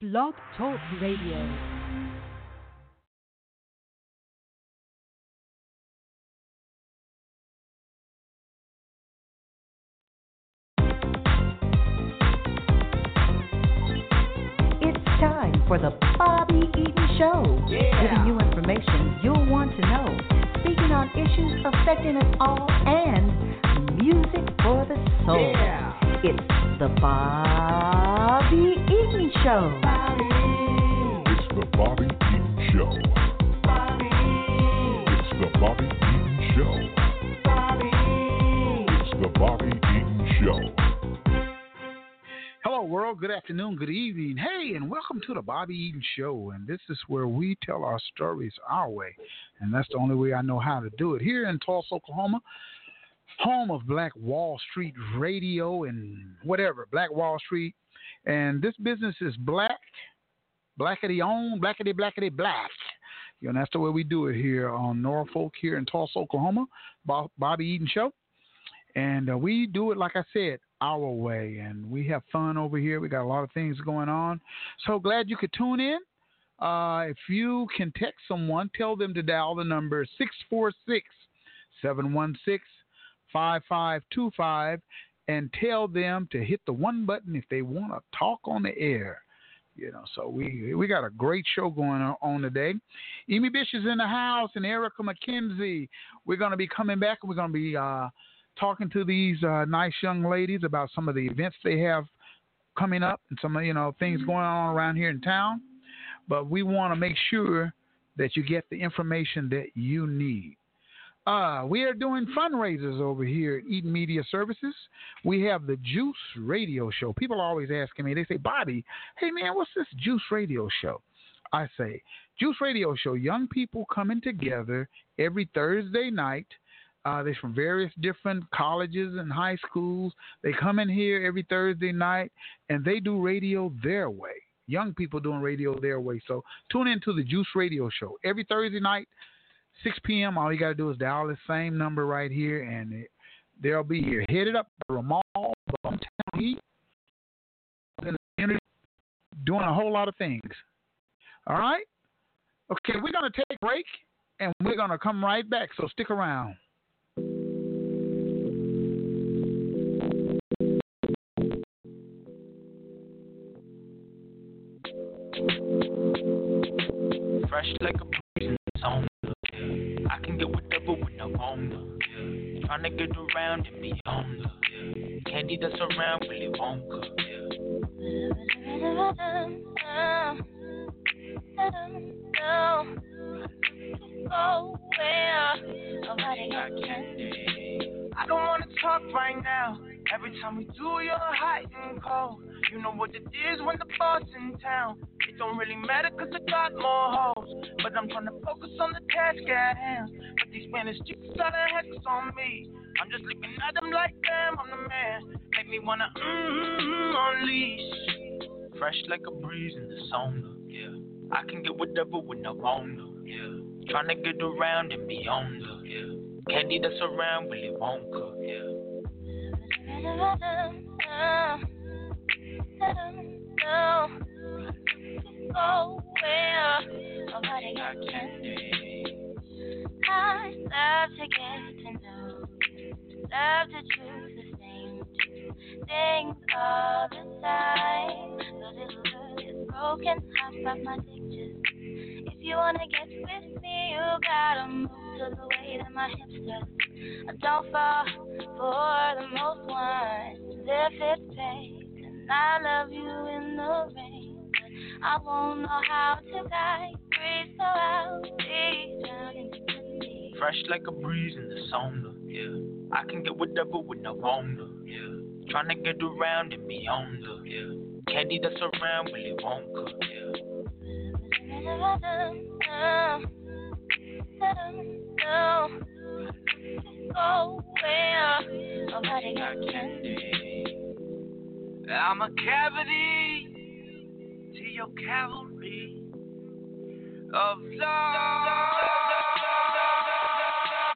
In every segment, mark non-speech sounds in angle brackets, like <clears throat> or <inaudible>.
Blog Talk Radio. Afternoon, good evening. Hey, and welcome to the Bobby Eaton Show. And this is where we tell our stories our way. And that's the only way I know how to do it. Here in Tulsa, Oklahoma, home of Black Wall Street Radio and whatever, Black Wall Street. And this business is black, blackety on, blackety, blackety, black. You know, that's the way we do it here on Norfolk, here in Tulsa, Oklahoma, Bob- Bobby Eaton Show. And uh, we do it, like I said, our way. And we have fun over here. We got a lot of things going on. So glad you could tune in. Uh, if you can text someone, tell them to dial the number 646 716 5525 and tell them to hit the one button if they want to talk on the air. You know, so we we got a great show going on, today. Amy Bish is in the house and Erica McKenzie. We're going to be coming back and we're going to be uh, talking to these uh, nice young ladies about some of the events they have coming up and some of you know things going on around here in town. But we want to make sure that you get the information that you need. Uh, we are doing fundraisers over here at Eaton Media Services. We have the Juice Radio Show. People are always asking me, they say, Bobby, hey man, what's this Juice Radio Show? I say, Juice Radio Show, young people coming together every Thursday night. Uh, they're from various different colleges and high schools. They come in here every Thursday night and they do radio their way. Young people doing radio their way. So tune into the Juice Radio Show every Thursday night, 6 p.m. All you got to do is dial the same number right here, and it, they'll be here. Headed up by Ramal, Hometown Heat, in doing a whole lot of things. All right? Okay, we're going to take a break, and we're going to come right back, so stick around. Fresh like a breeze in. I can get whatever I want. Yeah. Trying to get around and beyond. Yeah. Candy that's around really won't cook. Yeah. I don't wanna talk right now. Every time we do, you're hot and cold. You know what it is when the boss in town. It don't really matter cause I got more hoes. But I'm trying to focus on the task at hand. But these Spanish chicks got a hex on me. I'm just looking at them like damn, I'm the man. Make me wanna mm-hmm, unleash. Fresh like a breeze in the sauna, yeah. I can get whatever with no wanna, yeah. Trying to get around and beyond, yeah. Candy that's around really won't cook, yeah. Nobody got candy. I love to get to know, love to choose the same things all the time. Little is broken, my just. If you wanna get with me, you gotta move to the way that my. I don't fall for the most ones if it's fake. And I love you in the rain, but I won't know how to guide. Breathe so I'll be drowning in me. Fresh like a breeze in the sauna, yeah. I can get whatever when I wanna, yeah. Trying to get around and beyond, yeah. Candy that's around really won't cook, yeah. Go where nobody oh, got candy. I'm a cavity to your cavalry of love.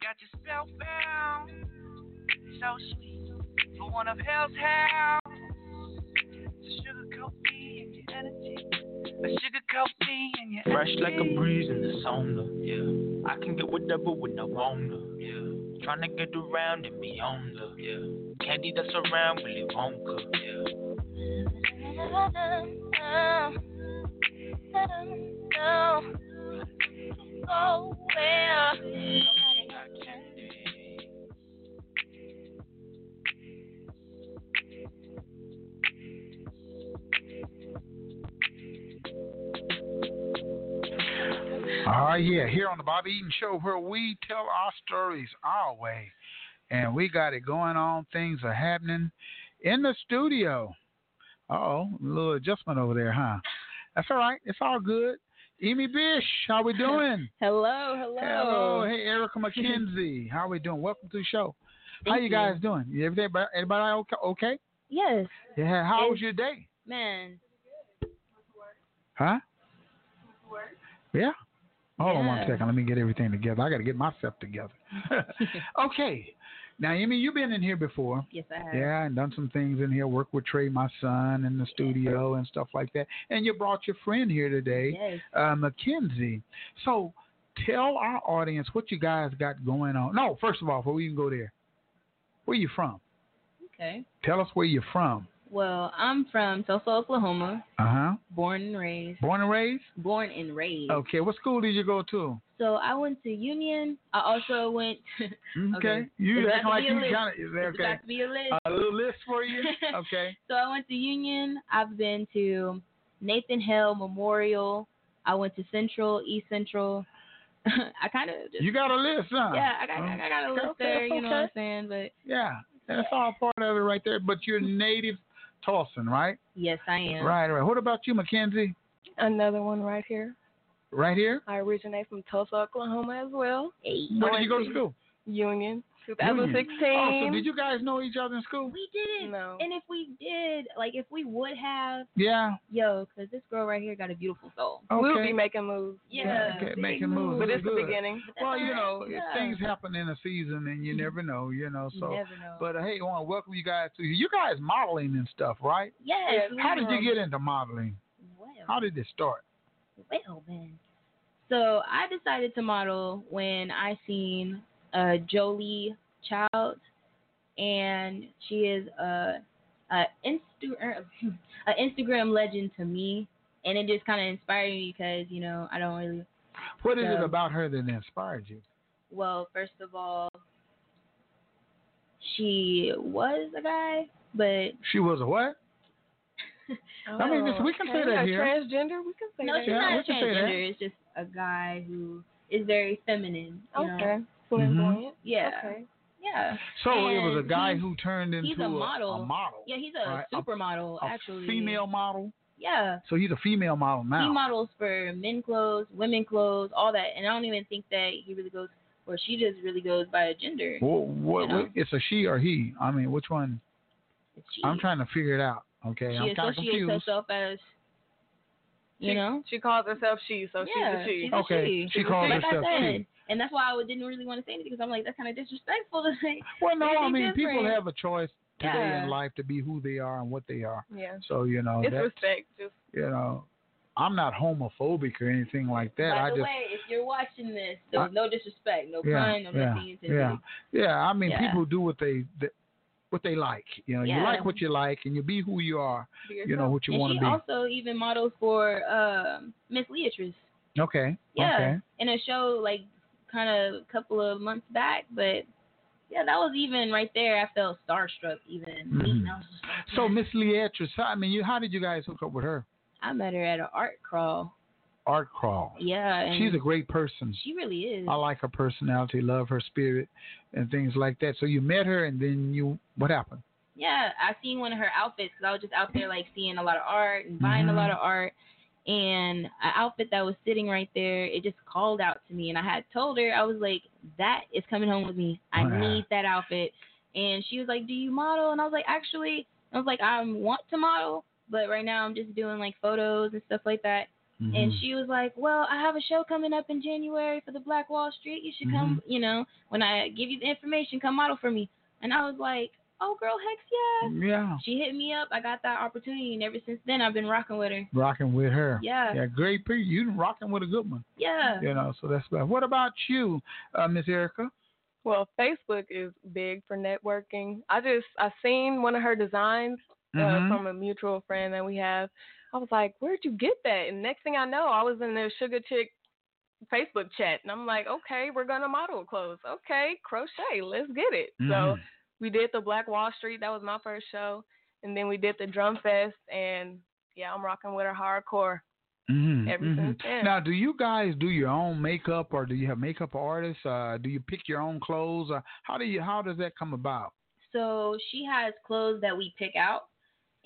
Got yourself bound, so sweet for one of hell's hounds. Sugarcoat me in your energy. about being your Fresh like a breeze in the sauna, yeah. I can get whatever when I wanna, yeah. Trying to get around and be on the, yeah. Candy that's around Willy Wonka, yeah. Go where? Oh yeah, here on the Bobby Eaton Show, where we tell our stories our way, and we got it going on. Things are happening in the studio. Oh, a little adjustment over there, huh? That's all right. It's all good. Amy Bish, how we doing? <laughs> Hello, hello. Hello. Hey, Erica McKenzie, <laughs> how are we doing? Welcome to the show. how you you. guys doing? Everybody, everybody okay? okay? Yes, Yeah. How was It's- your day? man. Huh? Yeah. Hold on one second. Let me get everything together. I got to get myself together. <laughs> <laughs> okay. Now, Amy, you've been in here before. Yes, I have. Yeah, and done some things in here. Worked with Trey, my son, in the studio and stuff like that. And you brought your friend here today, Yes. uh, Mackenzie. So, tell our audience what you guys got going on. No, first of all, before we can go there, where you from? Okay. Tell us where you're from. Well, I'm from Tulsa, Oklahoma. Uh huh. Born and raised. Born and raised. Born and raised. Okay. What school did you go to? So I went to Union. I also went. <laughs> Okay. Okay. You acting like be a you list. kind of okay? about to be a list. A little list for you. <laughs> Okay. So I went to Union. I've been to Nathan Hale Memorial. I went to Central, East Central. <laughs> I kind of You got a list, huh? yeah, I got I got a list Okay, there. You know what I'm saying? But Yeah, that's all part of it right there. But you're native Tulsan, right? yes, I am. Right, right. What about you, Mackenzie? Another one right here. Right here? I originate from Tulsa, Oklahoma as well. Hey. Where did you go to school? Union, Union. 2016. Oh, so did you guys know each other in school? We didn't. No. And if we did, like if we would have, Yeah. yo, because this girl right here got a beautiful soul. Okay. We'll be making moves. Yeah. Okay, making moves. But Really it's the beginning. Well, you know, Yeah. things happen in a season, and you never know, you know. You So, never know. but uh, hey, I want to welcome you guys to you guys modeling and stuff, right? yes. How did you get into modeling? Well, How did it start? well, man. So I decided to model when I seen uh, Jolie Child, and she is a, a Insta- er, <laughs> a Instagram legend to me, and it just kind of inspired me because you know I don't really. What is it about her that inspired you? Well, first of all, she was a guy, but She was a what? I mean, this- we can say that here. Transgender, we can say no, that. she's Yeah, not a can say that. transgender. It's just a guy who is very feminine. You know? Okay. Flamboyant. Yeah. Okay. Yeah. So it was a guy who turned into he's a model. A, model. Yeah, he's a Right, a- supermodel a actually. female model. Yeah. So he's a female model now. He models for men clothes, women clothes, all that. And I don't even think that he really goes or she just really goes by a gender. Wha- what, you know. what- it's a she or he. I mean, which one? I'm trying to figure it out. Okay, she I'm kind of associates confused. herself as you She- know? She calls herself she, so yeah, she's a she. she's a Okay, she. she calls like herself I she. Said. And that's why I didn't really want to say anything because I'm like, that's kind of disrespectful <laughs> to say. Well, no, I anything mean, people have a choice today Yeah. in life to be who they are and what they are. Yeah. So you know, It's that's, respect. Just you know, I'm not homophobic or anything like that. By I the just way, if you're watching this, there's I- no disrespect, no yeah, pun, no yeah, nothing yeah, yeah. I mean, Yeah. people do what they, th- what they like. You know, you like what you like, and you be who you are. You know what you and want to be. also even models for um, Miss Leatrice. okay. Yeah, Okay. in a show like kind of a couple of months back, but yeah, that was even right there. I felt starstruck even. I was just like, So. Miss Leatrice, I mean, you, how did you guys hook up with her? I met her at an art crawl. Art crawl. Yeah, She's a great person. she really is. I like her personality, love her spirit, and things like that. So you met her, and then you, what happened? Yeah, I seen one of her outfits because I was just out there like seeing a lot of art and buying Mhm. a lot of art. And an outfit that was sitting right there, it just called out to me, and I had told her I was like, "That is coming home with me. I Wow. need that outfit." And she was like, "Do you model?" And I was like, "Actually, I was like, I want to model, but right now I'm just doing like photos and stuff like that." And Mhm. she was like, "Well, I have a show coming up in January for the Black Wall Street. You should come. You know, when I give you the information, come model for me." And I was like, oh girl, heck yeah. Yeah, She hit me up. I got that opportunity, and ever since then, I've been rocking with her. rocking with her. Yeah, Yeah, great people. You been rocking with a good one. yeah. You know, so that's bad. What about you, uh, Miss Erica? Well, Facebook is big for networking. I just I seen one of her designs uh, Mhm. from a mutual friend that we have. I was like, "Where'd you get that?" And next thing I know, I was in the Sugar Chick Facebook chat, and I'm like, "Okay, we're gonna model clothes. Okay, crochet. Let's get it." So Mhm. We did the Black Wall Street. That was my first show, and then we did the Drum Fest, and yeah, I'm rocking with her hardcore. Mhm, ever mhm. since then. Now, do you guys do your own makeup, or do you have makeup artists? Uh, do you pick your own clothes? Or how do you? How does that come about? So she has clothes that we pick out,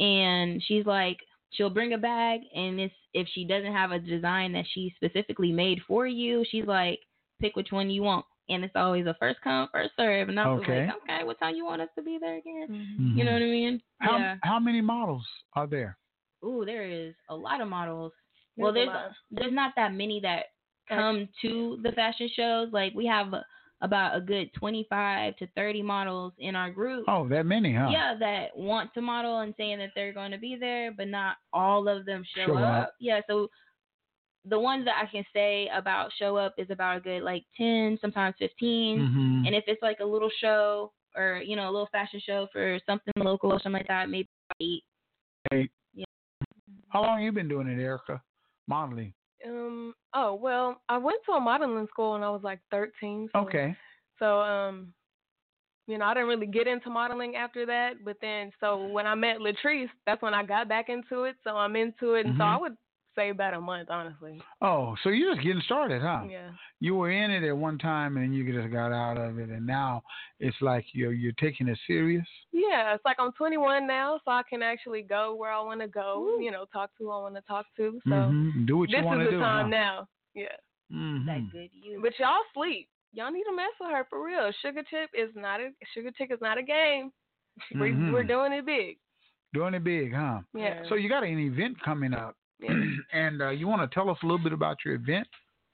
and she's like, she'll bring a bag, and if if she doesn't have a design that she specifically made for you, she's like, pick which one you want, and it's always a first come first serve, and I was Okay. like, okay, what time you want us to be there again? Mhm. You know what I mean? How yeah. how many models are there? Ooh, there is a lot of models. There's well, there's lot. there's not that many that come to the fashion shows. Like we have about a good 25 to 30 models in our group. Oh, that many, huh? Yeah, that want to model and saying that they're going to be there, but not all of them show, Show up. up. Yeah, so the ones that I can say about show up is about a good like 10, sometimes 15. Mhm. And if it's like a little show or, you know, a little fashion show for something local or something like that, maybe eight. Hey. Yeah. How long you been doing it, Erica? Modeling. Um. Oh well, I went to a modeling school when I was like 13. So, Okay. So um, you know, I didn't really get into modeling after that. But then, so when I met Latrice, that's when I got back into it. So I'm into it, and so Mhm. I would say about a month, honestly. Oh, so you're just getting started, huh? Yeah. You were in it at one time and you just got out of it, and now it's like you're you're taking it serious. Yeah, it's like I'm 21 now, so I can actually go where I want to go. You know, talk to who I want to talk to. So Mhm. Do what you want to do. this is to the time huh? now. Yeah. Mhm. That good you. But y'all sleep. Y'all need to mess with her for real. Sugar Chip is not a Sugar Chick is not a game. We're Mhm. we're doing it big. Doing it big, huh? Yeah. So you got an event coming up, <clears throat> and uh, you want to tell us a little bit about your event?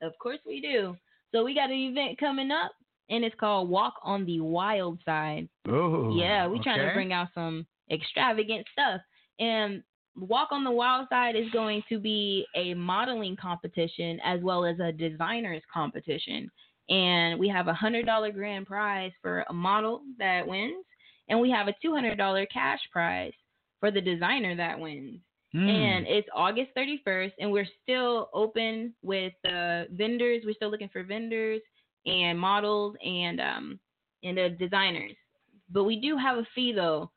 Of course we do. So we got an event coming up, and it's called Walk on the Wild Side. Oh, yeah, we're trying to bring out some extravagant stuff. And Walk on the Wild Side is going to be a modeling competition as well as a designers competition. And we have a hundred dollar grand prize for a model that wins, and we have a two hundred dollar cash prize for the designer that wins. Mm. And it's August 31st, and we're still open with uh, vendors. We're still looking for vendors and models and um and the designers. But we do have a fee though.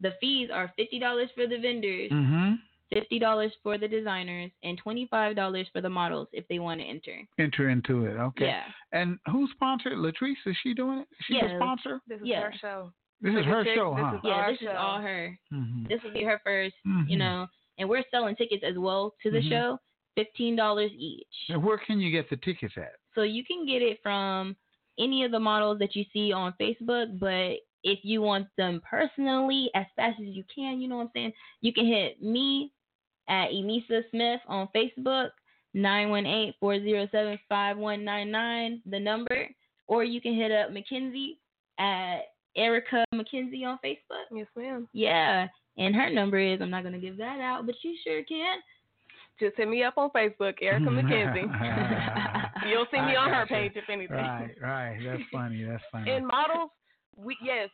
The fees are fifty dollars for the vendors, Mhm. fifty dollars for the designers, and twenty five dollars for the models if they want to enter. Enter into it, okay. Yeah. And who sponsored? Latrice, is she doing it? Is she the Yeah. sponsor? This is Yeah. her show. This is her Chick, show, this huh? is Yeah, our this is all her. Mhm. This will be her 1st Mhm. you know. And we're selling tickets as well to the Mhm. show, fifteen dollars each. And where can you get the tickets at? So you can get it from any of the models that you see on Facebook, but if you want them personally as fast as you can, you know what I'm saying? You can hit me at Emisa Smith on Facebook, 918-407-5199, the number, or you can hit up Mackenzie at Erica McKenzie on Facebook. Yes, ma'am. Yeah, and her number is I'm not gonna give that out, but you sure can. Just hit me up on Facebook, Erica McKenzie. <laughs> You'll see me I on her gotcha. page if anything. Right, right. That's <laughs> funny. That's funny. And models, we yes,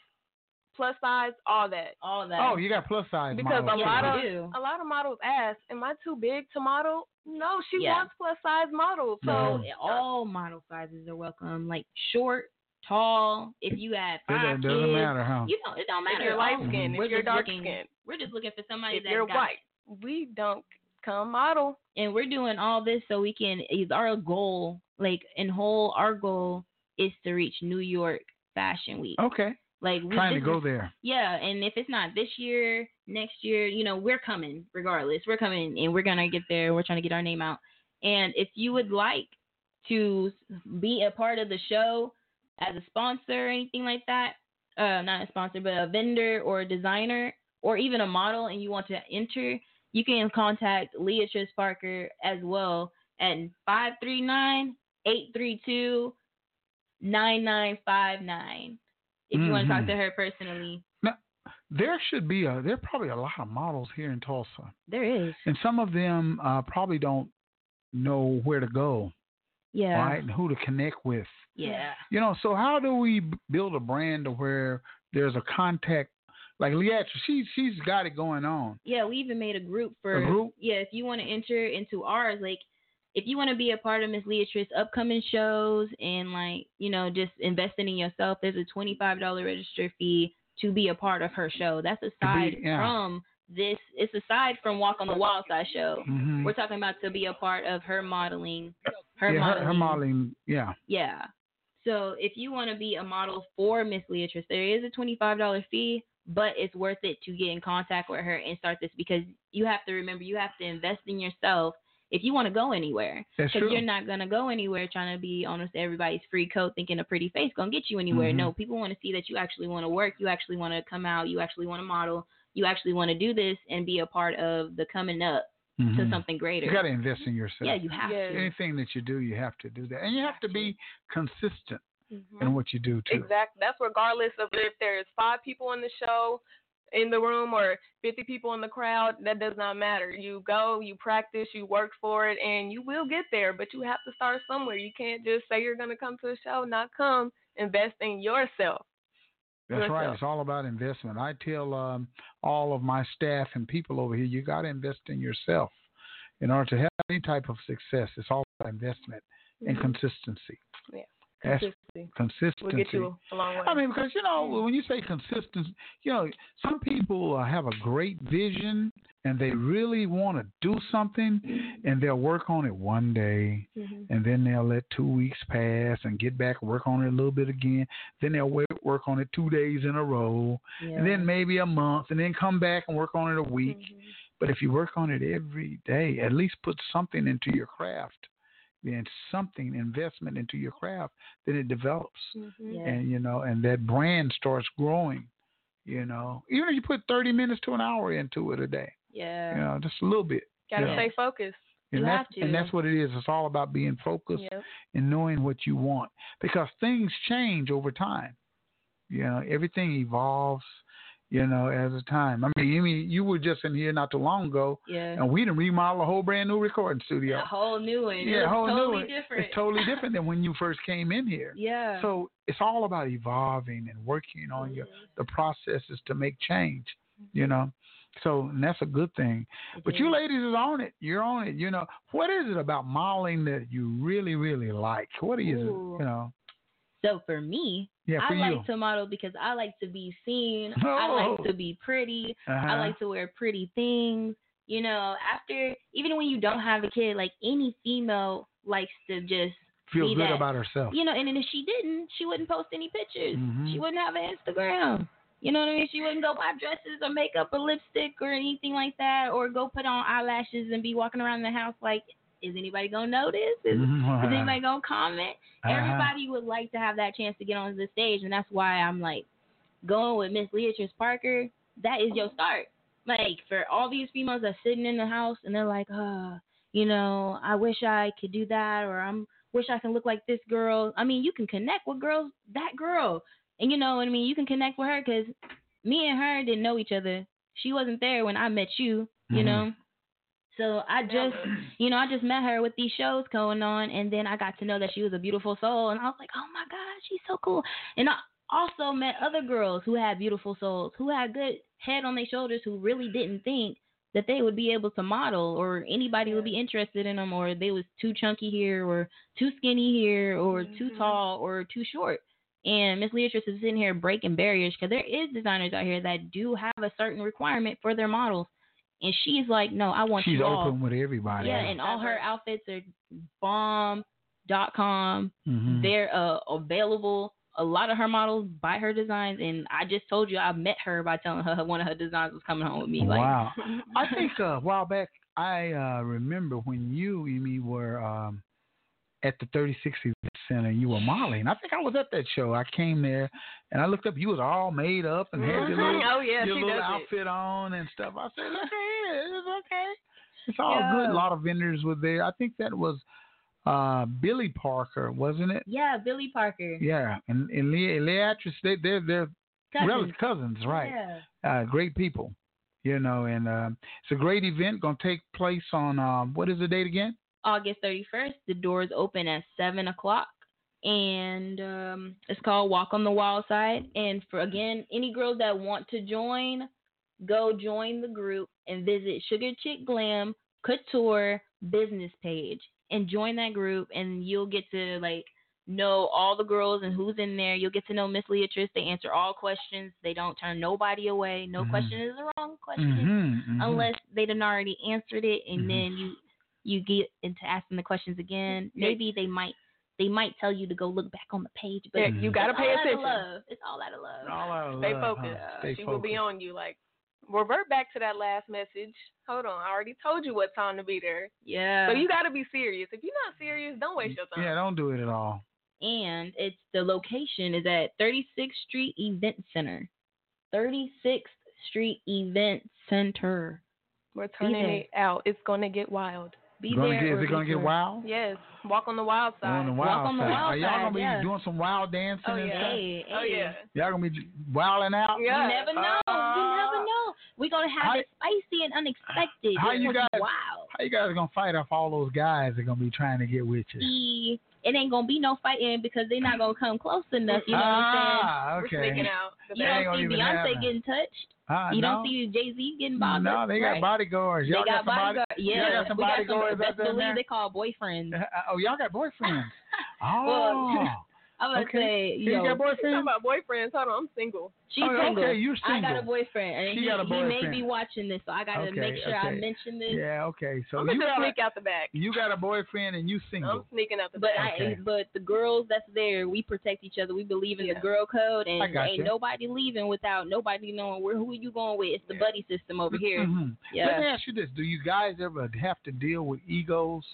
plus size, all that. All that. oh, you got plus size Because models a lot huh? of do. a lot of models ask, "Am I too big to model?" No, she Yeah. wants plus size models. So So all model sizes are welcome, like short, tall. If you have It five don't- doesn't kids, matter, huh? You know, it don't matter. if matter. you're light All- skinned, we're if you're dark looking, skinned, we're just looking for somebody if that you're got white, we don't come model. and we're doing all this so we can is our goal like in whole our goal is to reach new york fashion week Okay. like we, Trying to go is- there. yeah and if it's not this year next year you know we're coming regardless we're coming and we're gonna get there we're trying to get our name out and if you would like to be a part of the show as a sponsor or anything like that? Uh not a sponsor but a vendor or a designer or even a model and you want to enter you can contact Leatrice Parker as well at 539-832-9959 if you want to talk to her personally. Now, there should be a there are probably a lot of models here in Tulsa, There is. and some of them uh, probably don't know where to go, Yeah. right, and who to connect with. Yeah. You know, so how do we build a brand to where there's a contact? Like Leatra, she she's got it going on. Yeah, we even made a group for A group? Yeah, if you want to enter into ours, like if you want to be a part of Miss Leatrice's upcoming shows and like, you know, just investing in yourself, there's a twenty five dollar register fee to be a part of her show. That's aside yeah. from this it's aside from Walk on the Wild Side show. Mhm. We're talking about to be a part of her modeling her yeah, modeling her, her modeling, yeah. yeah. So if you want to be a model for Miss Leatrice, there is a twenty five dollar fee, but it's worth it to get in contact with her and start this because you have to remember you have to invest in yourself if you want to go anywhere. That's Because you're not gonna go anywhere trying to be honest everybody's free coat thinking a pretty face gonna get you anywhere. Mhm. No, people want to see that you actually want to work, you actually want to come out, you actually want to model, you actually want to do this and be a part of the coming up to Mhm. something greater. You got to invest in yourself. yeah, you have Yes. to. Anything that you do, you have to do that, and you have to be consistent Mhm. in what you do too. Exactly. That's regardless of if there's five people in the show, in the room, or 50 people in the crowd. That does not matter. You go, you practice, you work for it, and you will get there. But you have to start somewhere. You can't just say you're going to come to the show, not come. Invest in yourself. That's right. It's all about investment. I tell um, all of my staff and people over here, you got to invest in yourself in order to have any type of success. It's all about investment and Mhm. consistency. Yeah. That's Consistency consistency. will get you a long way. I mean, because you know, when you say consistency, you know, some people have a great vision and they really want to do something, and they'll work on it one day, Mhm. and then they'll let two weeks pass and get back and work on it a little bit again. Then they'll work on it two days in a row, and then maybe a month, and then come back and work on it a week. Mhm. But if you work on it every day, at least put something into your craft, then something investment into your craft, then it develops Mhm. Yeah. and you know, and that brand starts growing. You know, even if you put thirty minutes to an hour into it a day, yeah. you know, just a little bit. Gotta Yeah. stay focused. And You that's have to. and that's what it is. It's all about being focused Yep. and knowing what you want because things change over time. You know, everything evolves. You know, as a time. I mean, I mean, you were just in here not too long ago, Yeah. and we didn't remodel a whole brand new recording studio. A whole new one. Yeah, a whole was new totally one. different. It's totally <laughs> different than when you first came in here. Yeah. So it's all about evolving and working on your mm-hmm. the processes to make change. You know, so and that's a good thing. But you ladies is on it. You're on it. You know, what is it about modeling that you really, really like? What is Ooh. it? You know, So for me, yeah, for I you. like to model because I like to be seen. <laughs> I Oh. like to be pretty. uh-huh. I like to wear pretty things. You know, after even when you don't have a kid, like any female likes to just feel good that. about herself. you know, and then if she didn't, she wouldn't post any pictures. Mhm. She wouldn't have an Instagram. You know what I mean? She wouldn't go buy dresses or makeup or lipstick or anything like that, or go put on eyelashes and be walking around the house like, is anybody gonna notice? Is, Mhm. is anybody gonna comment? Uh-huh. Everybody would like to have that chance to get on the stage, and that's why I'm like going with Miss Leatrice Parker. That is your start. Like for all these females that's sitting in the house and they're like, uh, you know, I wish I could do that, or I'm wish I can look like this girl. I mean, you can connect with girls, that girl, and you know what I mean. You can connect with her because me and her didn't know each other. She wasn't there when I met you, you Mhm. know. So I just, you know, I just met her with these shows going on, and then I got to know that she was a beautiful soul, and I was like, oh my God, she's so cool. And I also met other girls who had beautiful souls, who had good head on their shoulders, who really didn't think that they would be able to model or anybody would be interested in them, or they was too chunky here, or too skinny here, or too Mhm. tall, or too short. And Miss Leatrice is sitting here breaking barriers because there is designers out here that do have a certain requirement for their models. And she's like, no, I want She's you all. open with everybody. Yeah, and all her outfits are bomb.com. Mhm. They're uh, available. A lot of her models buy her designs, and I just told you I met her by telling her <laughs> one of her designs was coming home with me. Like, wow. <laughs> I think uh, a while back, I uh, remember when you, Amy, were um, at the 3060 Center. You were modeling. I think I was at that show. I came there and I looked up. You was all made up and had your little, oh yeah, your little does it. outfit on and stuff. I said, look here, it's okay. It's all Yeah. good. A lot of vendors were there. I think that was uh, Billy Parker, wasn't it? yeah, Billy Parker. Yeah, and and Leah, Leatrice, they they're they're Cousins. relative cousins, right? Yeah. uh, great people, you know, and uh, it's a great event. Going to take place on um, what is the date again? August 31st. The doors open at 7 o'clock. And um, it's called Walk on the Wild Side. And for again, any girls that want to join, go join the group and visit Sugar Chick Glam Couture business page and join that group. And you'll get to like know all the girls and who's in there. You'll get to know Miss Leatrice. They answer all questions. They don't turn nobody away. No Mhm. question is the wrong question Mhm, mhm. unless they done already answered it and Mhm. then you you get into asking the questions mm-hmm. again maybe they might they might tell you to go look back on the page but Yeah, you gotta pay all out of attention. love. it's all out of love All out of Stay love, huh? focused. Stay she will be on you. Like, revert back to that last message. Hold on, I already told you what time to be there. yeah So you got to be serious. If you're not serious, don't waste your time. Yeah, don't do it at all. and it's the location is at 36th street event center 36th street event center We're turning there. it out. It's gonna get wild. Be Gonna there get, is it gonna get wild? Yes, walk on the wild side. On the Walk wild on the side. wild Are y'all gonna be yeah. doing some wild dancing Oh, and yeah. stuff? hey, Oh yeah. Y'all gonna be wilding out? Yeah. You never know. you never know. We're gonna have How- it spicy and unexpected. how you guys- Wow. How you guys gonna fight off all those guys that are gonna be trying to get with you? E, It ain't gonna be no fighting because they're not gonna come close enough. You know ah, We're okay. sneaking out. what I'm saying? That You don't see Beyonce getting touched. You no? don't see Jay Z getting bothered. No, they got right. bodyguards. They Y'all got some body- bodyguards. Yeah, y'all got some we got some. bodyguards Best out there believe they call boyfriends. Uh, <laughs> oh, y'all got boyfriends. <laughs> Well, oh, I'm gonna okay. say, you yo, got Talking boyfriends? about boyfriends. Hold on, I'm single. she's Oh, single. okay, you're I got a boyfriend, and She he, got a boyfriend. he may be watching this, so I gotta Okay, make sure I mention this. Yeah, okay. So I'm you gonna just sneak a, out the back. you got a boyfriend and you single. I'm sneaking out the But back. Okay. I, but the girls that's there, we protect each other. We believe in Yeah. the girl code, and ain't you. nobody leaving without nobody knowing where who you going with. It's the buddy system over here. Mhm. Yeah. Let me ask you this: Do you guys ever have to deal with egos?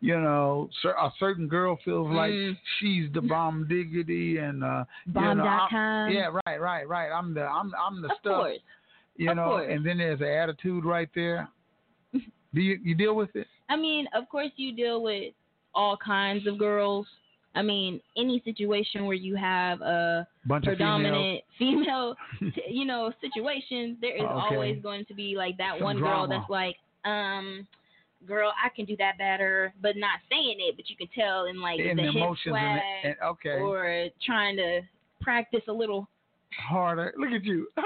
You know, a certain girl feels like Mm. she's the bomb diggity, and uh, you know, I'm- yeah, right, right, right. I'm the, I'm, I'm the of stuff. course. You of know, course. and then there's an attitude right there. <laughs> Do you, you deal with it? I mean, of course, you deal with all kinds of girls. I mean, any situation where you have a Bunch of predominant <laughs> female, <laughs> t- you know, situation, there is Okay. always going to be like that Some one drama. girl that's like, um, girl, I can do that better, but not saying it, but you can tell in like of female, in the the hip emotions, and, swag the, and okay, or trying to practice a little. harder. Look at you. <laughs>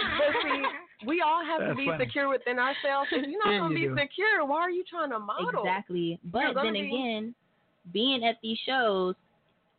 But see, we all have to be funny. secure within ourselves. If you're not gonna you be do. secure, why are you trying to model? Exactly. But then be- again, being at these shows,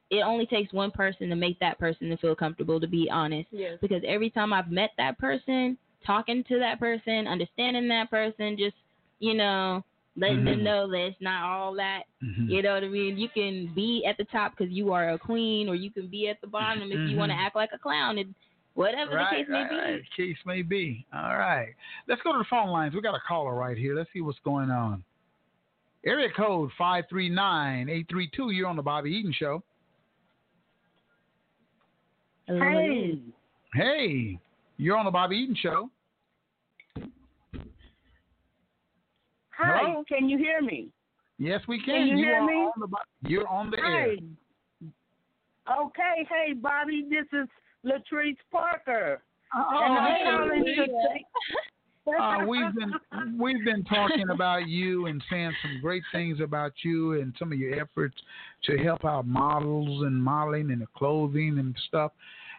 it only takes one person to make that person to feel comfortable. To be honest, Yes. because every time I've met that person, talking to that person, understanding that person, just you know, letting Mhm. them know that it's not all that. Mhm. You know what I mean? You can be at the top because you are a queen, or you can be at the bottom if you want to Mhm. act like a clown. And whatever right, the case may right, be. right. Case may be. All right. Let's go to the phone lines. We got a caller right here. Let's see what's going on. Area code 539-832. You're on the Bobby Eaton Show. Hey, Hey, you're on the Bobby Eaton Show. Hi. Hello? Can you hear me? Yes, we can. Can you hear are me? On the, you're on the air. Okay, hey, Bobby. This is Latrice Parker. Oh, and I'm hey, calling to Latrice. say- Uh, <laughs> we've been we've been talking about you and saying some great things about you and some of your efforts to help out models and modeling and the clothing and stuff.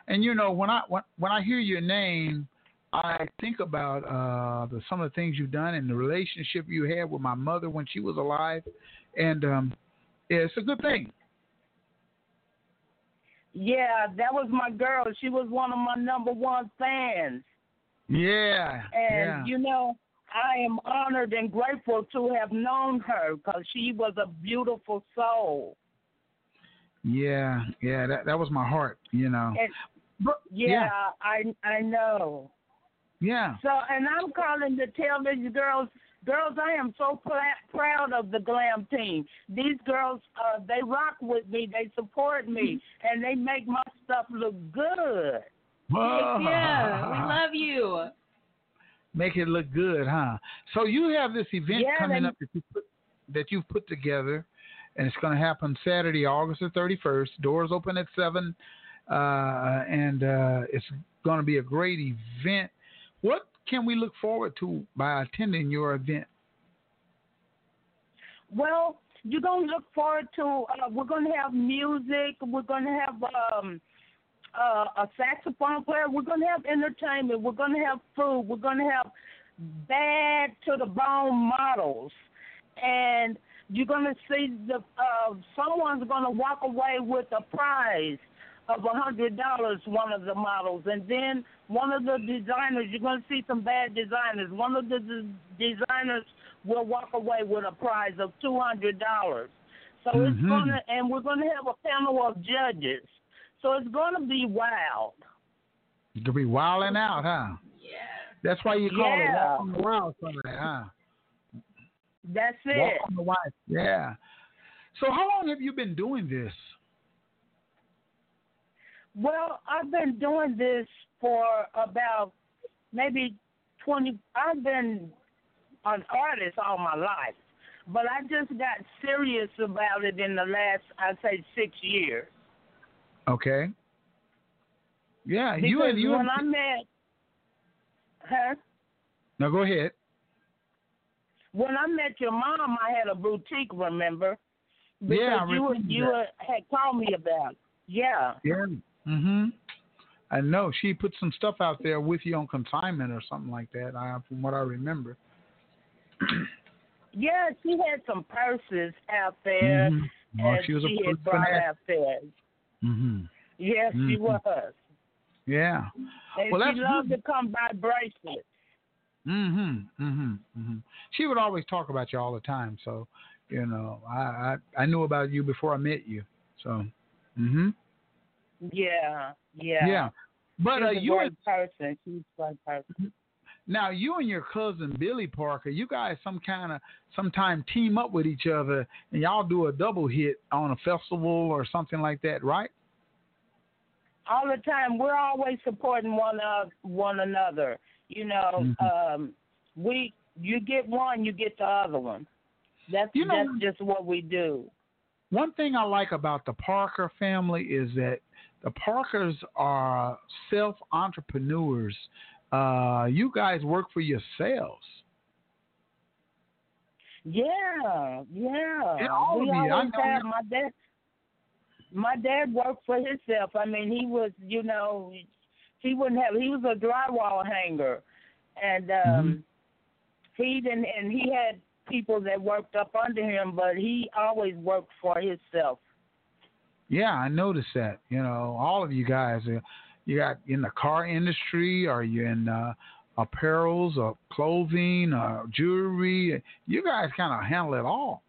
And you know, when I when, when I hear your name, I think about uh, the, some of the things you've done and the relationship you had with my mother when she was alive, and um, yeah, it's a good thing. Yeah, that was my girl. She was one of my number one fans. Yeah, And, yeah. you know, I am honored and grateful to have known her because she was a beautiful soul. Yeah, yeah, that that was my heart, you know. And But- yeah, I I know. Yeah. So, and I'm calling to tell these girls, girls, I am so pla- proud of the glam team. These girls, uh, they rock with me, they support me, and they make my stuff look good. Yeah, we love you. <laughs> Make it look good, huh? So you have this event Yeah, coming they- up that you put that you've put together, and it's going to happen Saturday, August the thirty first. Doors open at seven. uh, and uh, it's going to be a great event. What can we look forward to by attending your event? Well, you're gonna look forward to. Uh, we're gonna have music. We're gonna have um, uh, a saxophone player. We're gonna have entertainment. We're gonna have food. We're gonna have bad to the bone models, and you're gonna see the uh, someone's gonna walk away with a prize of a hundred dollars. One of the models, and then one of the designers. You're gonna see some bad designers. One of the d- designers will walk away with a prize of two hundred dollars. So it's Mhm. gonna, and we're gonna have a panel of judges. So it's gonna be wild. You could be wilding out, huh? Yeah. That's why you call it Yeah. Walk on the Wild Side, huh? That's Walk it. on the Wild. Yeah. So how long have you been doing this? Well, I've been doing this for about maybe 20. I've been an artist all my life, but I just got serious about it in the last, I'd say, six years. Okay. Yeah, Because you and you. when I met, huh? no, go ahead. When I met your mom, I had a boutique. Remember? Because Yeah, you you had called me about. it. Yeah. Yeah. Mhm. I know she put some stuff out there with you on consignment or something like that. I, from what I remember. <clears throat> Yeah, she had some purses out there, Mhm. Oh, and she was a had brought out there. Mhm. Yes, she Mhm. was. Yeah. And Well, she loved to come by bracelets. Mhm. Mhm. Mhm. She would always talk about you all the time. So, you know, I I, I knew about you before I met you. So. Mhm. Yeah, yeah. Yeah. But uh, you and, person. She's great person. now you and your cousin Billy Parker, you guys some kind of sometime team up with each other and y'all do a double hit on a festival or something like that, right? All the time, we're always supporting one of one another. You know, Mhm. um, we you get one, you get the other one. That's You know- that's just what we do. One thing I like about the Parker family is that the Parkers are self entrepreneurs. Uh, you guys work for yourselves. Yeah, yeah. All we of you. I always know have my dad. My dad worked for himself. I mean, he was, you know, he wouldn't have. He was a drywall hanger, and um, Mhm. he didn't. And he had people that worked up under him, but he always worked for himself. Yeah, I noticed that. You know, all of you guys, uh, you got in the car industry, or you in uh, apparels, or clothing, or jewelry. You guys kind of handle it all.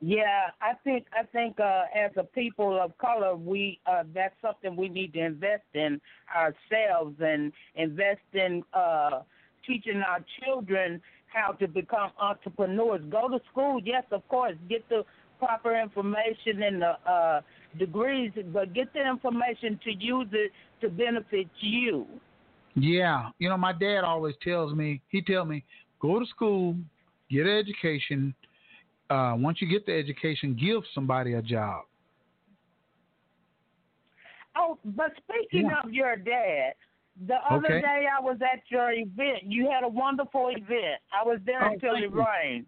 Yeah, I think I think uh, as a people of color, we uh, that's something we need to invest in ourselves and invest in uh, teaching our children how to become entrepreneurs. Go to school, yes, of course, get the proper information and the uh, degrees, but get the information to use it to benefit you. Yeah, you know, my dad always tells me. He tell me, go to school, get an education. Uh, once you get the education, give somebody a job. Oh, but speaking Yeah. of your dad, the other Okay. day I was at your event. You had a wonderful event. I was there Oh, until it rained.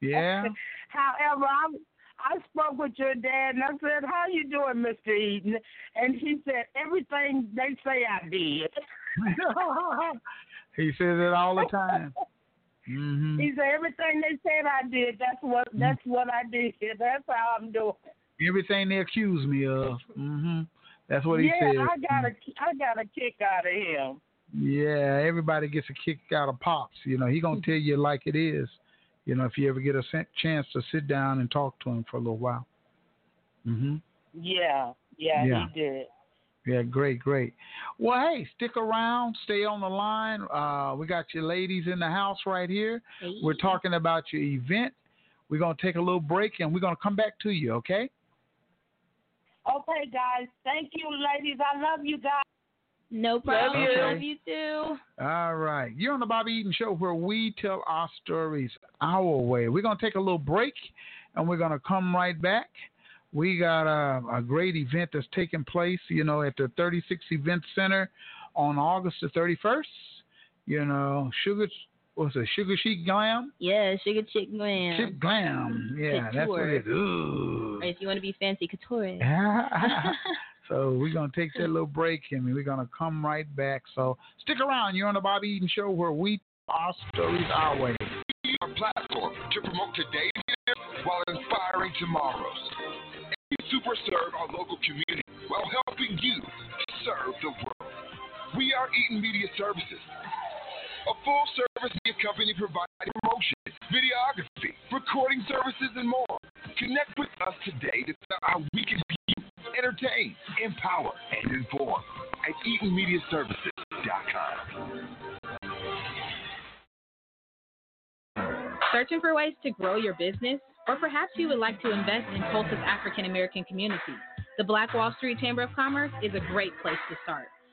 Yeah. <laughs> However, I I spoke with your dad and I said, "How you doing, Mr. Eaton?" And he said, "Everything they say I did." <laughs> he says it all the time. hmm He said, "Everything they said I did. That's what that's what I did. That's how I'm doing." Everything they accuse me of. Mm-hmm. That's what he yeah, said. Yeah, I got a I got a kick out of him. Yeah, everybody gets a kick out of pops. You know, he gonna tell you like it is. You know, if you ever get a chance to sit down and talk to him for a little while. Mm-hmm. Yeah, yeah, Yeah. he did. Yeah, great, great. Well, hey, stick around, stay on the line. Uh, we got your ladies in the house right here. We're talking about your event. We're gonna take a little break and we're gonna come back to you. Okay? Okay, guys. Thank you, ladies. I love you guys. No problem. you. Love you too. All right. You're on the Bobby Eaton Show where we tell our stories our way. We're going to take a little break and we're going to come right back we got a, a great event that's taking place, you know, at the 36 Event Center on August the 31st. You know, Sugar, what's it, Sugar Chic Glam? Yeah, Sugar Chick Glam. Chick Glam. Yeah, that's what it is. Ooh. Or if you want to be fancy, couture. <laughs> <laughs> so we're going to take that little break and we're going to come right back. So stick around. You're on the Bobby Eaton Show where we our stories our way. Our platform to promote today's while inspiring tomorrow's. We super serve our local community while helping you serve the world. We are Eaton Media Services, a full service media company providing promotion, videography, recording services, and more. Connect with us today to tell how we can be entertain, empower, and inform at EatonMediaServices.com. Searching for ways to grow your business? Or perhaps you would like to invest in Tulsa's African American community. The Black Wall Street Chamber of Commerce is a great place to start.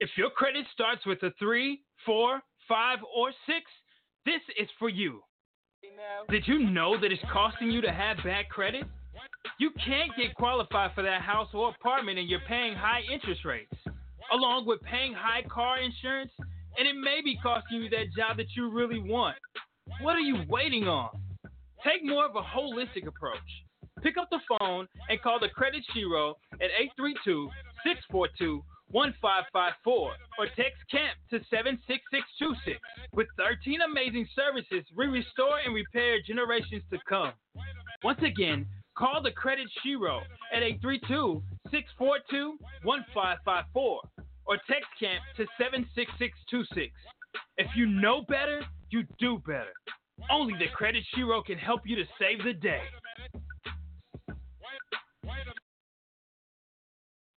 If your credit starts with a three, four, five, or six, this is for you. Did you know that it's costing you to have bad credit? You can't get qualified for that house or apartment and you're paying high interest rates, along with paying high car insurance, and it may be costing you that job that you really want. What are you waiting on? Take more of a holistic approach. Pick up the phone and call the Credit Shiro at 832 642 1554 or text CAMP to 76626. With 13 amazing services, we restore and repair generations to come. Once again, call the Credit Shiro at 832 642 1554 or text CAMP to 76626. If you know better, you do better. Only the Credit Shiro can help you to save the day.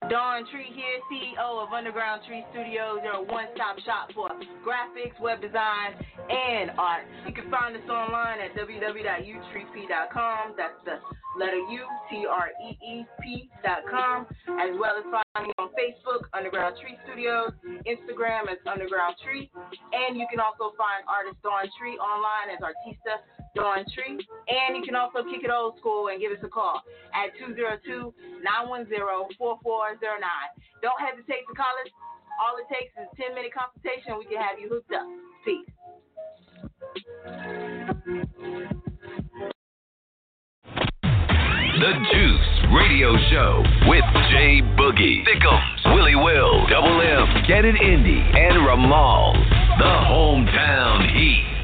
Dawn Tree here, CEO of Underground Tree Studios. They're a one-stop shop for graphics, web design, and art. You can find us online at www.utreep.com. That's the letter U, T-R-E-E-P dot com, as well as find me on Facebook, Underground Tree Studios, Instagram as Underground Tree, and you can also find artist Dawn Tree online as Artista Dawn Tree, and you can also kick it old school and give us a call at 202-910-4409. Don't hesitate to call us. All it takes is a 10-minute consultation. We can have you hooked up. Peace. The Juice Radio Show with Jay Boogie, Thickums, Willie Will, Double M, Get It Indy, and Ramal. The hometown heat.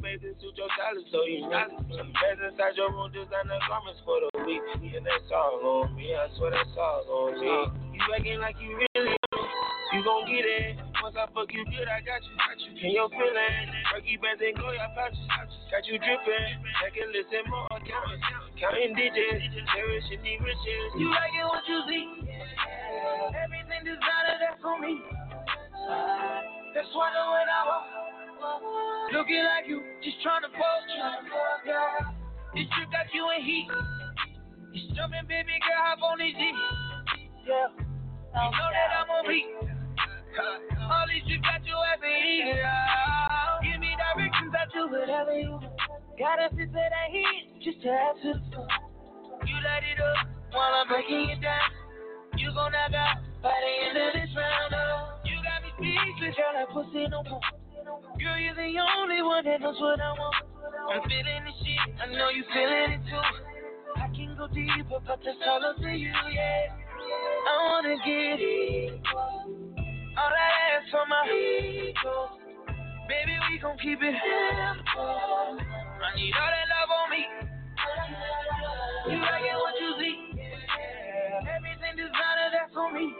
Your suit your stylist so you know. Some beds inside your room, designer garments for the week. And that's all on me, I swear that's all on me. You acting like you really know. You gon' get it. Once I fuck you good, I got you. Got you. Can your feeling? Turkey bands and go your pouches. Got you dripping. Take a listen more. Count, counting digits. Cherishing the riches. You like it what you see. Everything designer, that's on me. That's why the when I walk, looking like you, just tryna fuck, yeah. This trip got you in heat. It's jumping, baby girl, hop on this G. Yeah, you know that I'm on beat. All these trips got you at heat. Yeah. Give me directions, I do whatever you want. Gotta sit to that heat, just to have to. You light it up while I'm breaking it down. You gon' knock out by the end of this round. Oh. You got me speechless, girl, that pussy no more. Girl, you're the only one that knows what I want. I'm feeling the shit, I know you feeling it too. I can go deeper, but that's all up to you, yeah. I wanna get it. All that ass on my ego. Baby, we gon' keep it simple. I need all that love on me. You like it what you see. Everything designer, that's on me.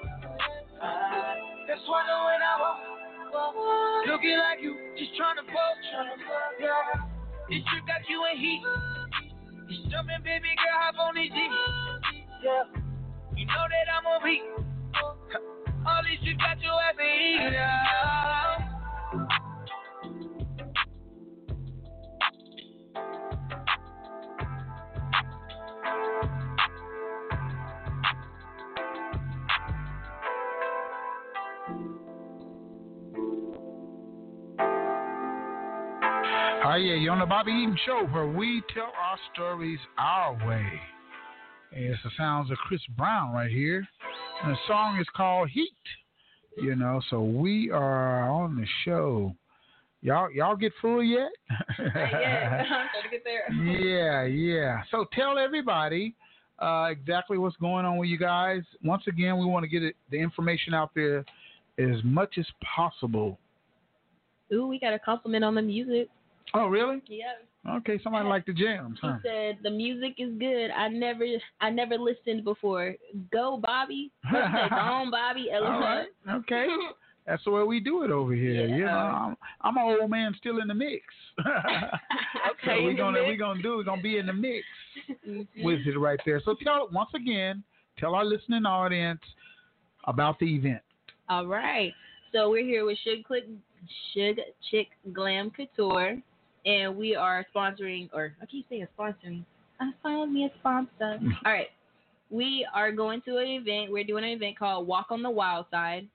That's why the when I walk, looking like you, just tryna fuck, yeah. This trip got you in heat. It's jumping, baby girl, hop on this G. Yeah, you know that I'm on beat. All these trips got you at the heat. Yeah. Hi, yeah, you're on the Bobby Eaton Show where we tell our stories our way. It's the sounds of Chris Brown right here. And the song is called Heat. You know, so we are on the show. Y'all y'all get full yet? yeah, <laughs> gotta get there. yeah, yeah. So tell everybody uh, exactly what's going on with you guys. Once again, we want to get it, the information out there as much as possible. Ooh, we got a compliment on the music. Oh, really? Yeah. Okay, somebody like the jams, huh? He said the music is good. I never I never listened before. Go Bobby. <laughs> Say? Go on Bobby. All right. <laughs> Okay. That's the way we do it over here. You know, I'm, I'm an old man still in the mix. <laughs> Okay, so we're gonna we're gonna do we're gonna be in the mix mm-hmm. with it right there. So tell once again, tell our listening audience about the event. All right. So we're here with Sugar Click Sugar Chick Glam Couture and we are sponsoring or I keep saying sponsoring. I found me a sponsor. <laughs> All right. We are going to an event. We're doing an event called Walk on the Wild Side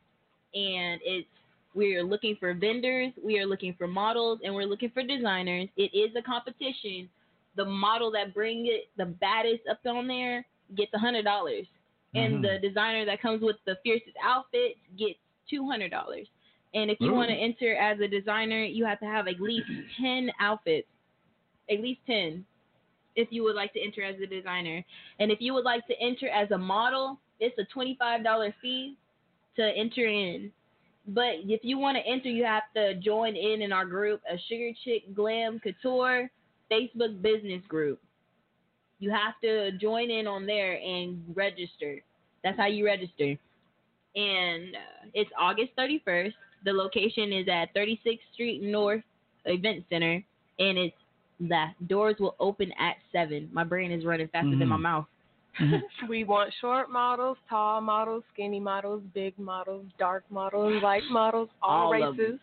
and it's we are looking for vendors, we are looking for models, and we're looking for designers. It is a competition. The model that bring it the baddest up on there gets a hundred dollars, and Mhm. the designer that comes with the fiercest outfits gets two hundred dollars. And if you Ooh. want to enter as a designer, you have to have at least ten outfits, at least ten, if you would like to enter as a designer. And if you would like to enter as a model, it's a twenty-five dollar fee to enter in. But if you want to enter, you have to join in in our group, a Sugar Chick Glam Couture Facebook business group. You have to join in on there and register. That's how you register. And uh, it's August 31st. The location is at 36th Street North Event Center, and it's the doors will open at seven. My brain is running faster than my Mhm. mouth. <laughs> we want short models, tall models, skinny models, big models, dark models, light models, all, All races.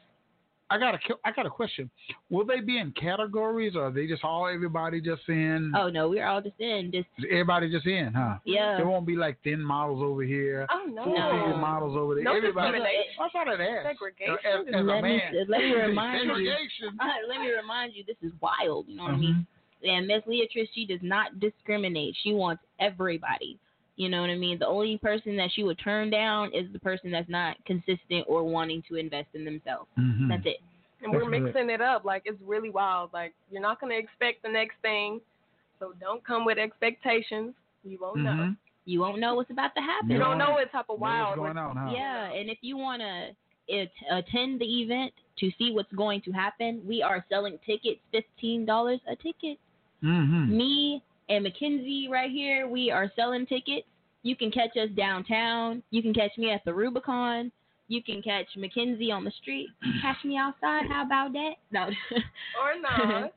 I got a ki- I got a question. Will they be in categories, or are they just all everybody just in? Oh no, we're all just in just Everybody just in, huh? Yeah. There won't be like thin models over here. Oh no. Full figure models over there. No Everybody. discrimination. I thought I'd. Segregation. As, as a let me man. let me <laughs> remind you. Segregation. Uh, let me remind you, this is wild. You know what I mean? And Miss Leatrice, she does not discriminate. She wants everybody. You know what I mean? The only person that she would turn down is the person that's not consistent or wanting to invest in themselves. Mhm. That's it. And we're mixing it up. Like it's really wild. Like you're not gonna expect the next thing. So don't come with expectations. You won't know. Mhm. You won't know what's about to happen. You don't know what type of Know what's wild. going on, huh? Yeah, and if you want to it, attend the event to see what's going to happen, we are selling tickets, fifteen dollars a ticket. Mm-hmm. Me and Mackenzie right here, we are selling tickets. You can catch us downtown. You can catch me at the Rubicon. You can catch Mackenzie on the street. <clears throat> Catch me outside. How about that? No. <laughs> Or not.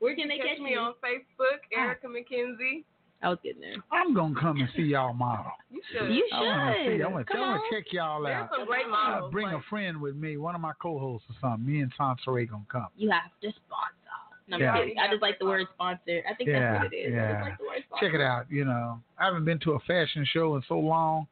Where can they catch catch me you? on Facebook, ah. Erica McKenzie. I was getting there. I'm gonna come and see y'all model. You should. You I wanna should. see. I want to Come on. check y'all There's out. some great models. bring like, a friend with me, one of my co-hosts or something. Me and Sansaray gonna come. You have to sponsor. No, Yeah. I just like the word sponsor. I think Yeah, that's what it is. Yeah. like the word. Check it out. You know, I haven't been to a fashion show in so long.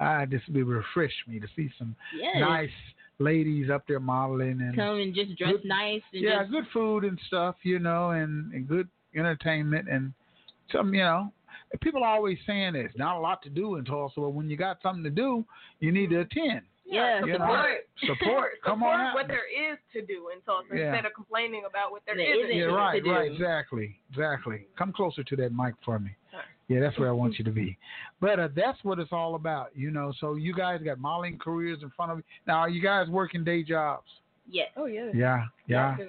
I just be refreshed me to see some Yes. nice ladies up there modeling and Come and just dress Good- nice and yeah, just good food and stuff. You know, and, and good entertainment and some. You know, people are always saying there's not a lot to do in Tulsa, but when you got something to do, you need to mm-hmm. attend. Yeah, You know, support. support. <laughs> Come support on out. what there is to do in Tulsa Yeah. instead of complaining about what there There isn't. isn't. Yeah, to do. right, to right, do. exactly, exactly. Come closer to that mic for me. Sorry. Yeah, that's where I want you to be. But uh, that's what it's all about, you know. So you guys got modeling careers in front of you. Now, are you guys working day jobs? Yes. Oh yeah. Yeah, yeah, Yeah.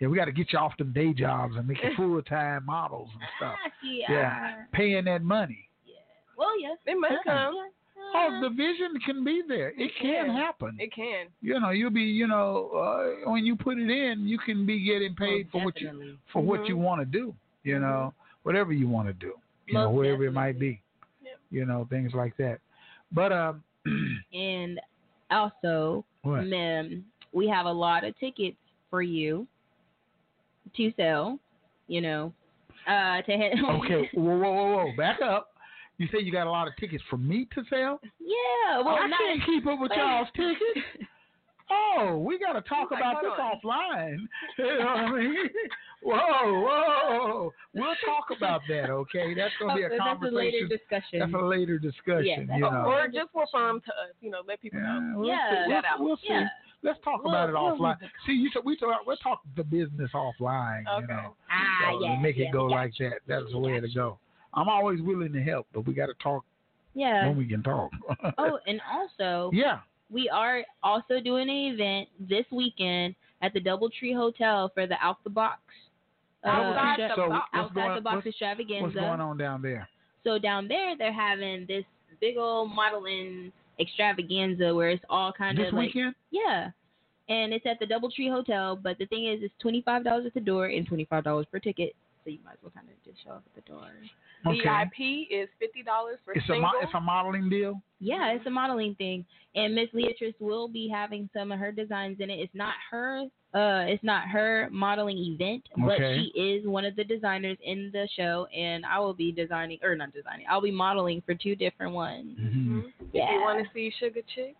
yeah. We got to get you off them day jobs and make you <laughs> full time models and stuff. Ah, <laughs> see, Yeah, ah. paying that money. Yeah. Well, yes. It might Yeah. come. Oh, the vision can be there. It can Yeah. happen. It can. You know, you'll be, you know, uh, when you put it in, you can be getting paid for what you for what Mhm. you want to do. You know, whatever you want to do. You know, Most wherever it might be. Yep. You know, things like that. But um, <clears throat> And also, what? ma'am, we have a lot of tickets for you to sell. You know, uh, to hit. Okay, <laughs> whoa, whoa, whoa, whoa, back up. You say you got a lot of tickets for me to sell? Yeah. Well, I not, can't keep up with y'all's tickets. <laughs> Oh, we got to talk Like, about this on. offline. <laughs> <laughs> You know what I mean? Whoa, whoa. We'll talk about that, okay? That's going to be a Oh, that's a later conversation. discussion. That's a later discussion, Yeah, you know. Or just refer 'em to us. You know, let people know. Yeah, we'll Yeah. see. We'll, out. we'll see. Yeah. Let's talk We'll- about it we'll offline. leave See, you talk, we talk, we're talking the business offline. You Okay. know, ah, So yeah. make yeah, it go we like that. That's the way to go. I'm always willing to help, but we got to talk Yeah. when we can talk. <laughs> Oh, and also, yeah. we are also doing an event this weekend at the DoubleTree Hotel for the Out the Box. Uh, Outside the so box. what's outside going, the box what's, extravaganza. what's going on down there? So down there, they're having this big old modeling extravaganza where it's all kind This of like weekend? yeah, and it's at the DoubleTree Hotel. But the thing is, it's twenty five dollars at the door and twenty five dollars per ticket. So you might as well kind of just show up at the door. Okay. VIP is fifty dollars for It's a single. mo- it's a modeling deal. Yeah, it's a modeling thing, and Miss Leatrice will be having some of her designs in it. It's not her, uh, it's not her modeling event, but Okay. she is one of the designers in the show, and I will be designing or not designing. I'll be modeling for two different ones. Mm-hmm. If you want to see Sugar Chick,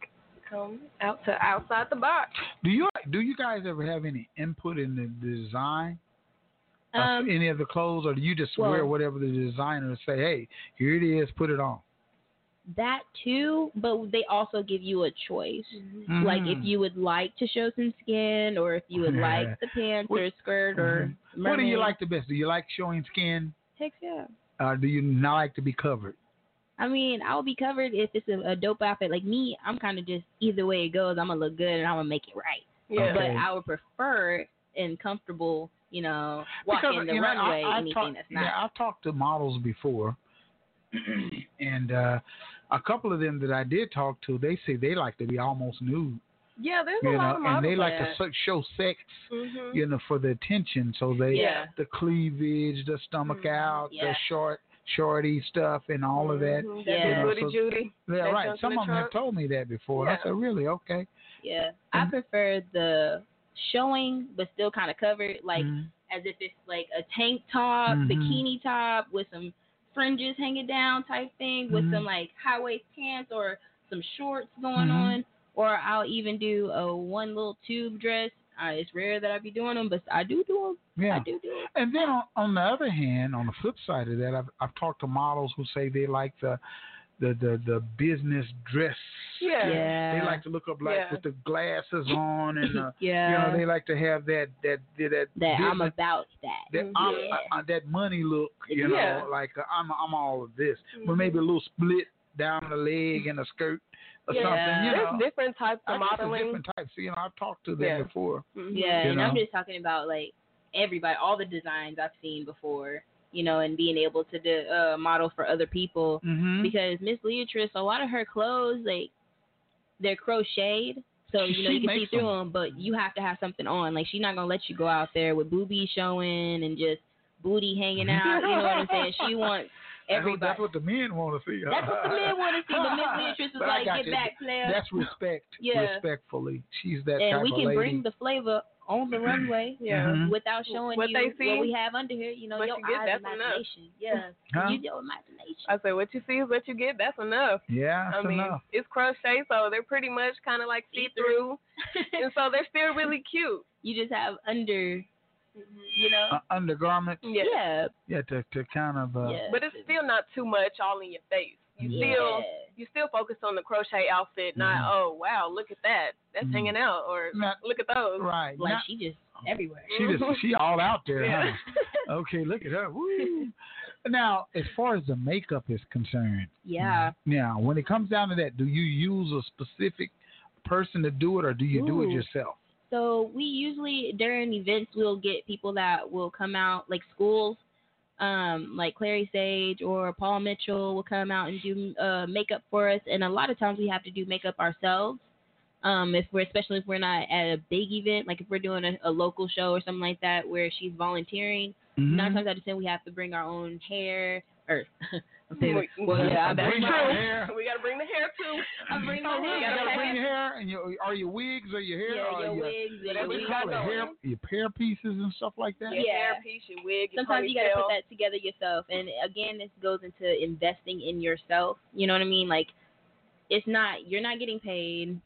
come out to outside the box. Do you do you guys ever have any input in the design of Um, any of the clothes, or do you just well- wear whatever the designers say? Hey, here it is, put it on. that too, but they also give you a choice. Like if Mhm. you would like to show some skin, or if you would like <laughs> the pants What- or skirt or Mhm. What do you like the best? Do you like showing skin? Heck yeah. Uh, do you not like to be covered? I mean, I'll be covered if it's a, a dope outfit. Like me, I'm kind of just either way it goes, I'm gonna look good and I'm gonna make it right. Yeah. But I would prefer and comfortable, you know, walking the you know, runway, I, I've anything talked- that's not. Yeah, I've talked to models before, <clears throat> and uh, a couple of them that I did talk to, they say they like to be almost nude, Yeah, there's you a lot know, of models and they like that. to so- show sex, Mhm. you know, for the attention. So they, Yeah. the cleavage, the stomach Mhm. out, the short, shorty stuff and all of that. Mhm, you Yeah. know, booty so- Judy. yeah, that right. Some the of them have told me that before. And I said, really? Okay. Yeah, I prefer the showing, but still kind of covered, like Mhm. as if it's like a tank top, Mhm. bikini top with some fringes hanging down type thing, with Mhm. some like high waist pants or some shorts going Mhm. on, or I'll even do a one little tube dress. Uh, it's rare that I be doing them, but I do do them. Yeah. I do do them. And then on, on the other hand, on the flip side of that, I've I've talked to models who say they like the the the, the business dress. Yeah. Yeah. They like to look up like Yeah. with the glasses on and uh, <laughs> Yeah. you know they like to have that that that That I'm about that. that I'm, uh, uh, that money look, you know, Yeah. like uh, I'm I'm all of this, but Mhm. maybe a little split down the leg and a skirt or Yeah. something. You There's know, different types I of guess there's modeling. different types. You know, I've talked to them Yeah. before. Mhm. Yeah, You and I'm just talking about like everybody, all the designs I've seen before, you know, and being able to do, uh, model for other people. Mm-hmm. Because Miss Leatrice, a lot of her clothes, like they're crocheted, so you know she you can see makes through them. them, but you have to have something on. Like she's not gonna let you go out there with boobies showing and just booty hanging out. You know what I'm saying? She <laughs> wants everybody. that's what the men want to see. That's what the men want to see. But Miss <laughs> Leatrice is like, get you. back, player. That's respect. <laughs> Yeah. Respectfully, she's that and we can bring the flavor on the runway <laughs> Yeah. Mhm. without showing What you they see, what we have under here. You know, what your you get, eyes, that's enough. imagination. Yeah, <laughs> Huh? use your imagination. I said, what you see is what you get. That's enough. yeah, I mean, enough. it's crochet, so they're pretty much kind of like see through, <laughs> and so they're still really cute. you just have under, you know. Uh, undergarments. Yeah. yeah. Yeah, to to kind of. Uh, Yeah. But it's still not too much all in your face. You Yeah. still you still focus on the crochet outfit, not Mhm. oh wow, look at that, that's Mhm. hanging out, or Not- look at those. Right. Like Not- she just everywhere. she just she <laughs> all out there, Yeah. huh? Okay, look at her. Woo. <laughs> Now, as far as the makeup is concerned, Yeah. now when it comes down to that, do you use a specific person to do it, or do you do it yourself? So we usually during events we'll get people that will come out like schools, um, like Clary Sage or Paul Mitchell will come out and do uh, makeup for us, and a lot of times we have to do makeup ourselves. Um, if we're especially if we're not at a big event, like if we're doing a, a local show or something like that where she's volunteering, Mhm. nine times out of ten we have to bring our own hair or <laughs> Wait, well <laughs> yeah that's your true. hair. <laughs> we gotta bring the hair too. I bring Oh, hair. You gotta gotta bring your hair and your are your wigs or your hair Yeah, your your, wigs, and whatever what your you you call got it, hair, your hair pieces and stuff like that. Your Yeah. hair piece, your wig, your sometimes you got to put that together yourself and again this goes into investing in yourself you know what i mean like it's not you're not getting paid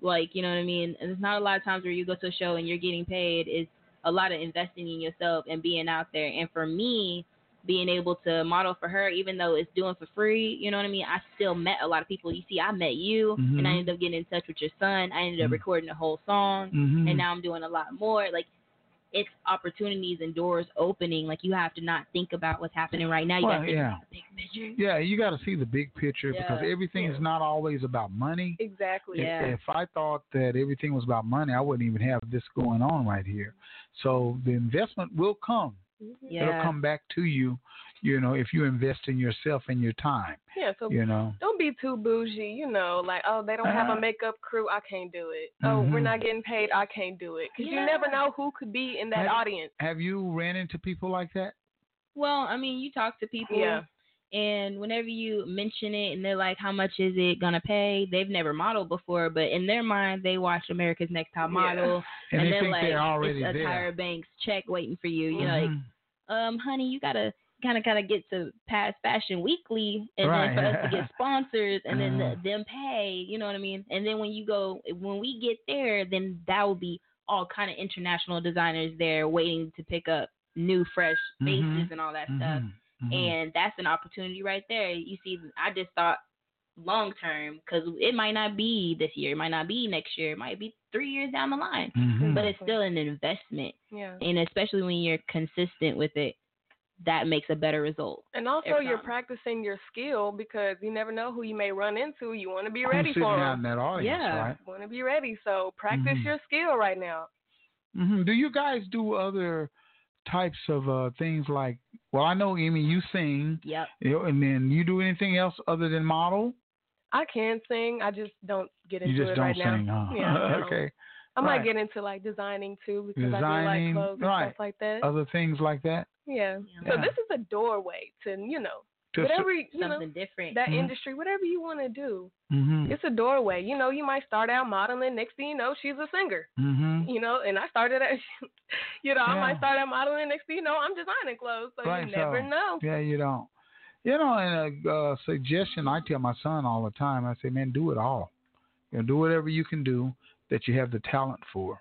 like you know what i mean and there's not a lot of times where you go to a show and you're getting paid it's a lot of investing in yourself and being out there and for me being able to model for her even though it's doing for free you know what i mean i still met a lot of people you see i met you and i Mhm. ended up getting in touch with your son i ended up Mhm. recording a whole song Mhm. and now I'm doing a lot more. Like it's opportunities and doors opening. Like you have to not think about what's happening right now. You Well, got to think yeah. big picture. Yeah, you got to see the big picture because Yeah. everything is not always about money. Exactly. If- Yeah. If, I thought that everything was about money, I wouldn't even have this going on right here. So the investment will come. It'll come back to you, you know, if you invest in yourself and your time, Yeah, so you know. don't be too bougie, you know, like, oh, they don't have Uh, a makeup crew, I can't do it. Oh, we're Mhm. not getting paid, I can't do it. Because Yeah. you never know who could be in that Have- audience. Have you ran into people like that? Well, I mean, you talk to people. Yeah. And whenever you mention it and they're like, how much is it to pay? They've never modeled before, but in their mind, they watched America's Next Top Yeah. Model. And, they they're think like, they're already it's a. Tyra Banks check waiting for you. You know, like, um, honey, you gotta kind of kind of get to past Fashion Weekly, and then for us to get <laughs> sponsors, and then Uh-huh. the, them pay. You know what I mean? And then when you go, when we get there, then that will be all kind of international designers there waiting to pick up new, fresh faces Mhm. and all that stuff. Mhm. Mhm. And that's an opportunity right there. You see, I just thought long term because it might not be this year, it might not be next year, it might be three years down the line, Mhm. but it's still an investment Yeah. and especially when you're consistent with it, that makes a better result. And also, you're time. practicing your skill because you never know who you may run into. You want to be Who's ready sitting for out in them. that audience, Yeah. right? Want to be ready. So practice Mhm. your skill right now. hmm Do you guys do other types of uh, things like? Well, I know Amy, you sing, Yep. and then you do anything else other than model? I can sing. I just don't get into You just it don't right sing, now. huh? Yeah, I don't. <laughs> okay. I might Right. get into like designing too because I Designing, do like clothes and right. stuff like that. Other things like that. yeah. So this is a doorway to you know To whatever you know, something different. that Mhm. industry, whatever you want to do, mm-hmm. it's a doorway. You know, you might start out modeling. Next thing you know, she's a singer. Mm-hmm. You know, and I started at, <laughs> you know, I might start out modeling. Next thing you know, I'm designing clothes. So Right, you never so- know. Yeah, you don't. You know, and a uh, suggestion I tell my son all the time. I say, man, do it all. You know, do whatever you can do that you have the talent for.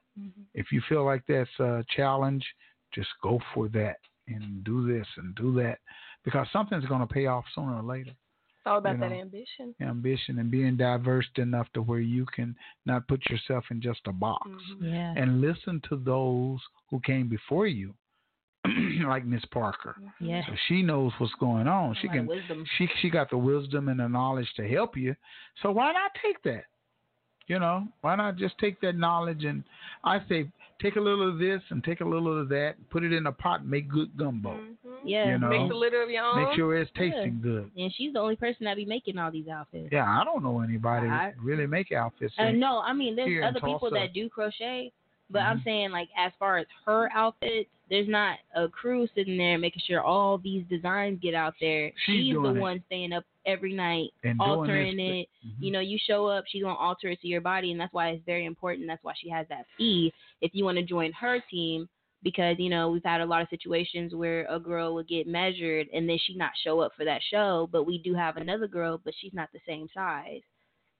If you feel like that's a challenge, just go for that and do this and do that because something's going to pay off sooner or later. It's all about you that ambition. Ambition and being diverse enough to where you can not put yourself in just a box Mm-hmm. Yeah. and listen to those who came before you, <clears throat> like Miss Parker. Yeah. So she knows what's going on. She lot can wisdom. she she got the wisdom and the knowledge to help you. So why not take that? You know, why not just take that knowledge and I say take a little of this and take a little of that, put it in a pot, and make good gumbo. Yeah. You know, Mix a little of your own. Make sure it's Yeah. tasting good. And she's the only person that be making all these outfits. Yeah, I don't know anybody I- that really make outfits. Uh, no, I mean there's other people that do crochet, but I'm Mhm. saying like as far as her outfits, there's not a crew sitting there making sure all these designs get out there. She's the it. one staying up every night, And altering it. You know, you show up, she's gonna alter it to your body, and that's why it's very important. That's why she has that fee. If you want to join her team, because you know we've had a lot of situations where a girl would get measured and then she not show up for that show, but we do have another girl, but she's not the same size.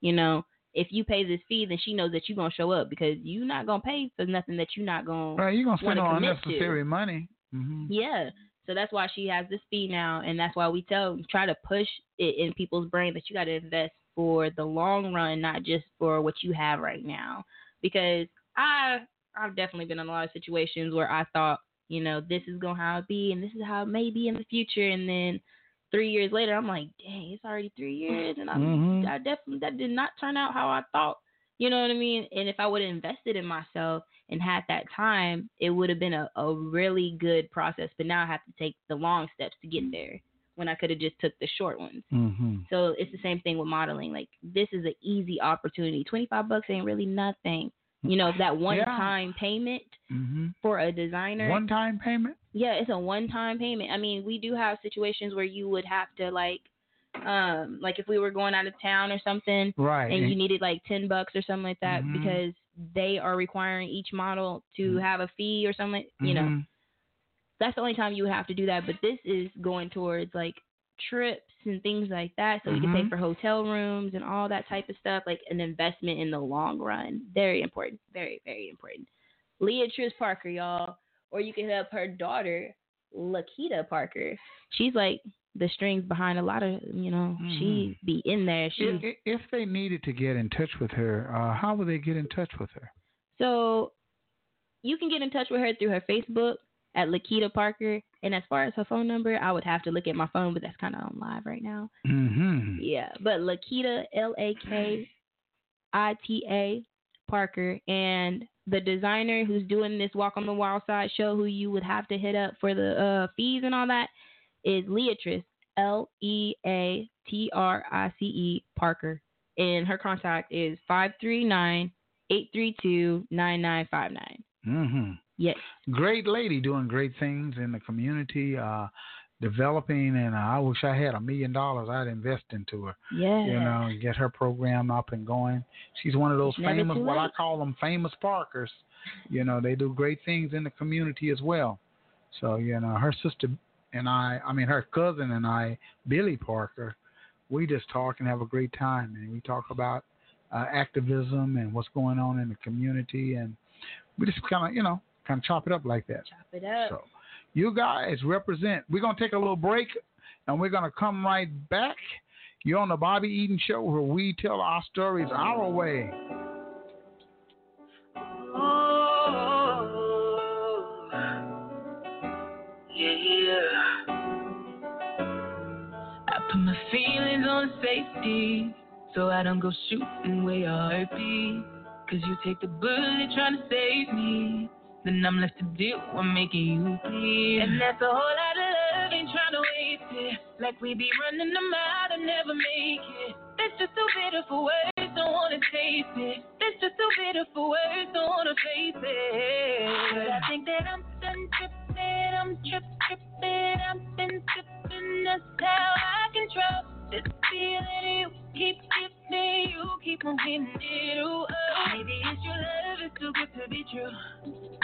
You know, if you pay this fee, then she knows that you're gonna show up because you're not gonna pay for nothing that you're not gonna. Right, you're gonna spend on commit to. unnecessary money. hmm Yeah. So that's why she has this fee now, and that's why we tell try to push it in people's brain that you got to invest for the long run, not just for what you have right now. Because I I've definitely been in a lot of situations where I thought, you know, this is gonna how it be, and this is how it may be in the future, and then three years later, I'm like, dang, it's already three years, and I Mhm. I definitely that did not turn out how I thought. You know what I mean? And if I would have invested in myself and had that time, it would have been a, a really good process. But now I have to take the long steps to get there when I could have just took the short ones. hmm So it's the same thing with modeling. Like this is an easy opportunity. Twenty five bucks ain't really nothing. You know, that one time payment hmm for a designer. One time payment. Yeah, it's a one time payment. I mean, we do have situations where you would have to like um like if we were going out of town or something Right. and you needed like 10 bucks or something like that Mhm. because they are requiring each model Mm-hmm. to have a fee or something, you know. Mhm. That's the only time you would have to do that, but this is going towards like trips and things like that so you can pay for hotel rooms and all that type of stuff like an investment in the long run. Very important. Very very important. leah Leatrice Parker, y'all, or you can help her daughter, Lakita Parker. She's like the strings behind a lot of, you know, she be in there. She If, if- if they needed to get in touch with her, uh, how would they get in touch with her? So you can get in touch with her through her Facebook at Lakita Parker. And as far as her phone number, I would have to look at my phone, but that's kind of on live right now. Mm-hmm. Yeah, but Lakita L A K I T A Parker and the designer who's doing this Walk on the Wild Side show, who you would have to hit up for the uh, fees and all that, is Leatrice L E A T R I C E Parker, and her contact is five three nine eight three two nine nine five nine. Yes. Great lady doing great things in the community, uh, developing, and uh, I wish I had a million dollars. I'd invest into her. Yeah. You know, and get her program up and going. She's one of those never famous, what I call them famous Parkers. You know, they do great things in the community as well. So, you know, her sister and I, I mean, her cousin and I, Billy Parker, we just talk and have a great time. And we talk about uh, activism and what's going on in the community. And we just kind of, you know, kind of chop it up like that. Chop it up. So, you guys represent. We're going to take a little break and we're going to come right back. You're on the Bobby Eaton Show where we tell our stories our way. Oh, yeah. I put my feelings on safety so I don't go shooting where your heartbeat. Cause you take the bullet trying to save me. Then I'm left to deal with making you bleed. And that's a whole lot of love, ain't trying to waste it. Like we be running them out and never make it. That's just too bitter for words, don't wanna taste it. That's just too bitter for words, don't wanna face it. But I think that I'm done tripping, I'm trip tripping, I've been tripping tripping, that's how I control this feeling you keep me. You keep on getting it. Ooh, oh. Maybe it's your love, it's too good to be true.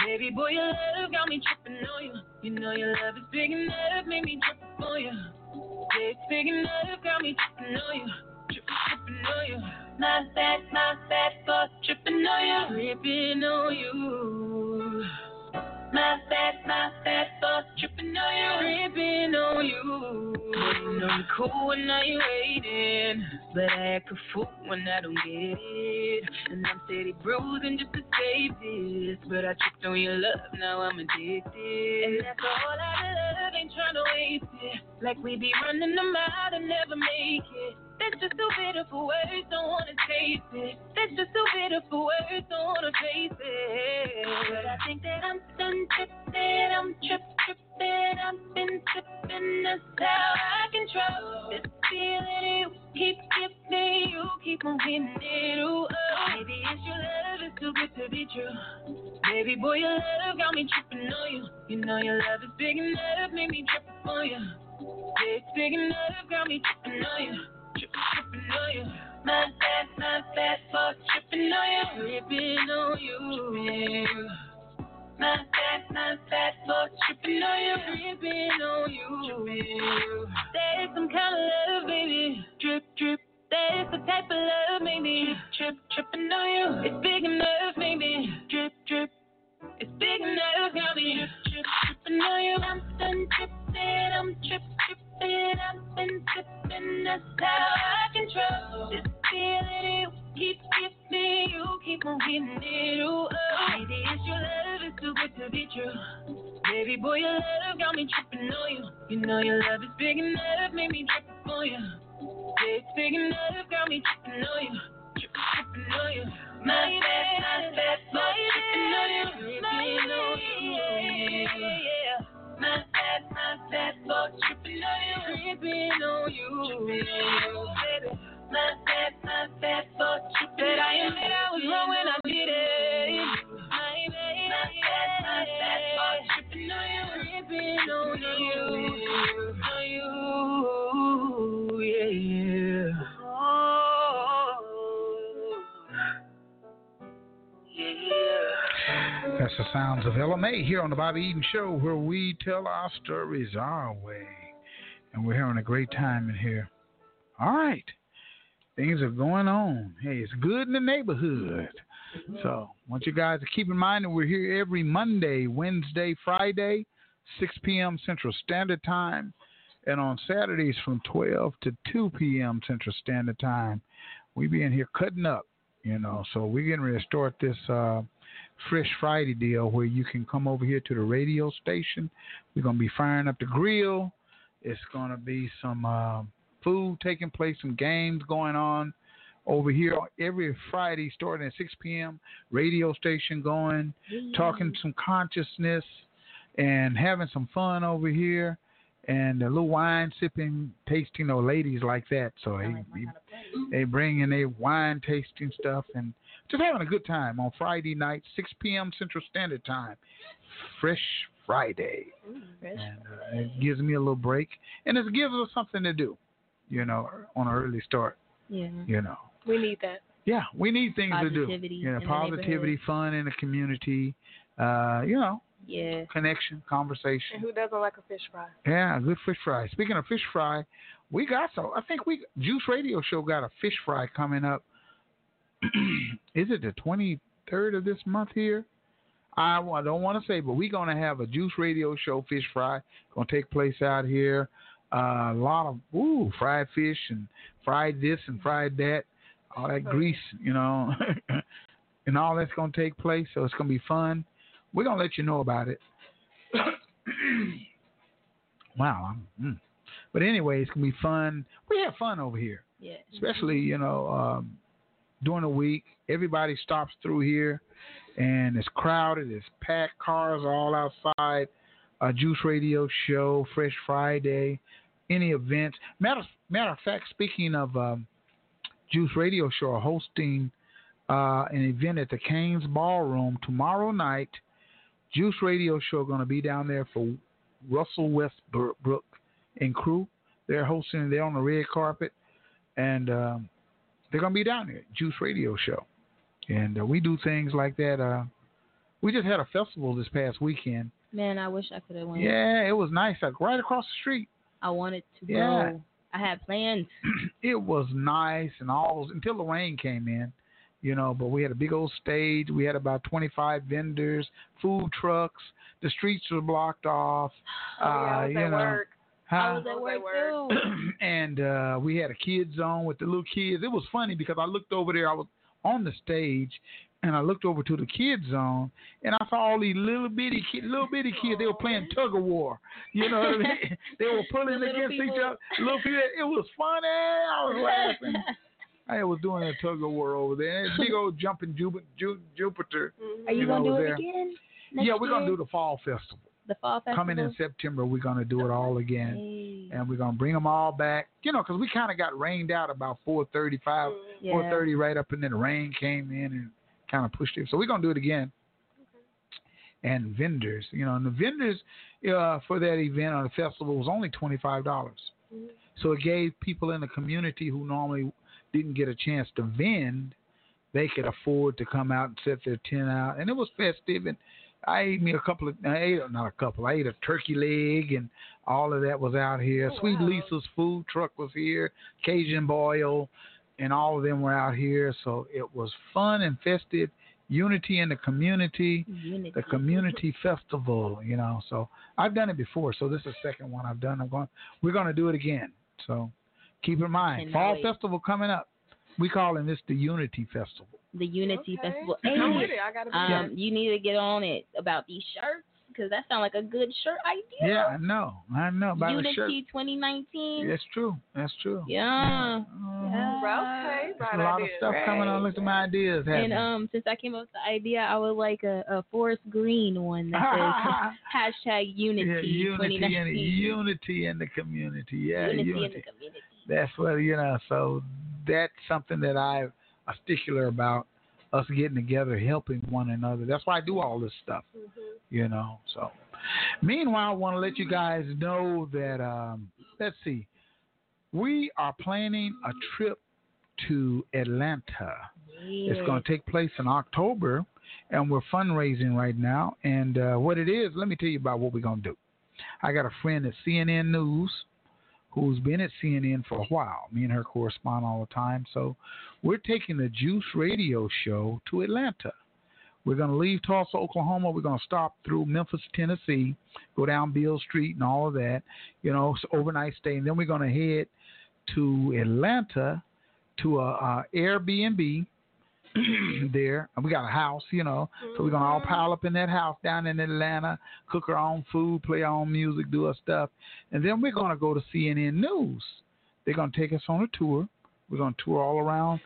Baby boy, your love got me tripping on you. You know your love is big enough, made me trip on you. Yeah, it's big enough, got me tripping on you. Tripping on you. My bad, my bad for tripping on you. Tripping on you. My bad, my bad for tripping on you. Tripping on you. You cool when you waiting. But I act a when I don't get it. And I'm steady bruising just to save this. But I tripped on your love, now I'm addicted. And that's I love, ain't trying to waste it. Like we be running them out and never make it. That's just too bitter for words, don't wanna taste it. That's just too bitter for words, don't wanna it. But I think that I'm I'm trip tripping, I've control this feeling you keep giving. You keep it. Oh. Maybe it's your love, it's too good to be true. Baby boy, your love got me tripping on you. You know your love is big enough, me trip on you. It's big enough, got me tripping on you. Tripping, tripping on you. My bad, my bad for tripping on you. Tripping on you. My bad, my bad for tripping on you. Tripping on you. There's some kind of love, baby. Drip, drip. There's the type of love, maybe. Trip, trip, tripping on you. It's big enough, maybe. Drip, drip. It's big enough, got me drip, drip, tripping on you. I'm done tripping, I'm trip, I've been tripping. That's how I control this feeling you keep giving. You keep on getting it. Ooh, oh. Maybe it's your love, it's too good to be true. Baby boy, your love got me tripping on you. You know your love is big enough, made me trip on you. Yeah, it's big enough, got me tripping on you. Tripping, tripping on you. My bad, my bad, for tripping on you. Tripping on you. My bad, my bad for tripping on you. Tripping on you. Baby. My bad, my bad for tripping I admit I was wrong when I did it. My bad, my bad, my bad for tripping on you. Tripping on you. On you. Yeah. Oh. That's the sounds of LMA here on the Bobby Eaton Show, where we tell our stories our way. And we're having a great time in here. All right. Things are going on. Hey, it's good in the neighborhood. So, I want you guys to keep in mind that we're here every Monday, Wednesday, Friday, 6 p.m. Central Standard Time, and on Saturdays from 12 to 2 p.m. Central Standard Time. We be in here cutting up, you know. So we're getting ready to start this uh, Fresh Friday deal where you can come over here to the radio station. We're gonna be firing up the grill. It's gonna be some uh, food taking place, some games going on over here every Friday starting at 6 p.m. Radio station going, talking some consciousness and having some fun over here. And a little wine sipping, tasting, those ladies like that. So they, they bring in their wine tasting stuff and just having a good time on Friday night, 6 p.m. Central Standard Time. Fresh Friday. and uh, it gives me a little break. And it gives us something to do, you know, on an early start. Yeah. You know. We need that. Yeah, we need things Positivity to do. You know, positivity, fun in the community. Uh, you know, Yeah. connection, conversation. And who doesn't like a fish fry? Yeah, good fish fry. Speaking of fish fry, we got so I think we Juice Radio Show got a fish fry coming up. <clears throat> Is it the twenty third of this month here? I, I don't want to say, but we're gonna have a Juice Radio Show fish fry. Gonna take place out here. Uh, a lot of ooh fried fish and fried this and fried that, all that grease, you know, <laughs> and all that's gonna take place. So it's gonna be fun. We're gonna let you know about it. <coughs> wow. I'm, mm. But anyway, it's gonna be fun. We have fun over here, Yeah. especially you know um, during the week. Everybody stops through here, and it's crowded. It's packed. Cars are all outside. A Juice Radio show, Fresh Friday, any events. Matter matter of fact, speaking of um, Juice Radio show, hosting uh, an event at the Cain's Ballroom tomorrow night. Juice Radio show going to be down there for Russell Westbrook and crew. They're hosting. They're on the red carpet, and um, they're gonna be down here, Juice Radio Show, and uh, we do things like that. Uh, we just had a festival this past weekend. Man, I wish I could have went. Yeah, it was nice. Like right across the street. I wanted to Yeah. go. I had plans. <clears throat> it was nice and all those, until the rain came in, you know. But we had a big old stage. We had about 25 vendors, food trucks. The streets were blocked off. <gasps> Oh, yeah, I uh, you know, work. Huh? I was at work too. <clears throat> <clears throat> and uh, we had a kids zone with the little kids. It was funny because I looked over there. I was on the stage, and I looked over to the kids zone, and I saw all these little bitty kid, little bitty kids. They were playing tug of war. You know what I mean? <laughs> They were pulling The little against each other. Little people. It was funny. I was laughing. <laughs> I was doing a tug of war over there. And big old jumping Jupiter. Jupiter Are you know, gonna do it there. again? Next Yeah, we're gonna do the fall festival. The fall festival. Coming in September, we're gonna do it all again, and we're gonna bring them all back. You know, because we kind of got rained out about 4:35, Yeah. 4:30, right up, and then the rain came in and kind of pushed it. So we're gonna do it again. And vendors, you know, and the vendors uh, for that event or the festival was only twenty five dollars. So it gave people in the community who normally didn't get a chance to vend, they could afford to come out and set their tent out, and it was festive. And I ate me a couple of, I ate not a couple, I ate a turkey leg, and all of that was out here. Oh, Sweet Lisa's food truck was here, Cajun boil, and all of them were out here. So it was fun and festive. Unity in the community, Unity. the community <laughs> festival, you know. So I've done it before, so this is the second one I've done. I'm going. We're going to do it again. So keep in mind, fall wait. festival coming up. We calling this the Unity Festival. the Unity Festival. I'm with it. I gotta be um, you need to get on it about these shirts because that sounds like a good shirt idea. Yeah, I know. I know about the shirt. Unity 2019. That's true. That's true. Yeah. Okay, There's right a lot idea. of stuff coming on. Look at my ideas. And um, since I came up with the idea, I would like a, a forest green one that says <laughs> hashtag Unity yeah, unity in 2019. unity in the community. Yeah, Unity unity. in the community. That's what you know. So that's something that I'm a stickler about. Us getting together, helping one another. That's why I do all this stuff. You know. So, meanwhile, I want to let you guys know that. Um, let's see, we are planning a trip to Atlanta. It's going to take place in October, and we're fundraising right now. And uh, what it is, let me tell you about what we're going to do. I got a friend at CNN News who's been at CNN for a while. Me and her correspond all the time. So we're taking the Juice Radio show to Atlanta. We're going to leave Tulsa, Oklahoma. We're going to stop through Memphis, Tennessee, go down Beale Street and all of that, you know, overnight stay. And then we're going to head to Atlanta to a, a Airbnb <clears throat> there. And we got a house, you know. So we're going to all pile up in that house down in Atlanta, cook our own food, play our own music, do our stuff. And then we're going to go to CNN News. They're going to take us on a tour. We're going to tour all around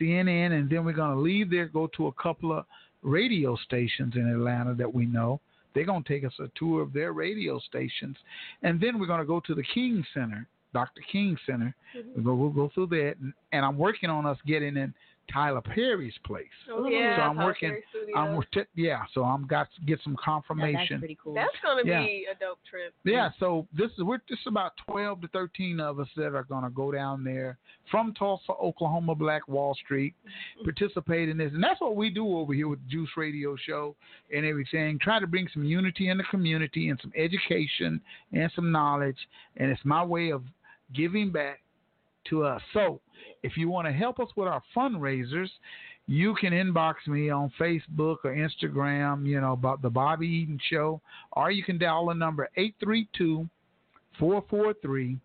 CNN, and then we're going to leave there, go to a couple of radio stations in Atlanta that we know. They're going to take us a tour of their radio stations, and then we're going to go to the King Center, Dr. King Center. Mm-hmm. We'll go, we'll go through that, and, and I'm working on us getting in Tyler Perry's place. Oh, yeah, so I'm Tyler working. I'm Studios. yeah. So I'm got to get some confirmation. That's gonna Yeah. be a dope trip. Yeah, so this is we're just about twelve to thirteen of us that are gonna go down there from Tulsa, Oklahoma, Black Wall Street, <laughs> participate in this, and that's what we do over here with the Juice Radio Show and everything. Try to bring some unity in the community and some education and some knowledge, and it's my way of giving back to us. So, if you want to help us with our fundraisers, you can inbox me on Facebook or Instagram, you know, about the Bobby Eaton Show, or you can dial the number 832 443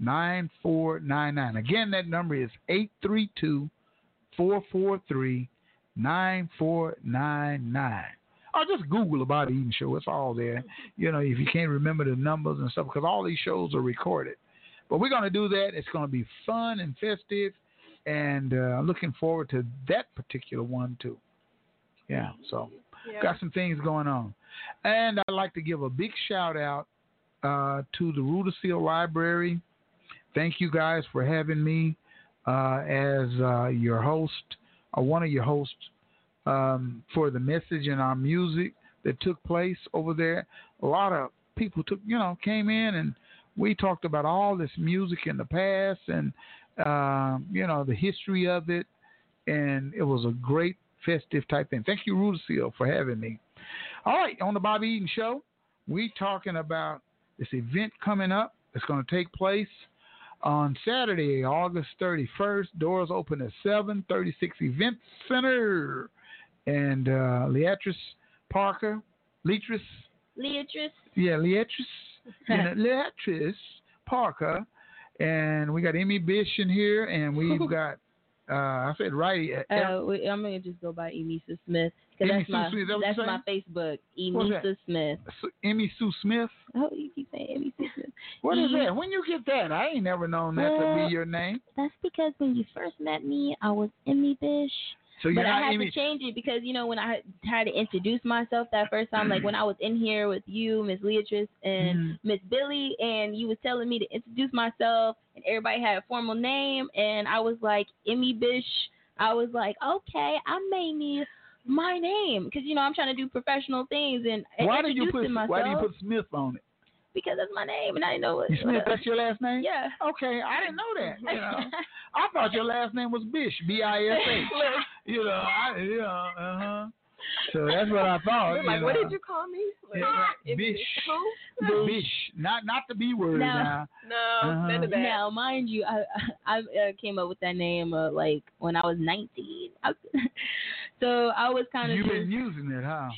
9499. Again, that number is 832 443 9499. Or just Google the Bobby Eaton Show. It's all there. You know, if you can't remember the numbers and stuff, because all these shows are recorded. But we're going to do that. It's going to be fun and festive, and uh, looking forward to that particular one too. Yeah, so Yeah. got some things going on, and I'd like to give a big shout out uh, to the Rudisill Library. Thank you guys for having me uh, as uh, your host, or one of your hosts, um, for the message and our music that took place over there. A lot of people took, you know, came in and we talked about all this music in the past and um, you know the history of it, and it was a great festive type thing. Thank you, Rudisill, for having me. All right, on the Bobby Eaton Show, we talking about this event coming up. It's going to take place on Saturday, August 31st. Doors open at 736 Event Center. And uh, Leatrice Parker, Leatrice, Leatrice. yeah, Leatrice, <laughs> Leatrice Parker. And we got Emmy Bish in here, and we've <laughs> got, uh, I said right, uh, Uh, wait, I'm gonna just go by Emisa Smith because that's Sue my Smith, that that's my Facebook. Emisa Smith. Emmy Sue Smith. Oh, you keep saying Amy Sue Smith. What is that? When you get that? I ain't never known that to be your name. That's because when you first met me, I was Emmy Bish. So but I had to change it because you know when I had to introduce myself that first time, like when I was in here with you, Miss Leatrice, and Mhm. Miss Billy, and you was telling me to introduce myself, and everybody had a formal name, and I was like Emmy Bish. I was like, okay, I may need my name because you know I'm trying to do professional things and, and Why do you put myself Why do you put Smith on it? Because that's my name and I didn't know it. You Smith, that's your last name? Yeah. Okay, I didn't know that. You know, <laughs> I thought your last name was Bish, B I S H. You know, I, you know, uh huh. So that's what I thought. They're like, you what did you call me? Like, Yeah, right. Bish. Who? Bish, not not the B word now. No, Uh-huh. none of that. Now, mind you, I <laughs> I uh, came up with that name uh, like when I was 19. I, <laughs> so I was kind of You've just, been using it, huh?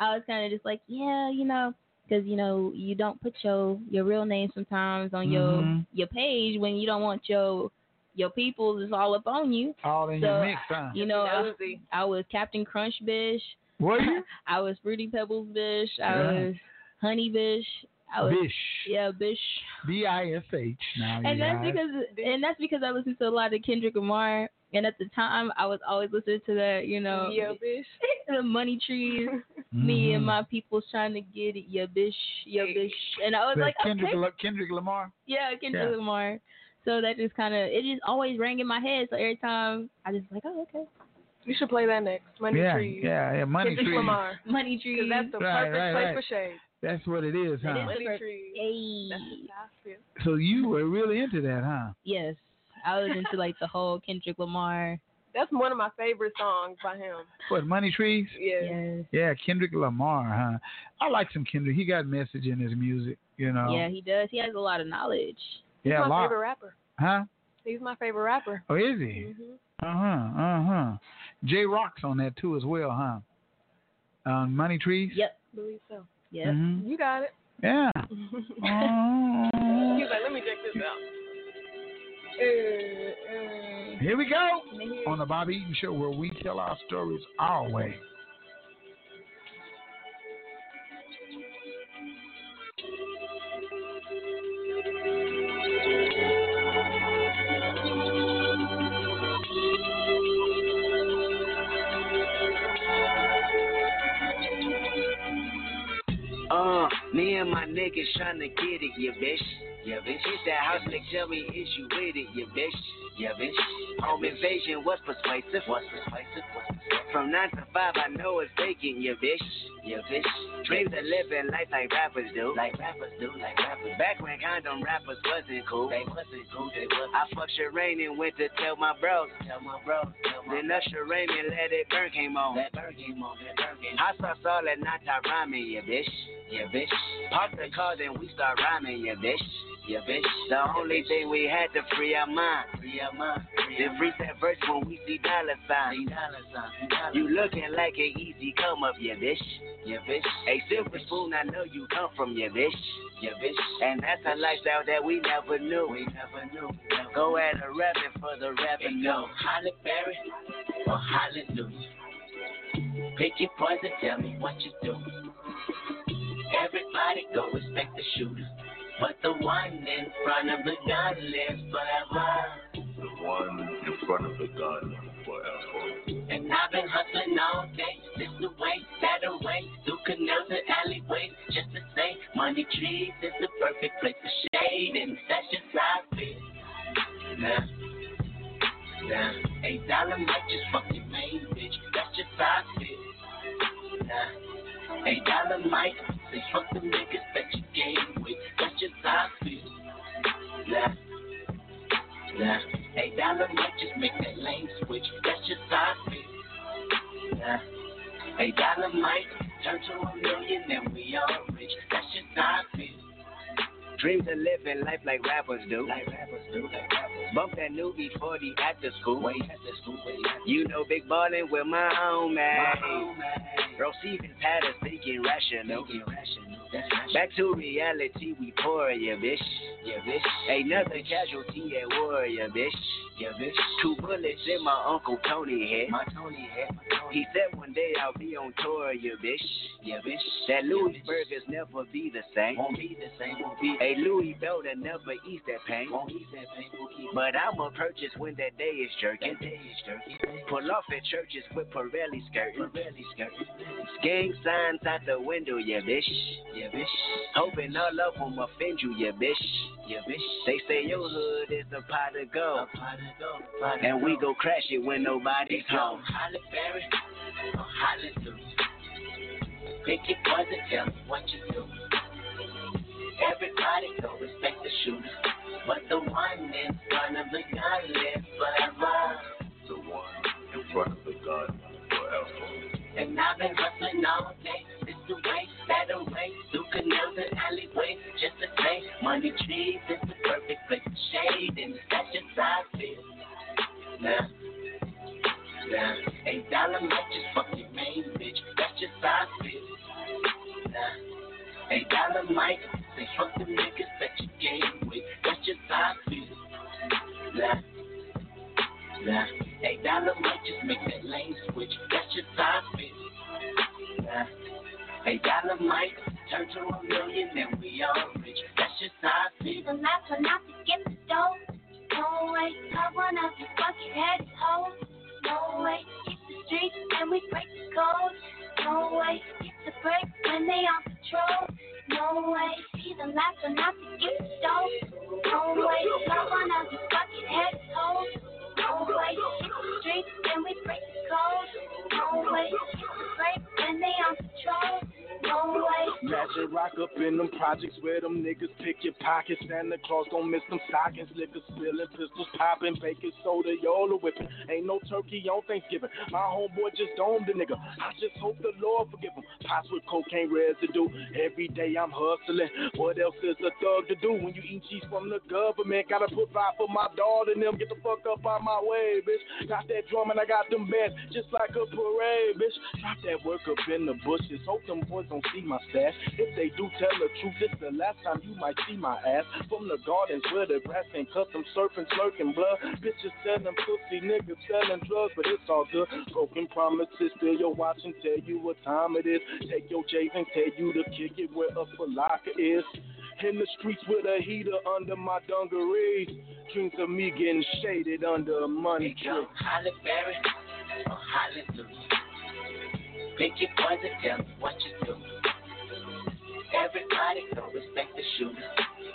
I was kind of just like, yeah, you know, because you know you don't put your your real name sometimes on your Mhm. your page when you don't want your your people is all up on you. All in so, your mix, huh? You know, I, Nosy. I was Captain Crunch Bish. Were you? <laughs> I was Fruity Pebbles Bish. I Yeah. was Honey Bish. I was Bish. Yeah, Bish. B I S H. Now and that's guys. because and that's because I listened to a lot of Kendrick Lamar, and at the time I was always listening to that, you know, Yeah, <laughs> bish. the money trees. Me and Mhm. my people's trying to get it, yeah, bish, yeah, bish, and I was That like, Kendrick, okay, La- Kendrick Lamar. yeah, Kendrick Yeah. Lamar. So that just kind of it just always rang in my head. So every time I just like, oh, okay, You should play that next. Money yeah, trees. yeah, yeah. Money Kendrick trees. Lamar. money trees. Because that's the Right, perfect right, place right. for shade. That's what it is, huh? is Money trees. Hey. That's how I feel. So you were really into that, huh? Yes, I was into like the whole Kendrick Lamar. That's one of my favorite songs by him. What, Money Trees? Yeah. Yes. Yeah, Kendrick Lamar, huh? I like some Kendrick. He got message in his music, you know. Yeah, he does. He has a lot of knowledge. He's Yeah, my a lot. favorite rapper. Huh? He's my favorite rapper. Oh, is he? hmm Uh huh. Uh huh. Jay Rock's on that too as well, huh? On Money Trees. Yep. Believe so. Yep. Mhm. You got it. Yeah. <laughs> He's Oh. like, let me check this out. Uh, uh. Here we go. On the Bobby Eaton Show, where we tell our stories our way. And my niggas tryna get it, yeah, bitch. Yeah, bitch. Hit that house, nigga, tell me, is you with it, yeah, bitch. Yeah, bitch. Home invasion, what's persuasive? What's persuasive? What's persuasive? From 9 to 5, I know it's vacant, yeah, bitch. Yeah, bitch. Dreams of living life like rappers do. Like rappers do, like rappers. Back when condom rappers wasn't cool. They wasn't cool, they wasn't. I fucked Sherane and went to tell my bros. Tell my bros. Tell my then Usher Raymond let it burn came on. That burn came on, that burn came on. I saw all that not rhyming, yeah, bitch. Yeah, bitch. Park the car, then we start rhyming, yeah, bitch. Yeah, bitch. The only thing we had to free our mind. Free our mind. Then freeze that verse when we see dollar signs. You looking like an easy come up, yeah, bitch. Yeah, bitch. A silver spoon, I know you come from, your bitch. Your bitch. And that's a lifestyle that we never knew. We never knew. Go at a rapping for the revenue. Go Halle Berry or Hallelujah. Pick your poison, tell me what you do. Everybody go respect the shooter. But the one in front of the gun lives forever. The one in front of the gun forever. And I've been hustling all day. This the way, that the way. Through canals and alleyways. Just to say, money trees is the perfect place to shade. And that's just how I feel. Nah. Nah. Eight dollar might just fuck your main bitch. That's just how I feel. Nah. Eight dollar mic, Say fuck the niggas that you game with. That's just how I feel. Nah. Hey, dollar might just make that lane switch. That's just how I feel. Hey, dollar might turn to a million and we all rich. That's just how feel. Dreams of living life like rappers do. Like rappers do. Bump that new E40 after school. After school. You know big ballin' with my homie. My homie. Receiving patterns, thinking rational. Back to reality, we pour ya, bitch. Yeah. Ain't nothing casualty at war, ya, bitch. Yeah. Two bullets in my Uncle Tony head. My Tony head. He said one day I'll be on tour, ya, bitch. Yeah. That Louis burgers never be the same. Won't be the same. Won't be. Hey, Louis Belder never eats that pain. Won't eat that pain. Won't keep. But I'ma purchase when that day is jerking. That day is jerking. Pull off at churches with Pirelli skirting. Pirelli skirting. Gang signs out the window, yeah, bitch. Yeah, bitch. Hoping all of them offend you, yeah, bitch. Yeah, bitch. They say your hood is a pot of gold. And we go crash it when nobody's home. Halle Berry Hallelujah. Pick your poison, tell what you do. Everybody go respect the shooter. But the one in front of the gun lives forever. The one in front of the gun forever. And I've been hustling all day. It's the way, that way, through canals and alleyways, just to say, money trees is the perfect place to shade, and that's just how I feel. Now, now, eight dollar might just fuck your main bitch, that's just how I feel. Now, eight dollar might say fuck the niggas that you game with, that's just how I feel. Now, now, eight dollar might just make that lane switch, that's just how I feel. Nah. Hey, dollar might turn to a million and we all rich. That's just how I feel. The last one out to get the dough. No way, out to fucking head hoes. No way, hit the streets and we break the code. No way, the break when they on patrol. No way, see the last one out to get dough. No way, top one out to fucking head hoes. No way, hit the streets and we break the code. No way, hit the break when they on patrol. Magic rock up in them projects where them niggas pick your pockets. Santa Claus gon' miss them stockings. Liquor spilling, pistols popping, baking soda, y'all whipping. Ain't no turkey on Thanksgiving. My homeboy just domed the nigga. I just hope the Lord forgive him. Pots with cocaine residue. Every day I'm hustling. What else is a thug to do when you eat cheese from the government? Gotta put five for my daughter and them. Get the fuck up out my way, bitch. Got that drum and I got them bands just like a parade, bitch. Drop that work up in the bushes. Hope them boys don't see my stash. If they do tell the truth, it's the last time you might see my ass. From the gardens where the grass ain't cut, them surfing, slurking blood. Bitches selling pussy, niggas selling drugs, but it's all good. Broken promises, still your watch and tell you what time it is. Take your J's and tell you to kick it where a falaka is. In the streets with a heater under my dungarees. Dreams of me getting shaded under a money tree. Halle Berry Hallelujah. Pick your poison, tell me what you do. Everybody go respect the shooter,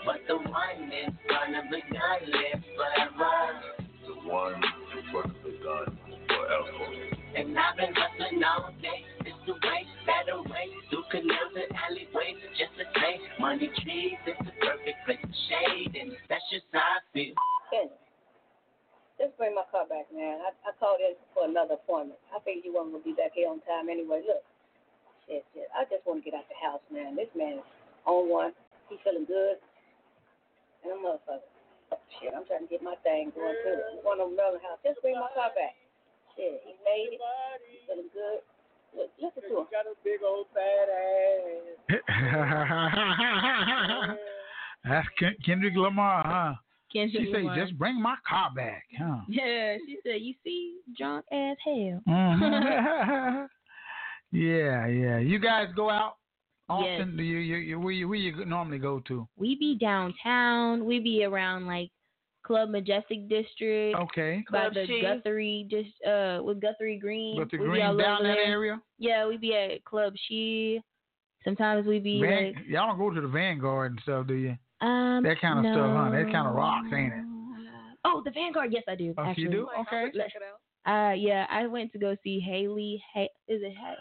but the one in front of the gun lives forever. The one in front of the gun forever. And I've been hustling all day. This the way, that the way, through canals and alleyways, just to say, money trees is the perfect place to shade, and that's just how I feel. Kenny, just bring my car back, man. I, I called in for another appointment. I figured you weren't gonna be back here on time anyway. Look, shit, shit. I just want to get out the house, man. This man is on one. He feeling good, and a motherfucker. Shit, I'm trying to get my thing going too. I'm going over another house. Just bring my car back. Shit, he made it. He feeling good. Look, listen to him. Got a big old fat ass. <laughs> <laughs> That's Ken- Kendrick Lamar, huh? Kendrick she said, Lamar. "Just bring my car back." Huh? <laughs> Yeah, she said, "You see, drunk as hell." Mhm. <laughs> yeah, yeah. You guys go out Yes. often? Do you, you, you, where you where you normally go to? we be downtown. We be around like Club Majestic District. Okay. By Club the She. Guthrie, just uh, with Guthrie Green. Guthrie we be Green all down that area? Yeah, we be at Club She. Sometimes we be Van- like, y'all don't go to the Vanguard and stuff, do you? Um, that kind of stuff, huh? That kind of rocks, ain't it? Oh, the Vanguard. Yes, I do. Oh, you actually. do? Okay. Let's- Uh, yeah, I went to go see Haley. Ha- is it? Ha-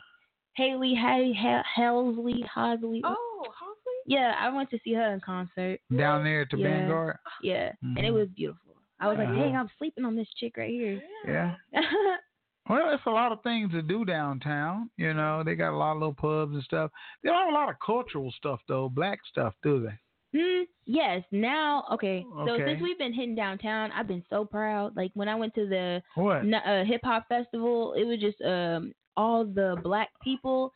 Haley Hay Helsley Hosley. Oh, Hosley. Yeah, I went to see her in concert Down there at the yeah. Vanguard. Yeah, and it Mhm. was beautiful. I was like, dang, I'm sleeping on this chick right here. Yeah. <laughs> Well, it's a lot of things to do downtown. You know, they got a lot of little pubs and stuff. They don't have a lot of cultural stuff though, black stuff, do they? Mm, yes. Now, okay. So Okay. since we've been hitting downtown, I've been so proud. Like when I went to the uh, hip hop festival, it was just um all the black people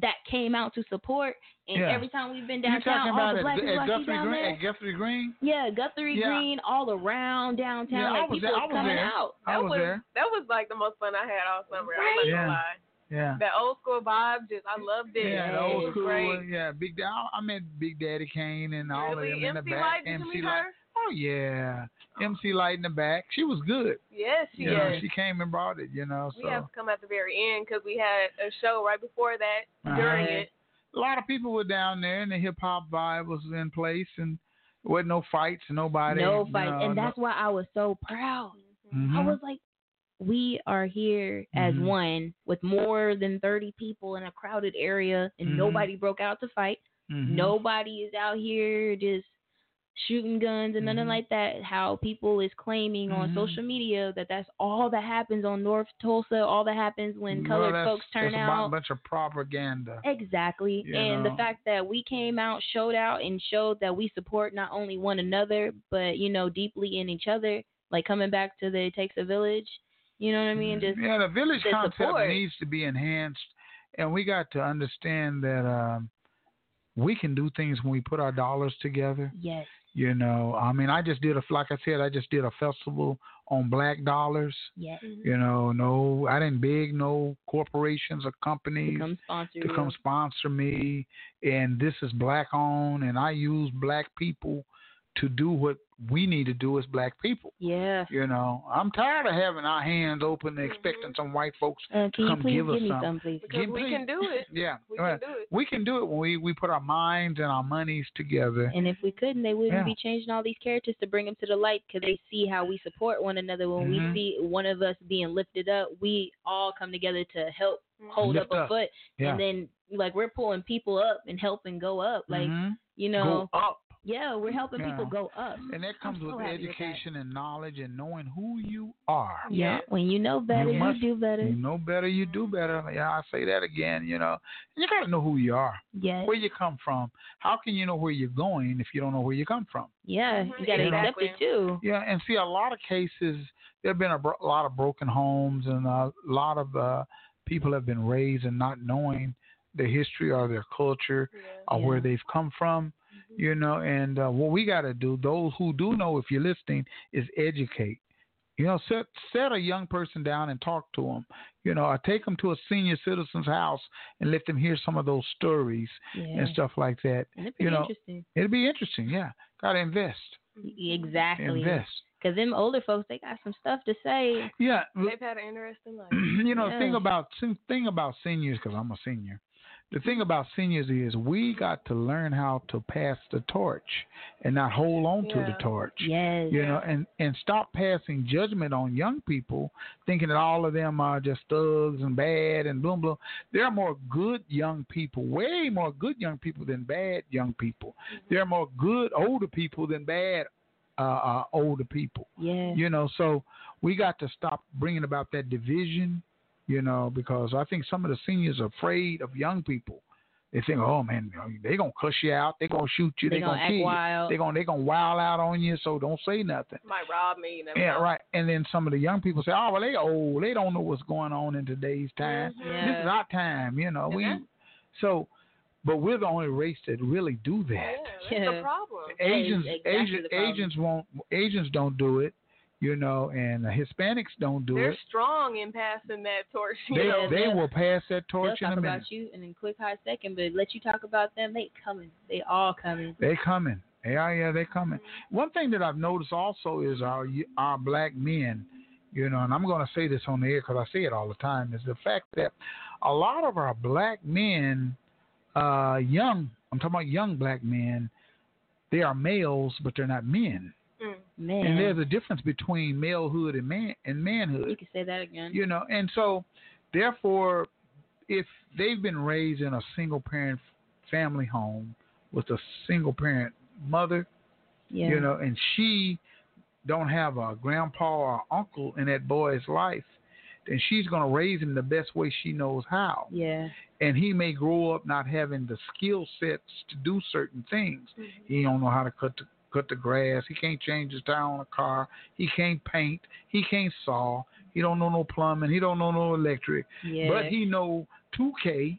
that came out to support. And Yeah. every time we've been downtown, all about the at, black people at Guthrie down Green? there. At Guthrie Green? Yeah, Guthrie Yeah. Green, all around downtown. Yeah, I was people there- I was was coming there. out. I That was was there. that was like the most fun I had all summer. I'm not gonna lie. Yeah. That old school vibe, just I loved it. Yeah, the old school. Great. Yeah, Big Daddy. I met Big Daddy Kane and all Really? of them in the back. Lyte, did you MC meet Lyte. her? Oh yeah, MC Lyte in the back. She was good. Yes, she You know, she came and brought it. You know, We so have to come at the very end because we had a show right before that. During Uh-huh. it, a lot of people were down there, and the hip hop vibe was in place, and there wasn't no fights, nobody. no fights, fight, know, and no- that's why I was so proud. I Mhm. was like, we are here as Mhm. one with more than 30 people in a crowded area, and Mhm. nobody broke out to fight. Mhm. Nobody is out here just shooting guns and nothing Mhm. like that. How people is claiming on Mhm. social media that that's all that happens on North Tulsa, all that happens when Well, colored folks turn out. A bunch of propaganda. Exactly. You and the fact that we came out, showed out, and showed that we support not only one another, but, you know, deeply in each other, like coming back to the It Takes a Village. You know what I mean? Just Mm-hmm. yeah, the village the concept support. needs to be enhanced, and we got to understand that um, we can do things when we put our dollars together. Yes. You know, I mean, I just did a like I said, I just did a festival on black dollars. Yes. You know, no, I didn't beg no corporations or companies To come sponsor to come sponsor me, and this is black owned, and I use black people to do what we need to do as black people. Yeah. You know, I'm tired of having our hands open and expecting some white folks Uh, to come give us give something. some, please? because Give we me- can do it. <laughs> Yeah, We right. can do it. We can do it when we, we put our minds and our monies together. And if we couldn't, they wouldn't Yeah. be changing all these characters to bring them to the light because they see how we support one another. When Mhm. we see one of us being lifted up, we all come together to help hold Lift up a up. foot. Yeah. And then, like, we're pulling people up and helping go up. Like, Mhm. you know, Go up. Yeah, we're helping Yeah. people go up. And that comes so with happy with education and knowledge and knowing who you are. Yeah. When you know better, you, must- do better. You know better, you do better. Yeah, I say that again. You know, you got to know who you are, Yes. where you come from. How can you know where you're going if you don't know where you come from? Yeah, you got to You know? accept it too. Yeah, and see, a lot of cases there have been a, bro- a lot of broken homes, and a lot of uh, people have been raised and not knowing their history or their culture or where they've come from. You know, and uh, what we got to do, those who do know, if you're listening, is educate. You know, set set a young person down and talk to them. You know, or take them to a senior citizen's house and let them hear some of those stories Yeah. and stuff like that. And it'd be you know, interesting. it'd be interesting. Yeah, got to invest. Exactly. Invest. Because them older folks, they got some stuff to say. Yeah, They've had an interesting life. <clears throat> you know, the thing about thing about seniors, because I'm a senior. The thing about seniors is we got to learn how to pass the torch and not hold on to the torch. Yes. You know, and and stop passing judgment on young people, thinking that all of them are just thugs and bad and boom boom. There are more good young people, way more good young people than bad young people. There are more good older people than bad uh, uh, older people. Yeah. You know, so we got to stop bringing about that division, you know, because I think some of the seniors are afraid of young people. They think, oh man, they gonna cuss you out, they gonna shoot you, They they, gonna gonna, kill wild. you, they gonna they gonna wild out on you, so don't say nothing. Might rob me. Never Yeah, know. right. And then some of the young people say, oh well, they old, they don't know what's going on in today's time. Mm-hmm. This is our time, you know. And we so, but we're the only race that really do that. Yeah, that's Yeah. the problem. Asians, That is exactly Asian, the problem. Asians won't, Asians don't do it, you know, and the Hispanics don't do it. They're it. strong in passing that torch. You They know? they they'll- pass that They'll torch in talk a minute. about you in a quick hot second, but let you talk about them, they coming. They all coming. They coming. Yeah, yeah, they coming. One thing that I've noticed also is our our black men, you know, and I'm going to say this on the air because I say it all the time, is the fact that a lot of our black men, uh, young, I'm talking about young black men, they are males, but they're not men. Man. And there's a difference between malehood and man and manhood. you can say that again. you know and so therefore if they've been raised in a single parent family home with a single parent mother, Yeah. you know, and she don't have a grandpa or uncle in that boy's life, then she's going to raise him the best way she knows how. Yeah. And he may grow up not having the skill sets to do certain things. Mm-hmm. He don't know how to cut the cut the grass. He can't change his tire on a car. He can't paint. He can't saw. He don't know no plumbing. He don't know no electric. Yeah. But he know 2K.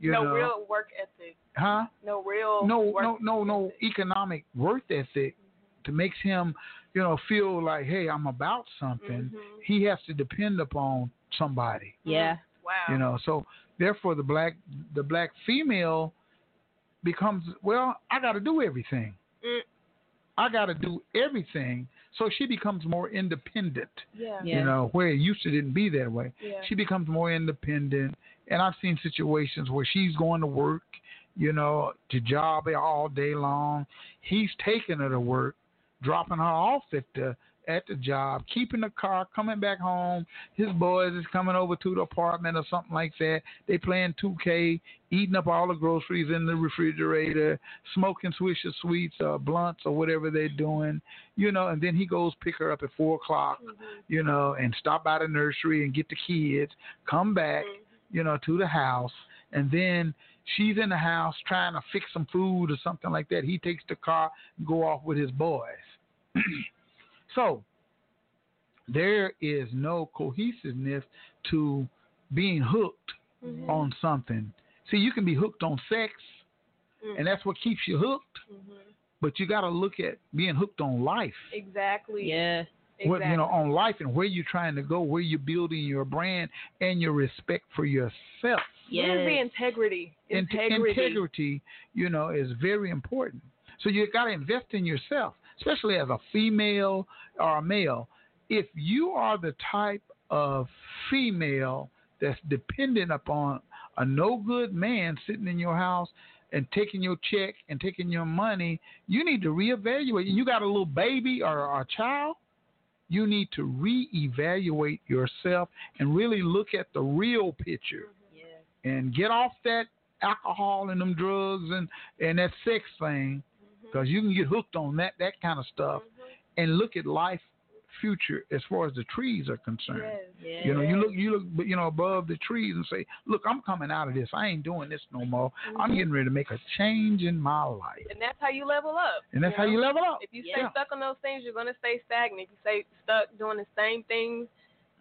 You no know, real work ethic. huh? No real. no, work no, no, no economic worth ethic to makes him, you know, feel like, hey, I'm about something. He has to depend upon somebody. Yeah. Wow. You know, so therefore the black the black female becomes well, I got to do everything. Mm. I got to do everything. So she becomes more independent. Yeah. You know, where it used to didn't be that way. Yeah. She becomes more independent. And I've seen situations where she's going to work, you know, to job all day long. He's taking her to work, dropping her off at the at the job, keeping the car, coming back home. His boys is coming over to the apartment or something like that. They playing 2K, eating up all the groceries in the refrigerator, smoking Swisher Sweets or blunts or whatever they're doing, you know. And then he goes pick her up at four o'clock, mm-hmm. you know, and stop by the nursery and get the kids, come back, mm-hmm. you know, to the house, and then she's in the house trying to fix some food or something like that. He takes the car and go off with his boys. <clears throat> so there is no cohesiveness to being hooked Mhm. on something. See, you can be hooked on sex, Mm. and that's what keeps you hooked. But you got to look at being hooked on life. Exactly. Yeah. What, Exactly. you know, on life and where you're trying to go, where you're building your brand and your respect for yourself. Where's the integrity? Int- Integrity. integrity, you know, is very important. So you got to invest in yourself, especially as a female or a male. If you are the type of female that's dependent upon a no good man sitting in your house and taking your check and taking your money, you need to reevaluate. And you got a little baby or a child, you need to reevaluate yourself and really look at the real picture and get off that alcohol and them drugs and and that sex thing because you can get hooked on that that kind of stuff and look at life future as far as the trees are concerned Yeah. you know you look you look you know above the trees and say look i'm coming out of this i ain't doing this no more i'm Mhm. getting ready to make a change in my life And that's how you level up. And that's how you level up. If you stay Yeah. stuck on those things, you're gonna stay stagnant. If you stay stuck doing the same things,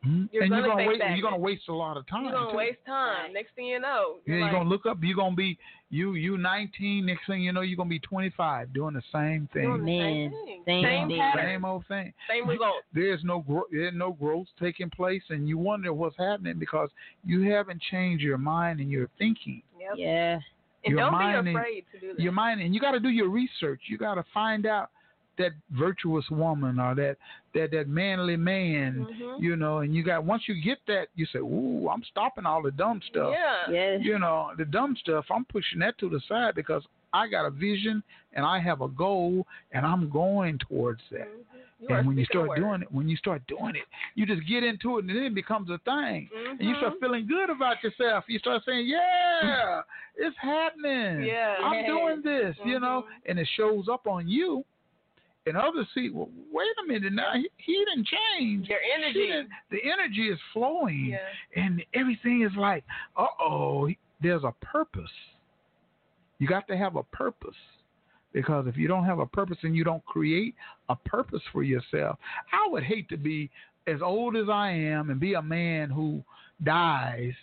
Mhm. You're and gonna you're gonna stay wait you're gonna waste a lot of time you're gonna too. waste time. Next thing you know, Yeah, you're you're gonna look up. You're gonna be you you 19. Next thing you know, you're gonna be 25 doing the same thing. Doing the same Man, thing. same Same thing. pattern. Same old thing. same result. There's no growth. There's no growth taking place, and you wonder what's happening because you haven't changed your mind and your thinking. Yep. Yeah. And your don't mind be and- afraid to do that. Your mind, and you got to do your research. You got to find out that virtuous woman or that that that manly man. Mhm. You know, and you got once you get that, you say, "Ooh, I'm stopping all the dumb stuff." Yeah. Yeah. you know, the dumb stuff, I'm pushing that to the side because I got a vision and I have a goal and I'm going towards that. You are and when you start doing it, when you start doing it, you just get into it and then it becomes a thing. And you start Mhm. feeling good about yourself. You start saying, Yeah, it's happening. Yeah. I'm Yes. doing this, you know, Mhm. and it shows up on you. And others see, well, wait a minute now, he, he didn't change. Your energy. the energy is flowing Yeah. and everything is like, uh oh, there's a purpose. You got to have a purpose. Because if you don't have a purpose and you don't create a purpose for yourself, I would hate to be as old as I am and be a man who dies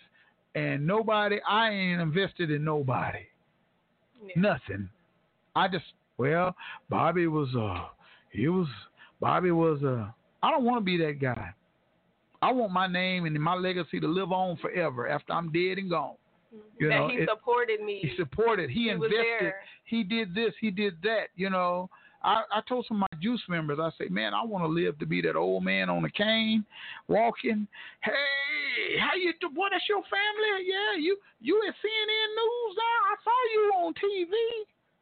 and nobody, I ain't invested in nobody. Nothing. I just, well, Bobby was, uh, he was, Bobby was, uh, I don't want to be that guy. I want my name and my legacy to live on forever after I'm dead and gone. You that know, he it- supported me. he supported. He, He invested. He did this. He did that. You know, I, I told some of my juice members, I say, man, I want to live to be that old man on a cane, walking. Hey, how you? do- Boy, that's your family. Yeah, you you at CNN News now. I saw you on TV.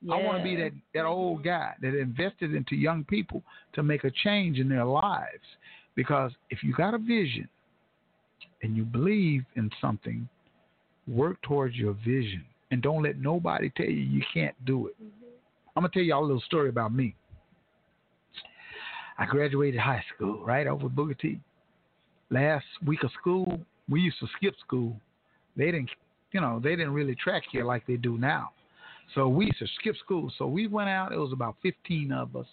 I want to be that that old guy that invested into young people to make a change in their lives. Because if you got a vision and you believe in something, work towards your vision and don't let nobody tell you you can't do it. Mm-hmm. I'm gonna tell y'all a little story about me. I graduated high school right over Booker T. Last week of school, we used to skip school. They didn't, you know, they didn't really track here like they do now. So we used to skip school. So we went out. It was about 15 of us.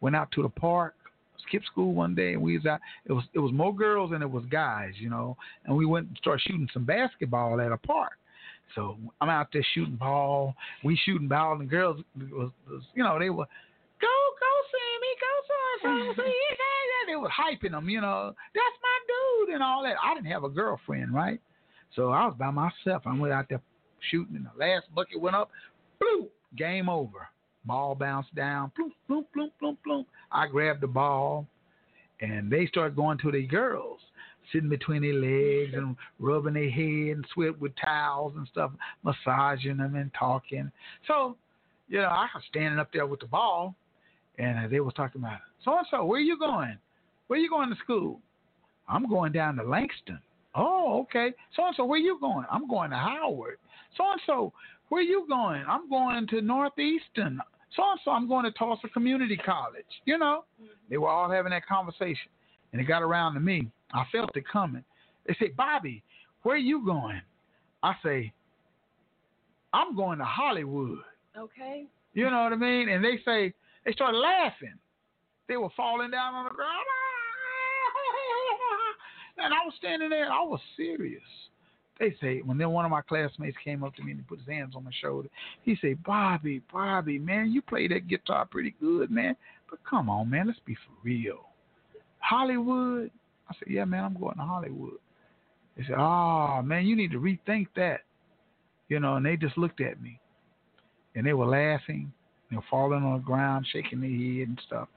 Went out to the park, skipped school one day, and we was out. It was it was more girls than it was guys, you know. And we went and started shooting some basketball at a park. So I'm out there shooting ball. We shooting ball, and girls was, was you know they were go go Sammy go so. <laughs> They were hyping them, you know. That's my dude and all that. I didn't have a girlfriend, right? So I was by myself. I went out there shooting, and the last bucket went up. Bloop, game over. Ball bounced down. Bloop, bloop, bloop, bloop, bloop. I grabbed the ball, and they started going to the girls, sitting between their legs and rubbing their head and sweat with towels and stuff, massaging them and talking. So, you know, I was standing up there with the ball, and they was talking about so and so. Where you going? Where you going to school? I'm going down to Langston. Oh, okay. So and so, where you going? I'm going to Howard. So and so, where you going? I'm going to Northeastern. So and so, I'm going to Tulsa Community College. You know, mm-hmm. they were all having that conversation, and it got around to me. I felt it coming. They say, Bobby, where you going? I say, I'm going to Hollywood. Okay. You know what I mean? And they say they started laughing. They were falling down on the ground. <laughs> And I was standing there. I was serious. They say when then one of my classmates came up to me and put his hands on my shoulder. He said, "Bobby, Bobby, man, you play that guitar pretty good, man. But come on, man, let's be for real. Hollywood." I said, "Yeah, man, I'm going to Hollywood." They said, "Oh, man, you need to rethink that." You know, and they just looked at me, and they were laughing, you know, falling on the ground, shaking their head and stuff.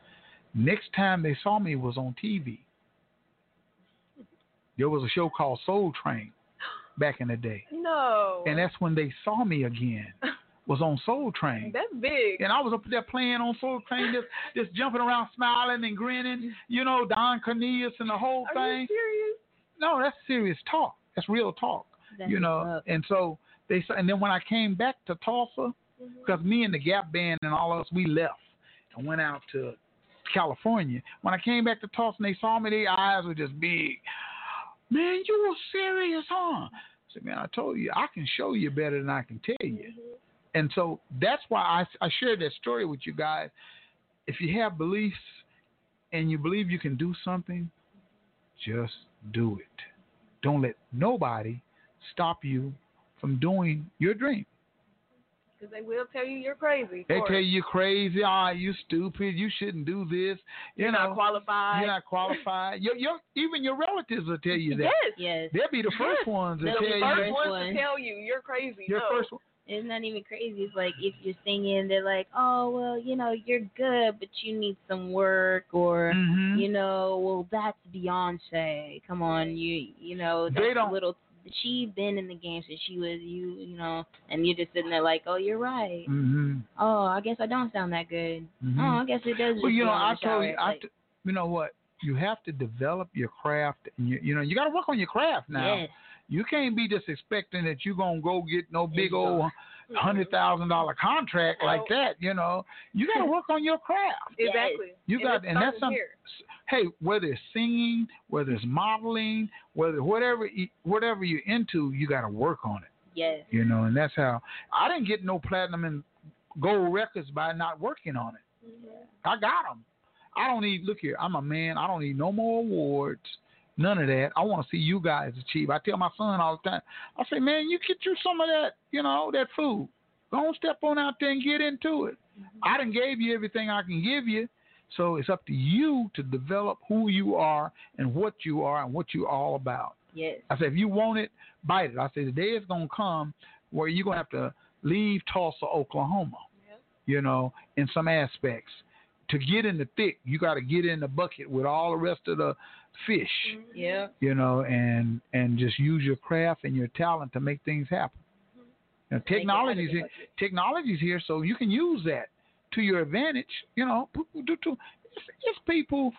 Next time they saw me was on TV. There was a show called Soul Train back in the day. No. And that's when they saw me again. <laughs> Was on Soul Train. That's big. And I was up there playing on Soul Train, just <laughs> just jumping around, smiling and grinning. You know, Don Cornelius and the whole Are thing. you serious? No, that's serious talk. That's real talk. That's you know, up. and so they said, and then when I came back to Tulsa, mm-hmm. because me and the Gap Band and all of us, we left and went out to California. When I came back to Tulsa and they saw me, their eyes were just big. Man, you were serious, huh? I said, man, I told you, I can show you better than I can tell you. Mm-hmm. And so that's why I, I shared that story with you guys. If you have beliefs and you believe you can do something, just do it. Don't let nobody stop you from doing your dream. Because they will tell you you're crazy. They for tell you you're crazy. Ah, you stupid. You shouldn't do this. You You're know, not qualified. You're not qualified. your, your, even your relatives will tell you that. Yes. Yes. They'll be the first Yes. ones to They'll tell be you. the first First ones one. to tell you you're crazy. Your no. first one. It's not even crazy. It's like if you're singing, they're like, "Oh, well, you know, you're good, but you need some work," or Mhm. you know, "Well, that's Beyonce. Come on, you, you know, that's They don't- a little." She been in the game since she was you, you know, and you're just sitting there like, "Oh, you're right. Mm-hmm. Oh, I guess I don't sound that good. Mhm. Oh, I guess it does." Well, you know, I told you. I Like, t- you know what? You have to develop your craft, and you, you know, you got to work on your craft now. Yes. You can't be just expecting that you're gonna go get no big It's old. Hundred thousand dollar contract like that. You know, you got to <laughs> work on your craft. Exactly. You got, it's and that's starting something. here. Hey, whether it's singing, whether it's modeling, whether whatever whatever you're into, you got to work on it. yes. You know, and that's how I didn't get no platinum and gold records by not working on it. Mm-hmm. I got them. I don't need. Look here, I'm a man. I don't need no more awards. None of that. I want to see you guys achieve. I tell my son all the time. I say, man, you get you some of that. You know that food. Go on, step on out there and get into it. Mm-hmm. I done gave you everything I can give you. So it's up to you to develop who you are and what you are and what you're all about. Yes. I said, if you want it, bite it. I said, the day is going to come where you're going to have to leave Tulsa, Oklahoma, you know, in some aspects. To get in the thick, you got to get in the bucket with all the rest of the fish, Yeah. you know, and and just use your craft and your talent to make things happen. Now, technology's here, technology's here, so you can use that to your advantage. You know, people do to it's, it's people,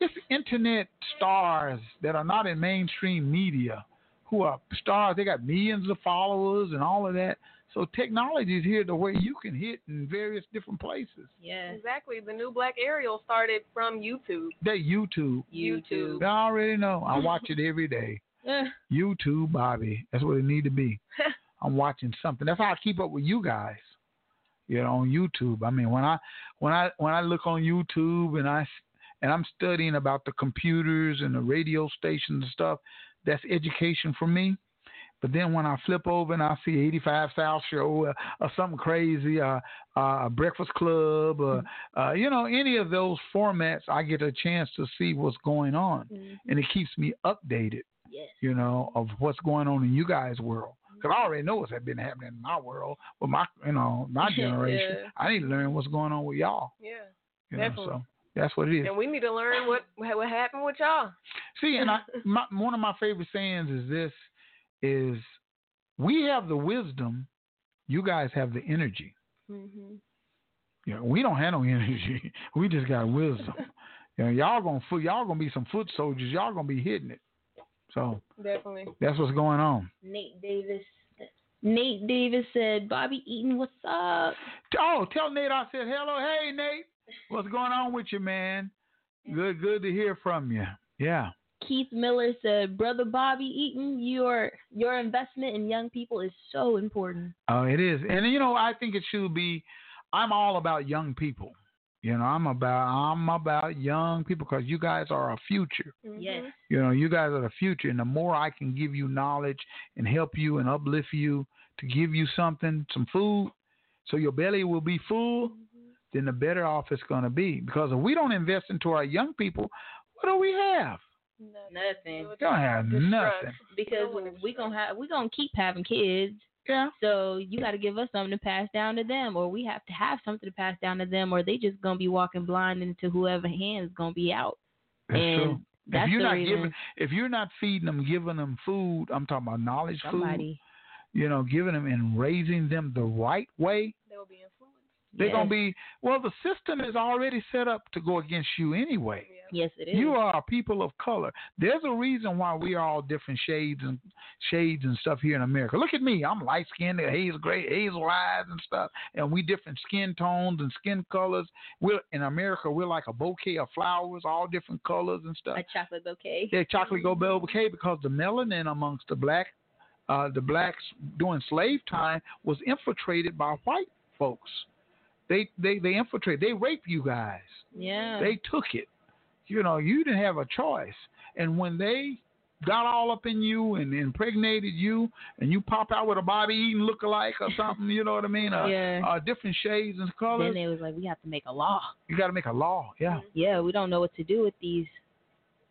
it's internet stars that are not in mainstream media who are stars. They got millions of followers and all of that. So technology is here the way you can hit in various different places. Yeah. Exactly. The new Black Ariel started from YouTube. That YouTube. YouTube. I already know. I <laughs> watch it every day. YouTube, Bobby. That's what it need to be. <laughs> I'm watching something. That's how I keep up with you guys. You know, on YouTube. I mean, when I when I when I look on YouTube and I and I'm studying about the computers and the radio stations and stuff, that's education for me. But then when I flip over and I see 85 South Show or, or something crazy, uh, uh, Breakfast Club, or, uh, you know, any of those formats, I get a chance to see what's going on, and it keeps me updated. Yes. You know, of what's going on in you guys' world. Because I already know what's been happening in my world, with my, you know, my <laughs> generation. Yeah. I need to learn what's going on with y'all. Yeah. You know, Definitely. so that's what it is. And we need to learn what what happened with y'all. See, and I, <laughs> my, one of my favorite sayings is this: is we have the wisdom, you guys have the energy. Mm-hmm. You know, we don't have no energy. <laughs> We just got wisdom. <laughs> you know, y'all gonna foot, y'all gonna be some foot soldiers. Y'all gonna be hitting it. So Definitely. that's what's going on. Nate Davis. Nate Davis said, "Bobby Eaton, what's up?" Oh, tell Nate I said hello. Hey, Nate, what's going on with you, man? Good, good to hear from you. Yeah. Keith Miller said, uh, "Brother Bobby Eaton, your your investment in young people is so important." Oh, it is, and you know, I think it should be. I'm all about young people. You know, I'm about I'm about young people because you guys are our future. Mm-hmm. Yes. You know, you guys are the future, and the more I can give you knowledge and help you and uplift you to give you something, some food, so your belly will be full, mm-hmm. then the better off it's going to be. Because if we don't invest into our young people, what do we have? Nothing. We don't have nothing. Because we gonna have we gonna keep having kids. Yeah. So you got to give us something to pass down to them, or we have to have something to pass down to them, or they just gonna be walking blind into whoever hands gonna be out. That's and true. That's if you're the not reason. giving, if you're not feeding them, giving them food, I'm talking about knowledge Somebody. food. You know, giving them and raising them the right way. They'll be influenced. They're Yes. gonna be well. The system is already set up to go against you anyway. Yes, it is. You are a people of color. There's a reason why we are all different shades and shades and stuff here in America. Look at me. I'm light skinned, hazel gray, hazel eyes and stuff, and we different skin tones and skin colors. We're in America. We're like a bouquet of flowers, all different colors and stuff. a chocolate bouquet. Yeah, chocolate bouquet because the melanin amongst the black, uh, the blacks during slave time was infiltrated by white folks. They they they infiltrate. They rape you guys. Yeah. They took it. You know, you didn't have a choice. And when they got all up in you and impregnated you, and you pop out with a Bobby Eaton lookalike or <laughs> something, you know what I mean? Uh, Yeah. uh, different shades and colors. then they was like, we have to make a law. You got to make a law. Yeah. Yeah, we don't know what to do with these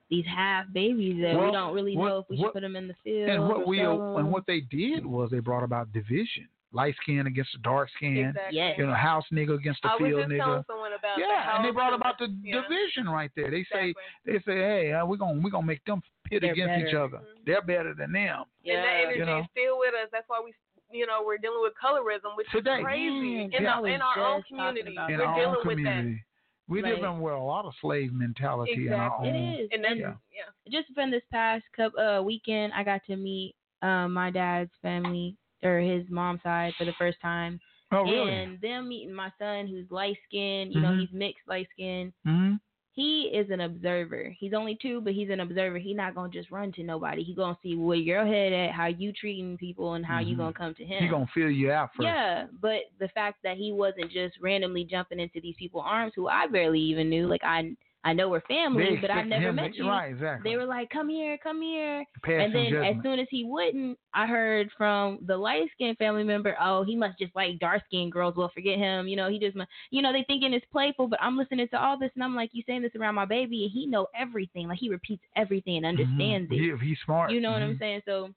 these half babies that we don't really what- know if we what- should put them in the field. And what we and what they did was they brought about division. Light skin against the dark skin. Exactly. Yes. You know, house nigga against the I was field just nigga. someone about the Yeah, and they brought about the yeah. division right there. They say they say, hey, uh, we're gonna we're gonna make them pit They're against each better. other. They're better than them. Yeah. And that energy You know? is still with us. That's why we, you know, we're dealing with colorism, which Today. is crazy Yeah, in, I the, in our own community. in we're our dealing own with that. community. We Right. live in well a lot of slave mentality in our Exactly. own. It is. And that's, Yeah. yeah. Just from this past couple, uh, weekend, I got to meet um, my dad's family or his mom's side for the first time. Oh really? And them meeting my son, who's light skinned, you know, Mhm. he's mixed light skinned. hmm He is an observer. He's only two, but he's an observer. He's not gonna just run to nobody. He gonna see where your head at, how you treating people, and how you Mhm. gonna come to him. He gonna feel you out first. Yeah, but the fact that he wasn't just randomly jumping into these people's arms who I barely even knew, like I I know we're family, but I've never him met you. right, exactly. They were like, "Come here, come here," Passing and then judgment. as soon as he wouldn't, I heard from the light skinned family member, "Oh, he must just like dark skinned girls. Well, forget him. You know, he just, you know, they thinking it's playful, but I'm listening to all this and I'm like, you saying this around my baby, and he know everything. Like he repeats everything and understands Mhm. it. He, he's smart. You know what I'm Mhm. saying? So,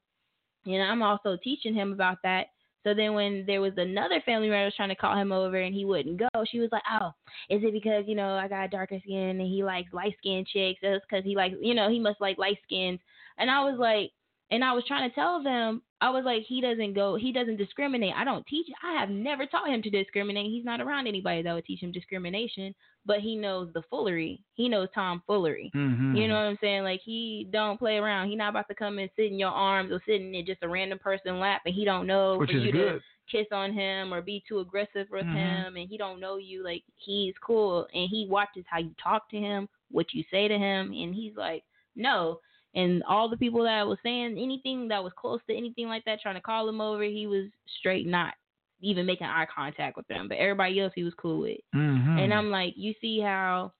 you know, I'm also teaching him about that. So then when there was another family member was trying to call him over and he wouldn't go, she was like, "Oh, is it because you know I got darker skin and he likes light skinned chicks? That's because he likes, you know, he must like light skins." And I was like, And I was trying to tell them, I was like, he doesn't go, he doesn't discriminate. I don't teach. I have never taught him to discriminate. He's not around anybody that would teach him discrimination, but he knows the foolery. He knows tomfoolery. Mhm. You know what I'm saying? Like he don't play around. He not about to come and sit in your arms or sit in just a random person lap, and he don't know Which for is you good. to kiss on him or be too aggressive with Mhm. him, and he don't know you. Like he's cool, and he watches how you talk to him, what you say to him, and he's like, no. And all the people that was saying anything that was close to anything like that, trying to call him over, he was straight not even making eye contact with them. But everybody else, he was cool with. Mhm. And I'm like, you see how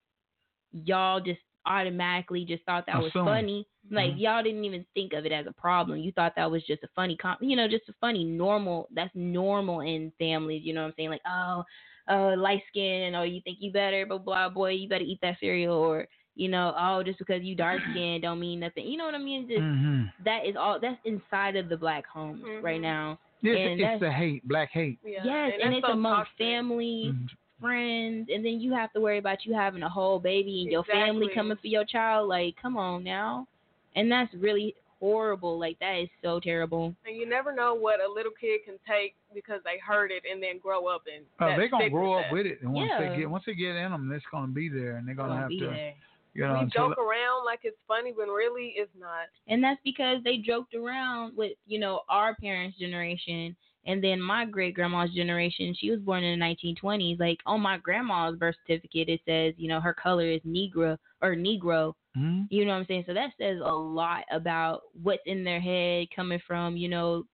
y'all just automatically just thought that was Assume. funny. Like Mhm. y'all didn't even think of it as a problem. You thought that was just a funny, com- you know, just a funny normal. That's normal in families. You know what I'm saying? Like, oh, uh, light skin, or you think you better, but blah, boy, you better eat that cereal, or you know, oh, just because you dark skinned don't mean nothing. You know what I mean? Just Mhm. that is all. That's inside of the black homes right now. and It's, it's that's- the hate, black hate. yes, and and, that's it's so among toxic. family, Mm-hmm. friends, and then you have to worry about you having a whole baby and your family coming for your child. Like, come on now, and that's really horrible. Like, that is so terrible. And you never know what a little kid can take because they heard it and then grow up and Oh, that they're gonna grow up that. with it, and once Yeah. they get once they get in them, it's gonna be there, and they're gonna Gonna have be to, there. You know, we joke around like it's funny when really it's not. And that's because they joked around with, you know, our parents' generation and then my great grandma's generation. She was born in the 1920s. Like on my grandma's birth certificate, it says, you know, her color is Negro or Negro. Mhm. You know what I'm saying? So that says a lot about what's in their head coming from, you know,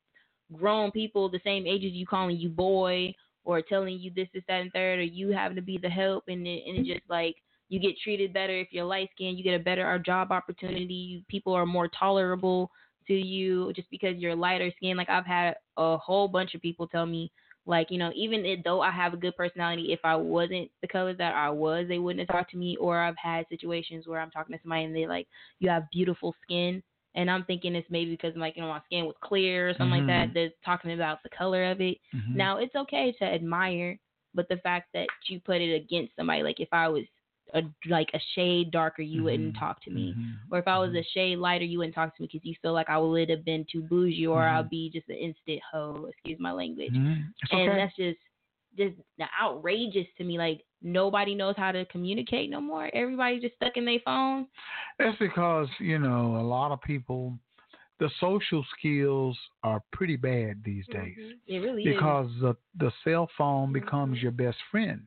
grown people the same age as you calling you boy or telling you this, this, that, and third, or you having to be the help, and it, and it's just like you get treated better if you're light skinned, you get a better uh, job opportunity, people are more tolerable to you just because you're lighter skin. Like I've had a whole bunch of people tell me, like you know, even if, though I have a good personality, if I wasn't the color that I was, they wouldn't have talked to me. Or I've had situations where I'm talking to somebody and they like, you have beautiful skin. And I'm thinking it's maybe because like you know my skin was clear or something like that. Mhm. They're talking about the color of it. Mhm. Now it's okay to admire, but the fact that you put it against somebody, like if I was a like a shade darker, you wouldn't mm-hmm. talk to me, mm-hmm. or if I was mm-hmm. a shade lighter, you wouldn't talk to me because you feel like I would have been too bougie, or I'll be just an instant hoe. Excuse my language. Mhm. And okay. that's just just outrageous to me. Like nobody knows how to communicate no more. Everybody's just stuck in their phone. That's because you know a lot of people, the social skills are pretty bad these days It really because is. the the cell phone becomes your best friend,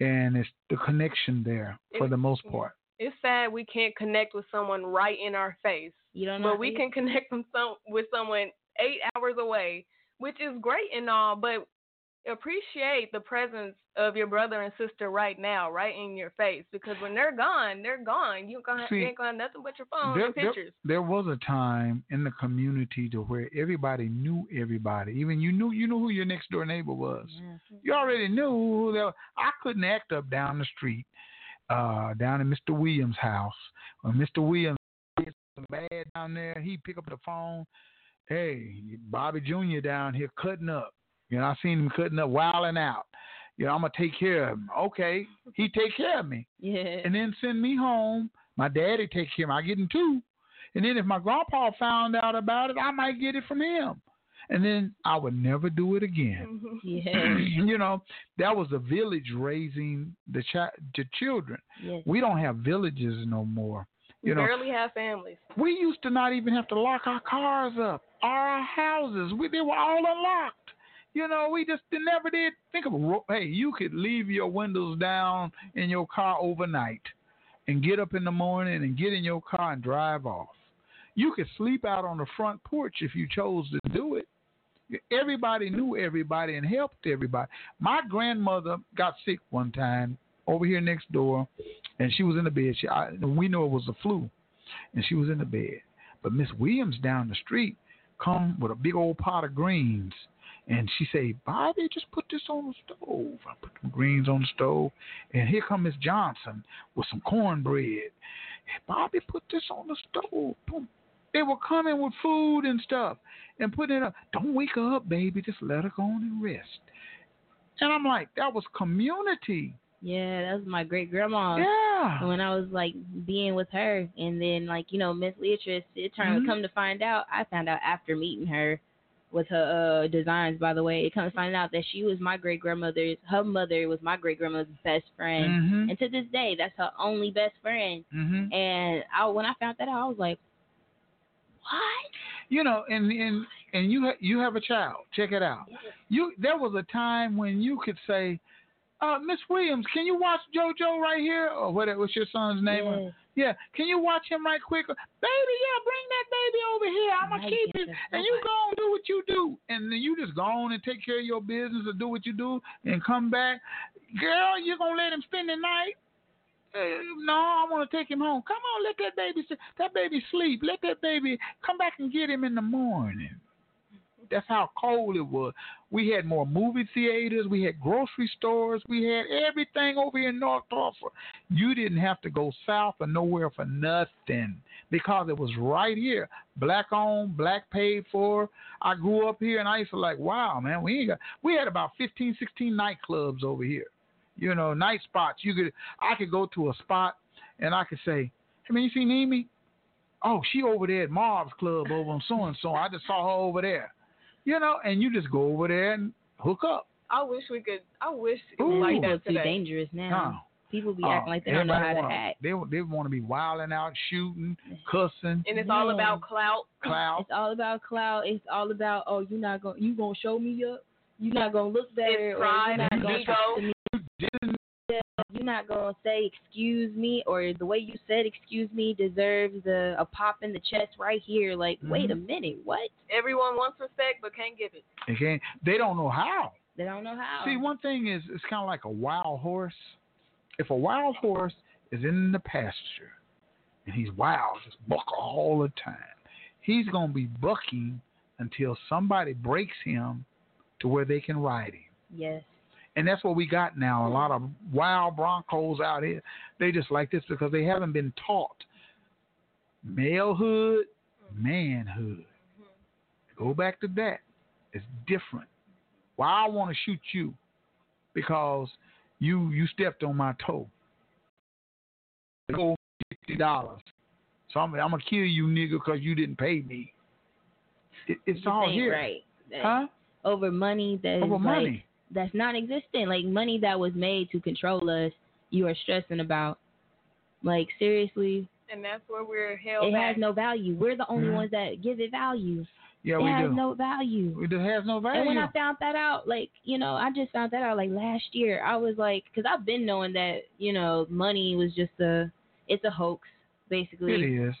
and it's the connection there for It- the most part. It's sad we can't connect with someone right in our face. You don't know. But we can connect <laughs> with some with someone eight hours away, which is great and all, but appreciate the presence of your brother and sister right now, right in your face. Because when they're gone, they're gone. You gonna See, you ain't gonna have nothing but your phone there, and pictures. there was a time in the community to where everybody knew everybody. Even you knew you knew who your next door neighbor was. You already knew who they were. I couldn't act up down the street, uh, down in Mr. Williams' house. When Mr. Williams did something bad down there, he pick up the phone. Hey, Bobby Jr. down here cutting up. You know, I seen him cutting up, wilding out. You know, I'm gonna take care of him. Okay, he take care of me Yeah. and then send me home. My daddy take care of me. I get him too. And then if my grandpa found out about it, I might get it from him. And then I would never do it again. Mm-hmm. <clears throat> Yeah. you know, that was a village raising the chi- the children. Yes. We don't have villages no more. We You know, barely have families. we used to not even have to lock our cars up our houses. We, they were all unlocked. You know, we just never did think of hey, you could leave your windows down in your car overnight and get up in the morning and get in your car and drive off. You could sleep out on the front porch if you chose to do it. Everybody knew everybody and helped everybody. My grandmother got sick one time over here next door, and she was in the bed. She, I, we know it was the flu, and she was in the bed. But Miss Williams down the street come with a big old pot of greens, and she say, "Bobby, just put this on the stove." I put the greens on the stove, and here come Miss Johnson with some cornbread. Bobby, put this on the stove. Boom. They were coming with food and stuff and putting it up. Don't wake her up, baby. Just let her go on and rest. And I'm like, that was community. Yeah, that was my great grandma. Yeah. When I was like being with her, and then like you know Miss Leatrice, it turned Mhm. come to find out, I found out after meeting her with her uh designs. By the way, it comes to find out that she was my great grandmother's. Her mother was my great grandmother's best friend, Mhm. and to this day, that's her only best friend. Mhm. And I when I found that out, I was like, what? You know, and and and you ha- you have a child. Check it out. You there was a time when you could say, uh, Miss Williams, can you watch JoJo right here or what? What's your son's name? Yes. Yeah, can you watch him right quick? Baby, yeah, bring that baby over here. I'm gonna keep yes, it, and you go and do what you do, and then you just go on and take care of your business and do what you do, and come back. Girl, you gonna let him spend the night? No, I want to take him home. Come on, let that baby that baby sleep. Let that baby come back and get him in the morning. That's how cold it was. We had more movie theaters. We had grocery stores. We had everything over here in North Tulsa. You didn't have to go south or nowhere for nothing because it was right here. Black owned, black paid for. I grew up here and I used to like, wow, man, we ain't got. We had about 15, 16 nightclubs over here. You know, night spots. You could, I could go to a spot and I could say, hey man, you seen Amy? Oh, she over there at Marv's Club over on so and so. I just saw her over there. You know, and you just go over there and hook up. I wish we could. I wish it was Ooh. like People are that too today. dangerous now. Huh. People be Oh, acting like they don't know how everybody to wanna- act. They they want to be wilding out, shooting, <sighs> cussing. And it's all about clout. <laughs> Clout. It's all about clout. It's all about oh, you're not gonna you gonna show me up. You're not gonna look better. It's or pride you're not and gonna ego. talk to me. Yeah, You're not gonna say excuse me or the way you said excuse me deserves a, a pop in the chest right here. Like, wait a mm-hmm. minute, what? Everyone wants respect but can't give it. They can't. They don't know how. They don't know how. See, one thing is, it's kind of like a wild horse. If a wild horse is in the pasture and he's wild, just buck all the time, he's gonna be bucking until somebody breaks him to where they can ride him. Yes. And that's what we got now. A lot of wild Broncos out here. They just like this because they haven't been taught malehood, manhood. Go back to that. It's different. Why I want to shoot you? Because you you stepped on my toe. Go fifty dollars. So I'm, I'm gonna kill you, nigga, because you didn't pay me. It, it's This all here, right. That- huh? Over money that is Over like money. that's non-existent. Like money that was made to control us. You are stressing about. Like seriously, And that's where we're held it back. has no value. We're the only Mhm. ones that give it value. Yeah, it we has do. no value. It has no value. And when I found that out, like, you know, I just found that out like last year. I was like, because I've been knowing that, you know, money was just a, it's a hoax, basically. it is.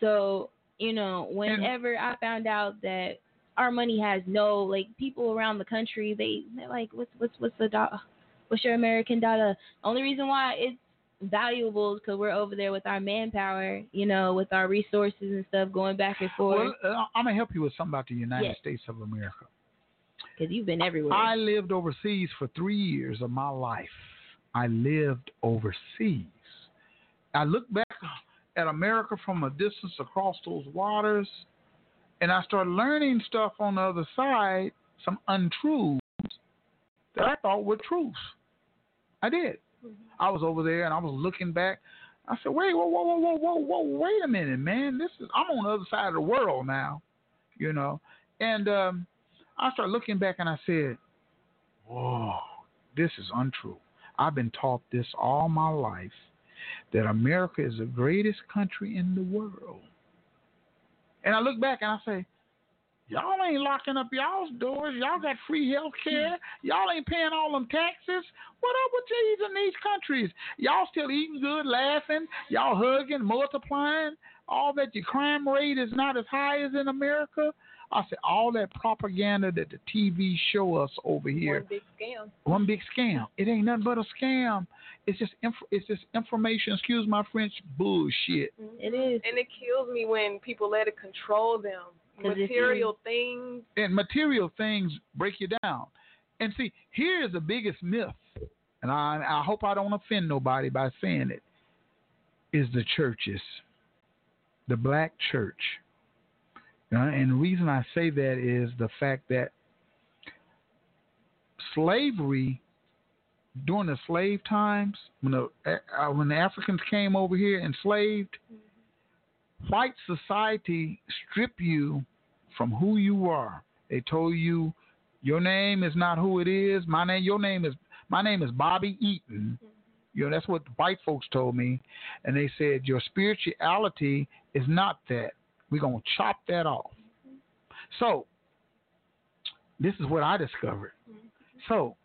So, you know, whenever I found out that our money has no, like, people around the country, they, they're like, what's, what's, what's the dollar? What's your American dollar? Only reason why it's valuable is because we're over there with our manpower, you know, with our resources and stuff going back and forth. Well, uh, I'm gonna help you with something about the United Yes. States of America. Because you've been everywhere. I lived overseas for three years of my life. I lived overseas. I look back at America from a distance across those waters, and I started learning stuff on the other side, some untruths that I thought were truths. I did. I was over there and I was looking back. I said, wait, whoa, whoa, whoa, whoa, whoa, whoa, wait a minute, man. This is I'm on the other side of the world now, you know. And um, I started looking back and I said, whoa, this is untrue. I've been taught this all my life that America is the greatest country in the world. And I look back and I say, Y'all ain't locking up y'all's doors. Y'all got free health care. Y'all ain't paying all them taxes. What up with these in these countries? Y'all still eating good, laughing. Y'all hugging, multiplying. All that your crime rate is not as high as in America. I said all that propaganda that the TV show us over here. One big scam. One big scam. It ain't nothing but a scam. It's just inf- it's just information. Excuse my French. Bullshit. Mm-hmm. It is. And it kills me when people let it control them. Material things. and material things break you down. And see, here is the biggest myth, and I, I hope I don't offend nobody by saying it, is the churches, the black church. Uh, and the reason I say that is the fact that slavery during the slave times when the uh, when the Africans came over here enslaved, white society strip you from who you are. They told you your name is not who it is. My name, your name is my name is Bobby Eaton. You know that's what the white folks told me, and they said your spirituality is not that. We're gonna chop that off. So this is what I discovered. So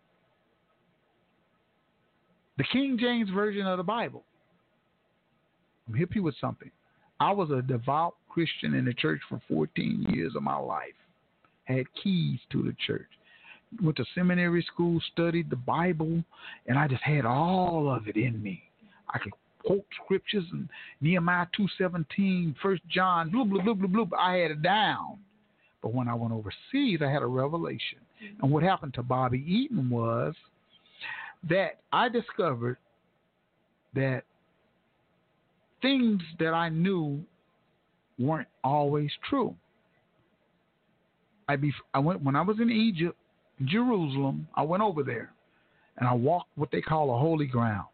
the King James version of the Bible. I'm hip you with something. I was a devout Christian in the church for 14 years of my life. Had keys to the church. Went to seminary school, studied the Bible, and I just had all of it in me. I could quote scriptures and Nehemiah 2.17, 1 John, blah, blah, blah, blah, blah. I had it down. But when I went overseas, I had a revelation. Mm-hmm. And what happened to Bobby Eaton was that I discovered that things that I knew weren't always true. I be I went when I was in Egypt, Jerusalem. I went over there, and I walked what they call a holy ground.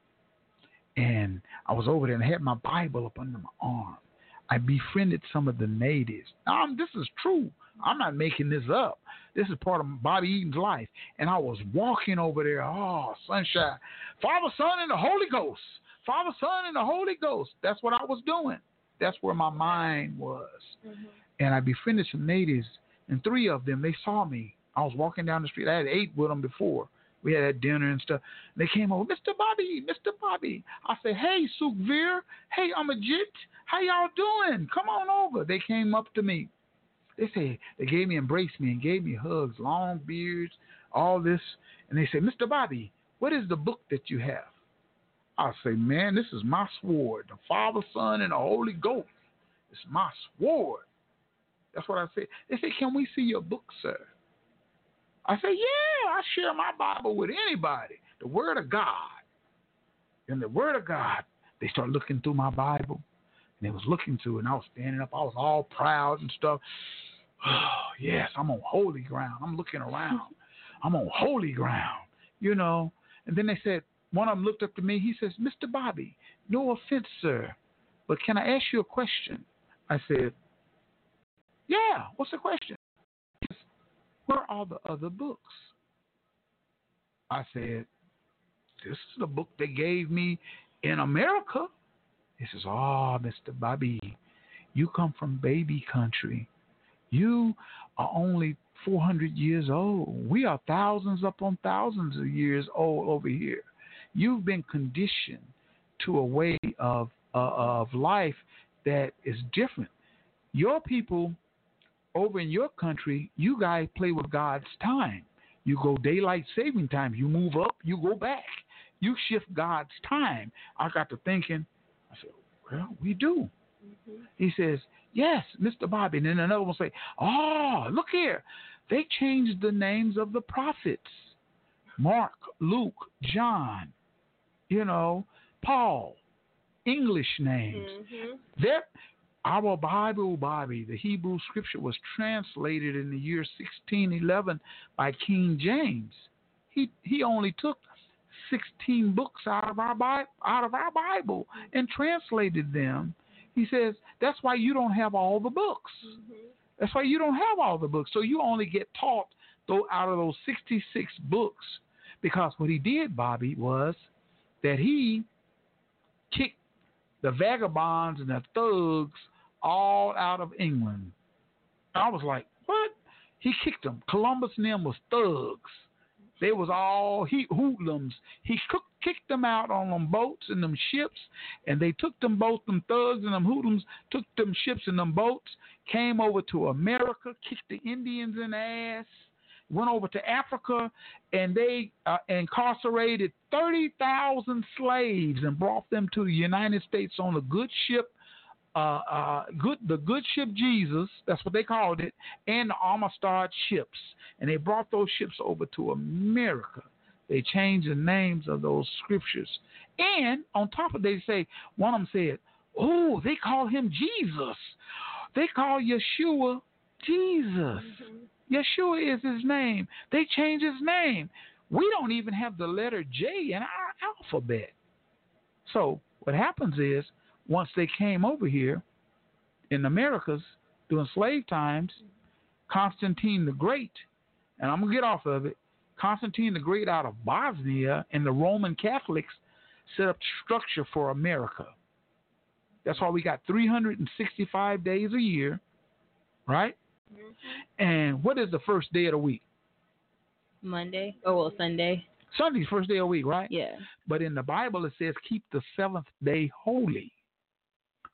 And I was over there and I had my Bible up under my arm. I befriended some of the natives. Now, I'm, this is true. I'm not making this up. This is part of Bobby Eaton's life. And I was walking over there. Oh, sunshine. Father, Son, and the Holy Ghost. Father, Son, and the Holy Ghost. That's what I was doing. That's where my mind was. Mm-hmm. And I befriended some natives, and three of them, they saw me. I was walking down the street. I had ate with them before. We had dinner and stuff. They came over, Mr. Bobby, Mr. Bobby. I said, Hey, Sukvir. Hey, I'm a Amajit. How y'all doing? Come on over. They came up to me. They say they gave me, embraced me, and gave me hugs, long beards, all this. And they said, Mr. Bobby, what is the book that you have? I say, man, this is my sword. The Father, Son, and the Holy Ghost. It's my sword. That's what I say. They say, can we see your book, sir? I say, yeah, I share my Bible with anybody. The Word of God. And the Word of God, they start looking through my Bible. And they was looking through and I was standing up. I was all proud and stuff. Oh, <sighs> yes, I'm on holy ground. I'm looking around. <laughs> I'm on holy ground, you know. And then they said, one of them looked up to me. He says, Mr. Bobby, no offense, sir, but can I ask you a question? I said, Yeah, what's the question? Where are the other books? I said, This is the book they gave me in America. He says, Oh, Mr. Bobby, you come from baby country. You are only 400 years old. We are thousands upon thousands of years old over here. You've been conditioned to a way of uh, of life that is different. Your people over in your country, you guys play with God's time. You go daylight saving time. You move up, you go back. You shift God's time. I got to thinking, I said, well, we do. Mm-hmm. He says, yes, Mr. Bobby. And then another one say, oh, look here. They changed the names of the prophets. Mark, Luke, John, you know, Paul, English names. Mm-hmm. That our Bible, Bobby, the Hebrew scripture was translated in the year 1611 by King James. He he only took 16 books out of our Bible, out of our Bible and translated them. He says that's why you don't have all the books. Mm-hmm. That's why you don't have all the books. So you only get taught though out of those 66 books because what he did, Bobby, was that he kicked the vagabonds and the thugs all out of England. I was like, what? He kicked them. Columbus and them was thugs. They was all he hoodlums. He cooked, kicked them out on them boats and them ships, and they took them both them thugs and them hoodlums took them ships and them boats, came over to America, kicked the Indians in the ass, went over to Africa and they uh, incarcerated 30,000 slaves and brought them to the United States on a good ship, uh, uh, good the good ship Jesus, that's what they called it, and the armor ships. And they brought those ships over to America. They changed the names of those scriptures. And on top of they say, one of them said, oh, they call him Jesus. They call Yeshua Jesus. Mm-hmm. Yeshua is his name. They changed his name. We don't even have the letter J in our alphabet. So what happens is once they came over here in Americas during slave times, Constantine the Great, and I'm gonna get off of it. Constantine the Great out of Bosnia and the Roman Catholics set up structure for America. That's why we got 365 days a year, right? Mm-hmm. And what is the first day of the week? Monday. Oh well, Sunday. Sunday's first day of the week, right? Yeah. But in the Bible it says keep the seventh day holy.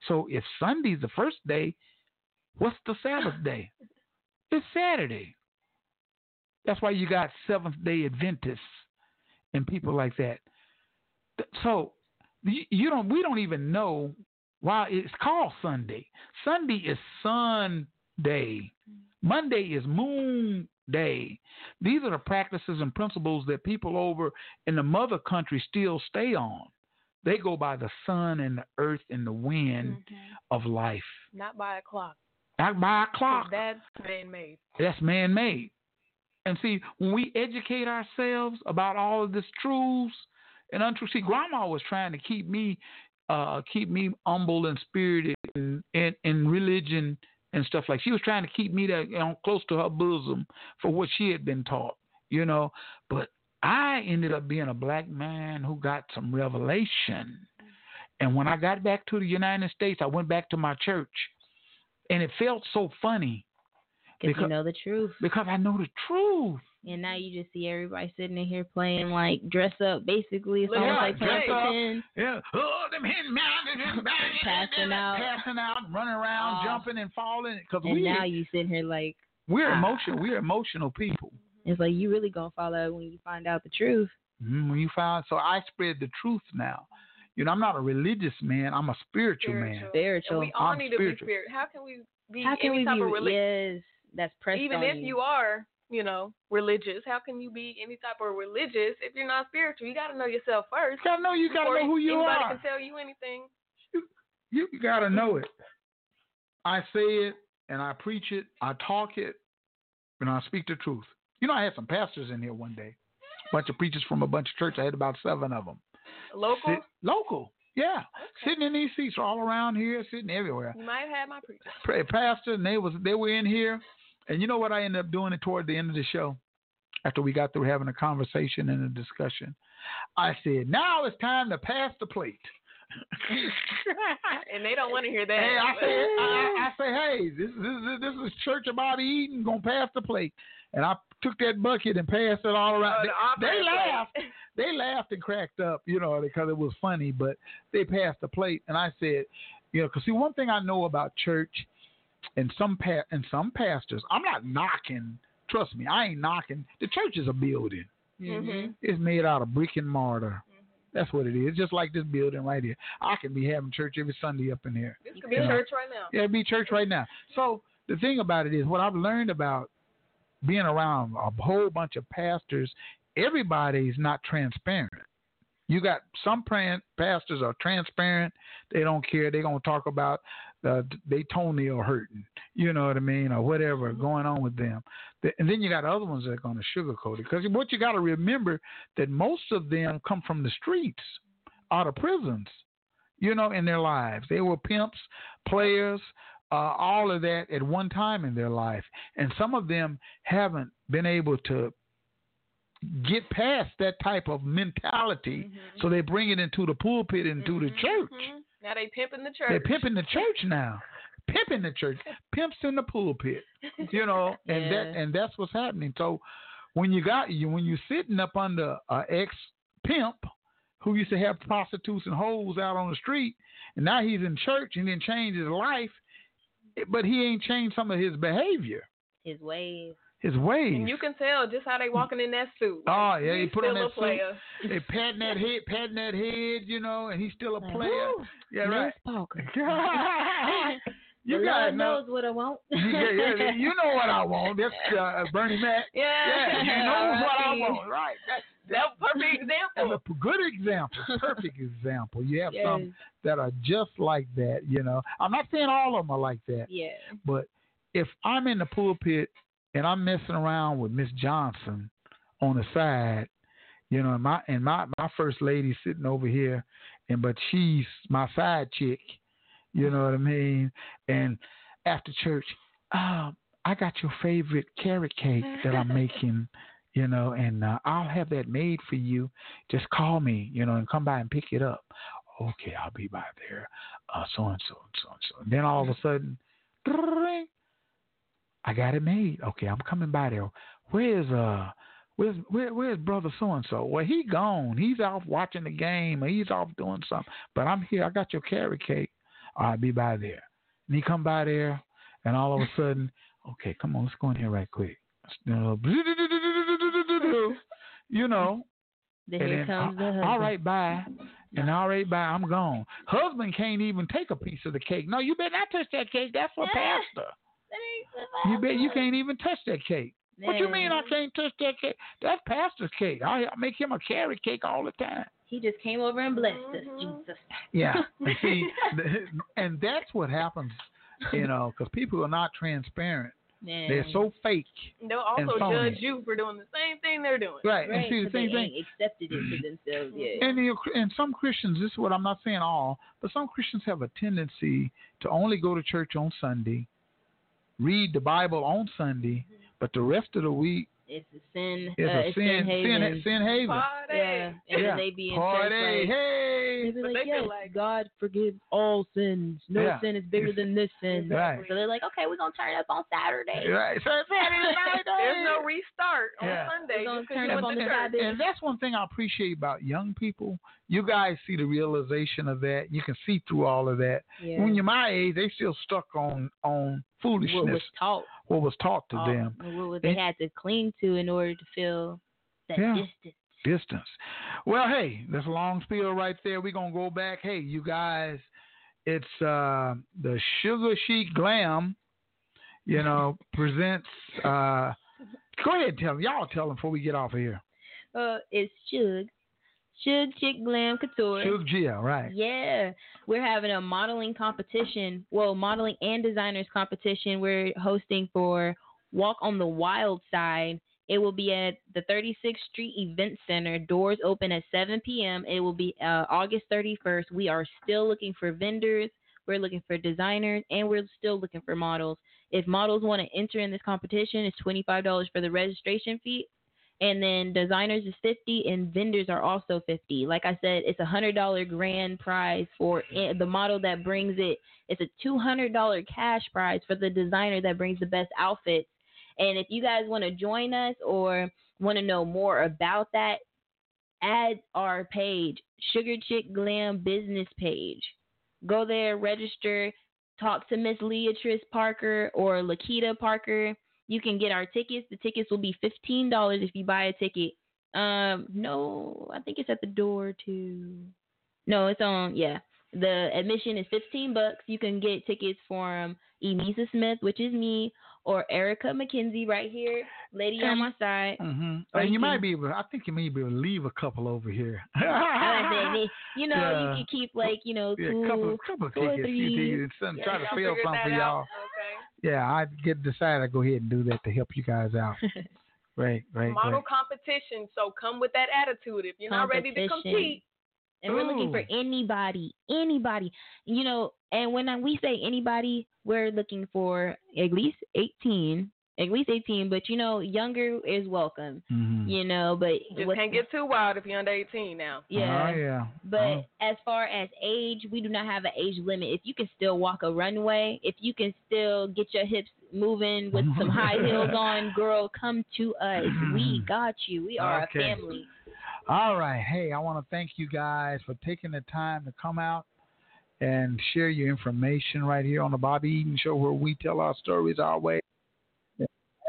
So if Sunday's the first day, what's the Sabbath day? It's Saturday. That's why you got Seventh day Adventists and people like that. So you don't we don't even know why it's called Sunday. Sunday is Sun Day. Monday is Moon Day. These are the practices and principles that people over in the mother country still stay on. They go by the sun and the earth and the wind of life. Not by a clock. Not by a clock. That's man made. That's man made. And see, when we educate ourselves about all of this truths and untrue, see, Grandma was trying to keep me, uh, keep me humble and spirited and in, in religion and stuff like. She was trying to keep me that you know, close to her bosom for what she had been taught, you know. But I ended up being a black man who got some revelation. And when I got back to the United States, I went back to my church, and it felt so funny Because you know the truth. because I know the truth. And now you just see everybody sitting in here playing like dress up. Basically, it's almost Yeah, like playing pretend. Yeah. Oh, them hitting mountains, Passing out. passing out, running around, Oh. jumping and falling. Because And we, now you sitting here like we're ah. emotional. We're emotional people. It's like you really gonna fall out when you find out the truth. Mhm, When you find, so I spread the truth now. You know, I'm not a religious man. I'm a spiritual, man. Spiritual. And we all I'm need to spiritual. be spirit. How can we be How can any we type be? of religion? Yes, that's pressed Even on if you are, you know, religious, how can you be any type of religious if you're not spiritual? You got to know yourself first. You gotta know you gotta know who you anybody are. can tell you anything. You gotta know it. I say it and I preach it. I talk it, and I speak the truth. You know, I had some pastors in here one day, a bunch of preachers from a bunch of churches. I had about seven of them. Local, Sit- local, yeah, sitting in these seats all around here, sitting everywhere. you might have had my preacher. Pra- Pastor, and they was they were in here, and you know what? I ended up doing it toward the end of the show, after we got through having a conversation and a discussion. I said, now it's time to pass the plate. <laughs> and they don't want to hear that. Hey, I say, I, I say, hey, this, this, this is church about eating. Gonna pass the plate, and I took that bucket and passed it all around. Oh, they, the they opposite laughed, they laughed and cracked up, you know, because it was funny. But they passed the plate, and I said, you know, because see, one thing I know about church, and some pa- and some pastors, I'm not knocking. Trust me, I ain't knocking. The church is a building. Mm-hmm. It's made out of brick and mortar. That's what it is. Just like this building right here. I can be having church every Sunday up in here. This could be You know. church right now. Yeah, it'd be church right now. So the thing about it is, what I've learned about being around a whole bunch of pastors, everybody's not transparent. You got some pastors are transparent. They don't care. They're gonna talk about uh, they toenail hurting, you know what I mean, or whatever going on with them. And then you got other ones that are gonna sugarcoat it. Because what you got to remember that most of them come from the streets, out of prisons you know, in their lives. They were pimps, players, uh, all of that at one time in their life. And some of them haven't been able to get past that type of mentality. So they bring it into the pulpit, into the church. Mhm. Now they pimping the church. They're pimping the church now. Pimping the church. <laughs> Pimps in the pulpit. You know, <laughs> and that and that's what's happening. So when you got you when you're sitting up under a ex pimp who used to have prostitutes and hoes out on the street, and now he's in church and then changed his life, but he ain't changed some of his behavior, His ways. his ways. And you can tell just how they walking in that suit. Oh yeah, he put on still that a player. suit. They patting that head, patting that head, you know, and he's still a player. woo, Yeah, Miss right. Parker. <laughs> you the guys Lord know. knows what I want. <laughs> yeah, yeah, you know what I want. That's uh, Bernie Mac. <laughs> Yeah. Yeah, you know what I want, right? That, That perfect that's example. a p- good example, perfect example. You have some that are just like that. You know, I'm not saying all of them are like that, Yeah. but if I'm in the pulpit and I'm messing around with Miss Johnson on the side, You know, and my and my my first lady sitting over here, and but she's my side chick. You know what I mean? And after church, um, I got your favorite carrot cake that I'm <laughs> making. You know, and uh, I'll have that made for you. Just call me, you know, and come by and pick it up. Okay, I'll be by there. Uh, so and so and so and so. And then all of a sudden, I got it made. Okay, I'm coming by there. Where's uh where's where, where's brother so and so? Well, he gone. He's off watching the game or he's off doing something. But I'm here. I got your carrot cake. I'll be by there. And he come by there, and all of a sudden, okay, come on, let's go in here right quick. You know, you know. Then and here then, uh, comes the husband. All right, bye. And all right, bye. I'm gone. Husband can't even take a piece of the cake. No, you better not touch that cake. That's for pastor. You bet you can't even touch that cake. What you mean I can't touch that cake? That's pastor's cake. I, I make him a carrot cake all the time. He just came over and blessed us, mm-hmm. Jesus. Yeah. <laughs> And see, and that's what happens, you know, because people are not transparent. They're so fake. They'll and also phony. judge you for doing the same thing they're doing. Right, and see the same thing. accepted it to themselves yet. And, you know, and some Christians, this is what I'm not saying all, but some Christians have a tendency to only go to church on Sunday, read the Bible on Sunday, mm-hmm. but the rest of the week It's a sin. is uh, a it's sin, sin haven. sin, sin haven. Yeah, and Yeah. they be in Party, church like, hey. they be But like, they feel yes, like- God forgives all sins. No Yeah. sin is bigger than this sin. <laughs> Right. So they're like, okay, we're gonna turn up on Saturday. Right. So Saturday <laughs> night, There's no restart on Yeah. Sunday. We're gonna turn up on the church. Sabbath. And that's one thing I appreciate about young people. You guys see the realization of that. You can see through all of that. Yeah. When you're my age, they still stuck on on foolishness. What was taught. What was taught to uh, them. What they And- had to cling to in order to feel that Yeah. distance. distance. Well, hey, that's a long spiel right there. We're gonna go back. Hey, you guys, it's uh the Sugar Chic Glam, you know, <laughs> presents uh go ahead and tell them. Y'all tell them before we get off of here. Uh, it's Shug. Shug Chick Glam Couture. Sugar Gia, right. Yeah, we're having a modeling competition. Well, modeling and designers competition. We're hosting for Walk on the Wild Side. It will be at the 36th Street Event Center. Doors open at 7 p.m. It will be uh, August 31st. We are still looking for vendors. We're looking for designers, and we're still looking for models. If models want to enter in this competition, it's $25 for the registration fee and then designers is 50 and vendors are also 50 like i said it's a hundred dollar grand prize for the model that brings it. It's a $200 cash prize for the designer that brings the best outfits. And if you guys want to join us or want to know more about that add our page sugar chick glam business page. Go there register talk to miss leatrice parker or lakita parker you can get our tickets. The tickets will be fifteen dollars if you buy a ticket. Um, no, I think it's at the door too. No, it's on. Yeah, the admission is fifteen bucks. You can get tickets from Emisa Smith, which is me, or Erica McKenzie right here, lady on my side. hmm Or And you you might be able. I think you may be able to leave a couple over here. <laughs> You know, Yeah. you can keep like you know Yeah, two, a couple, couple of two or tickets, few three. tickets, something. Yeah, try to y'all fill figure something for that y'all. out. Yeah, I get decided to go ahead and do that to help you guys out. <laughs> Right, right, Model right. competition, so come with that attitude. If you're not ready to compete, And we're looking for anybody, anybody. You know, and when I- we say anybody, we're looking for at least 18, at least 18, but you know, younger is welcome. Mhm. You know, but just can't get too wild if you're under 18 now. yeah. Oh yeah. But Oh. as far as age, we do not have an age limit. If you can still walk a runway, if you can still get your hips moving with <laughs> some high heels on, girl, come to us. We got you. We are Okay. a family. All right. Hey, I want to thank you guys for taking the time to come out and share your information right here on the Bobby Eaton Show, where we tell our stories our way.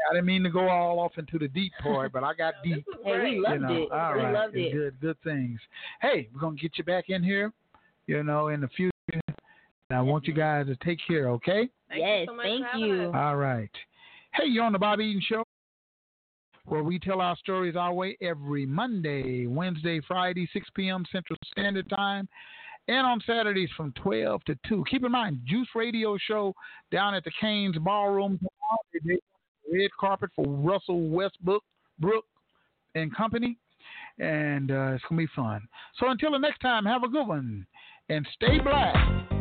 I didn't mean to go all off into the deep part, but I got <laughs> deep. Hey, we you loved know. it. All we right. loved it. Good, good things. Hey, we're gonna get you back in here, you know, in the future. And I want you guys to take care, okay? yes, thank you. All right. Hey, you're on the Bobby Eaton Show, where we tell our stories our way every Monday, Wednesday, Friday, 6 p.m. Central Standard Time, and on Saturdays from 12 to 2. Keep in mind, Juice Radio Show down at the Cain's Ballroom tomorrow. They did Red carpet for Russell Westbrook, Brook and Company. and uh, it's gonna be fun. So until the next time, have a good one and stay black.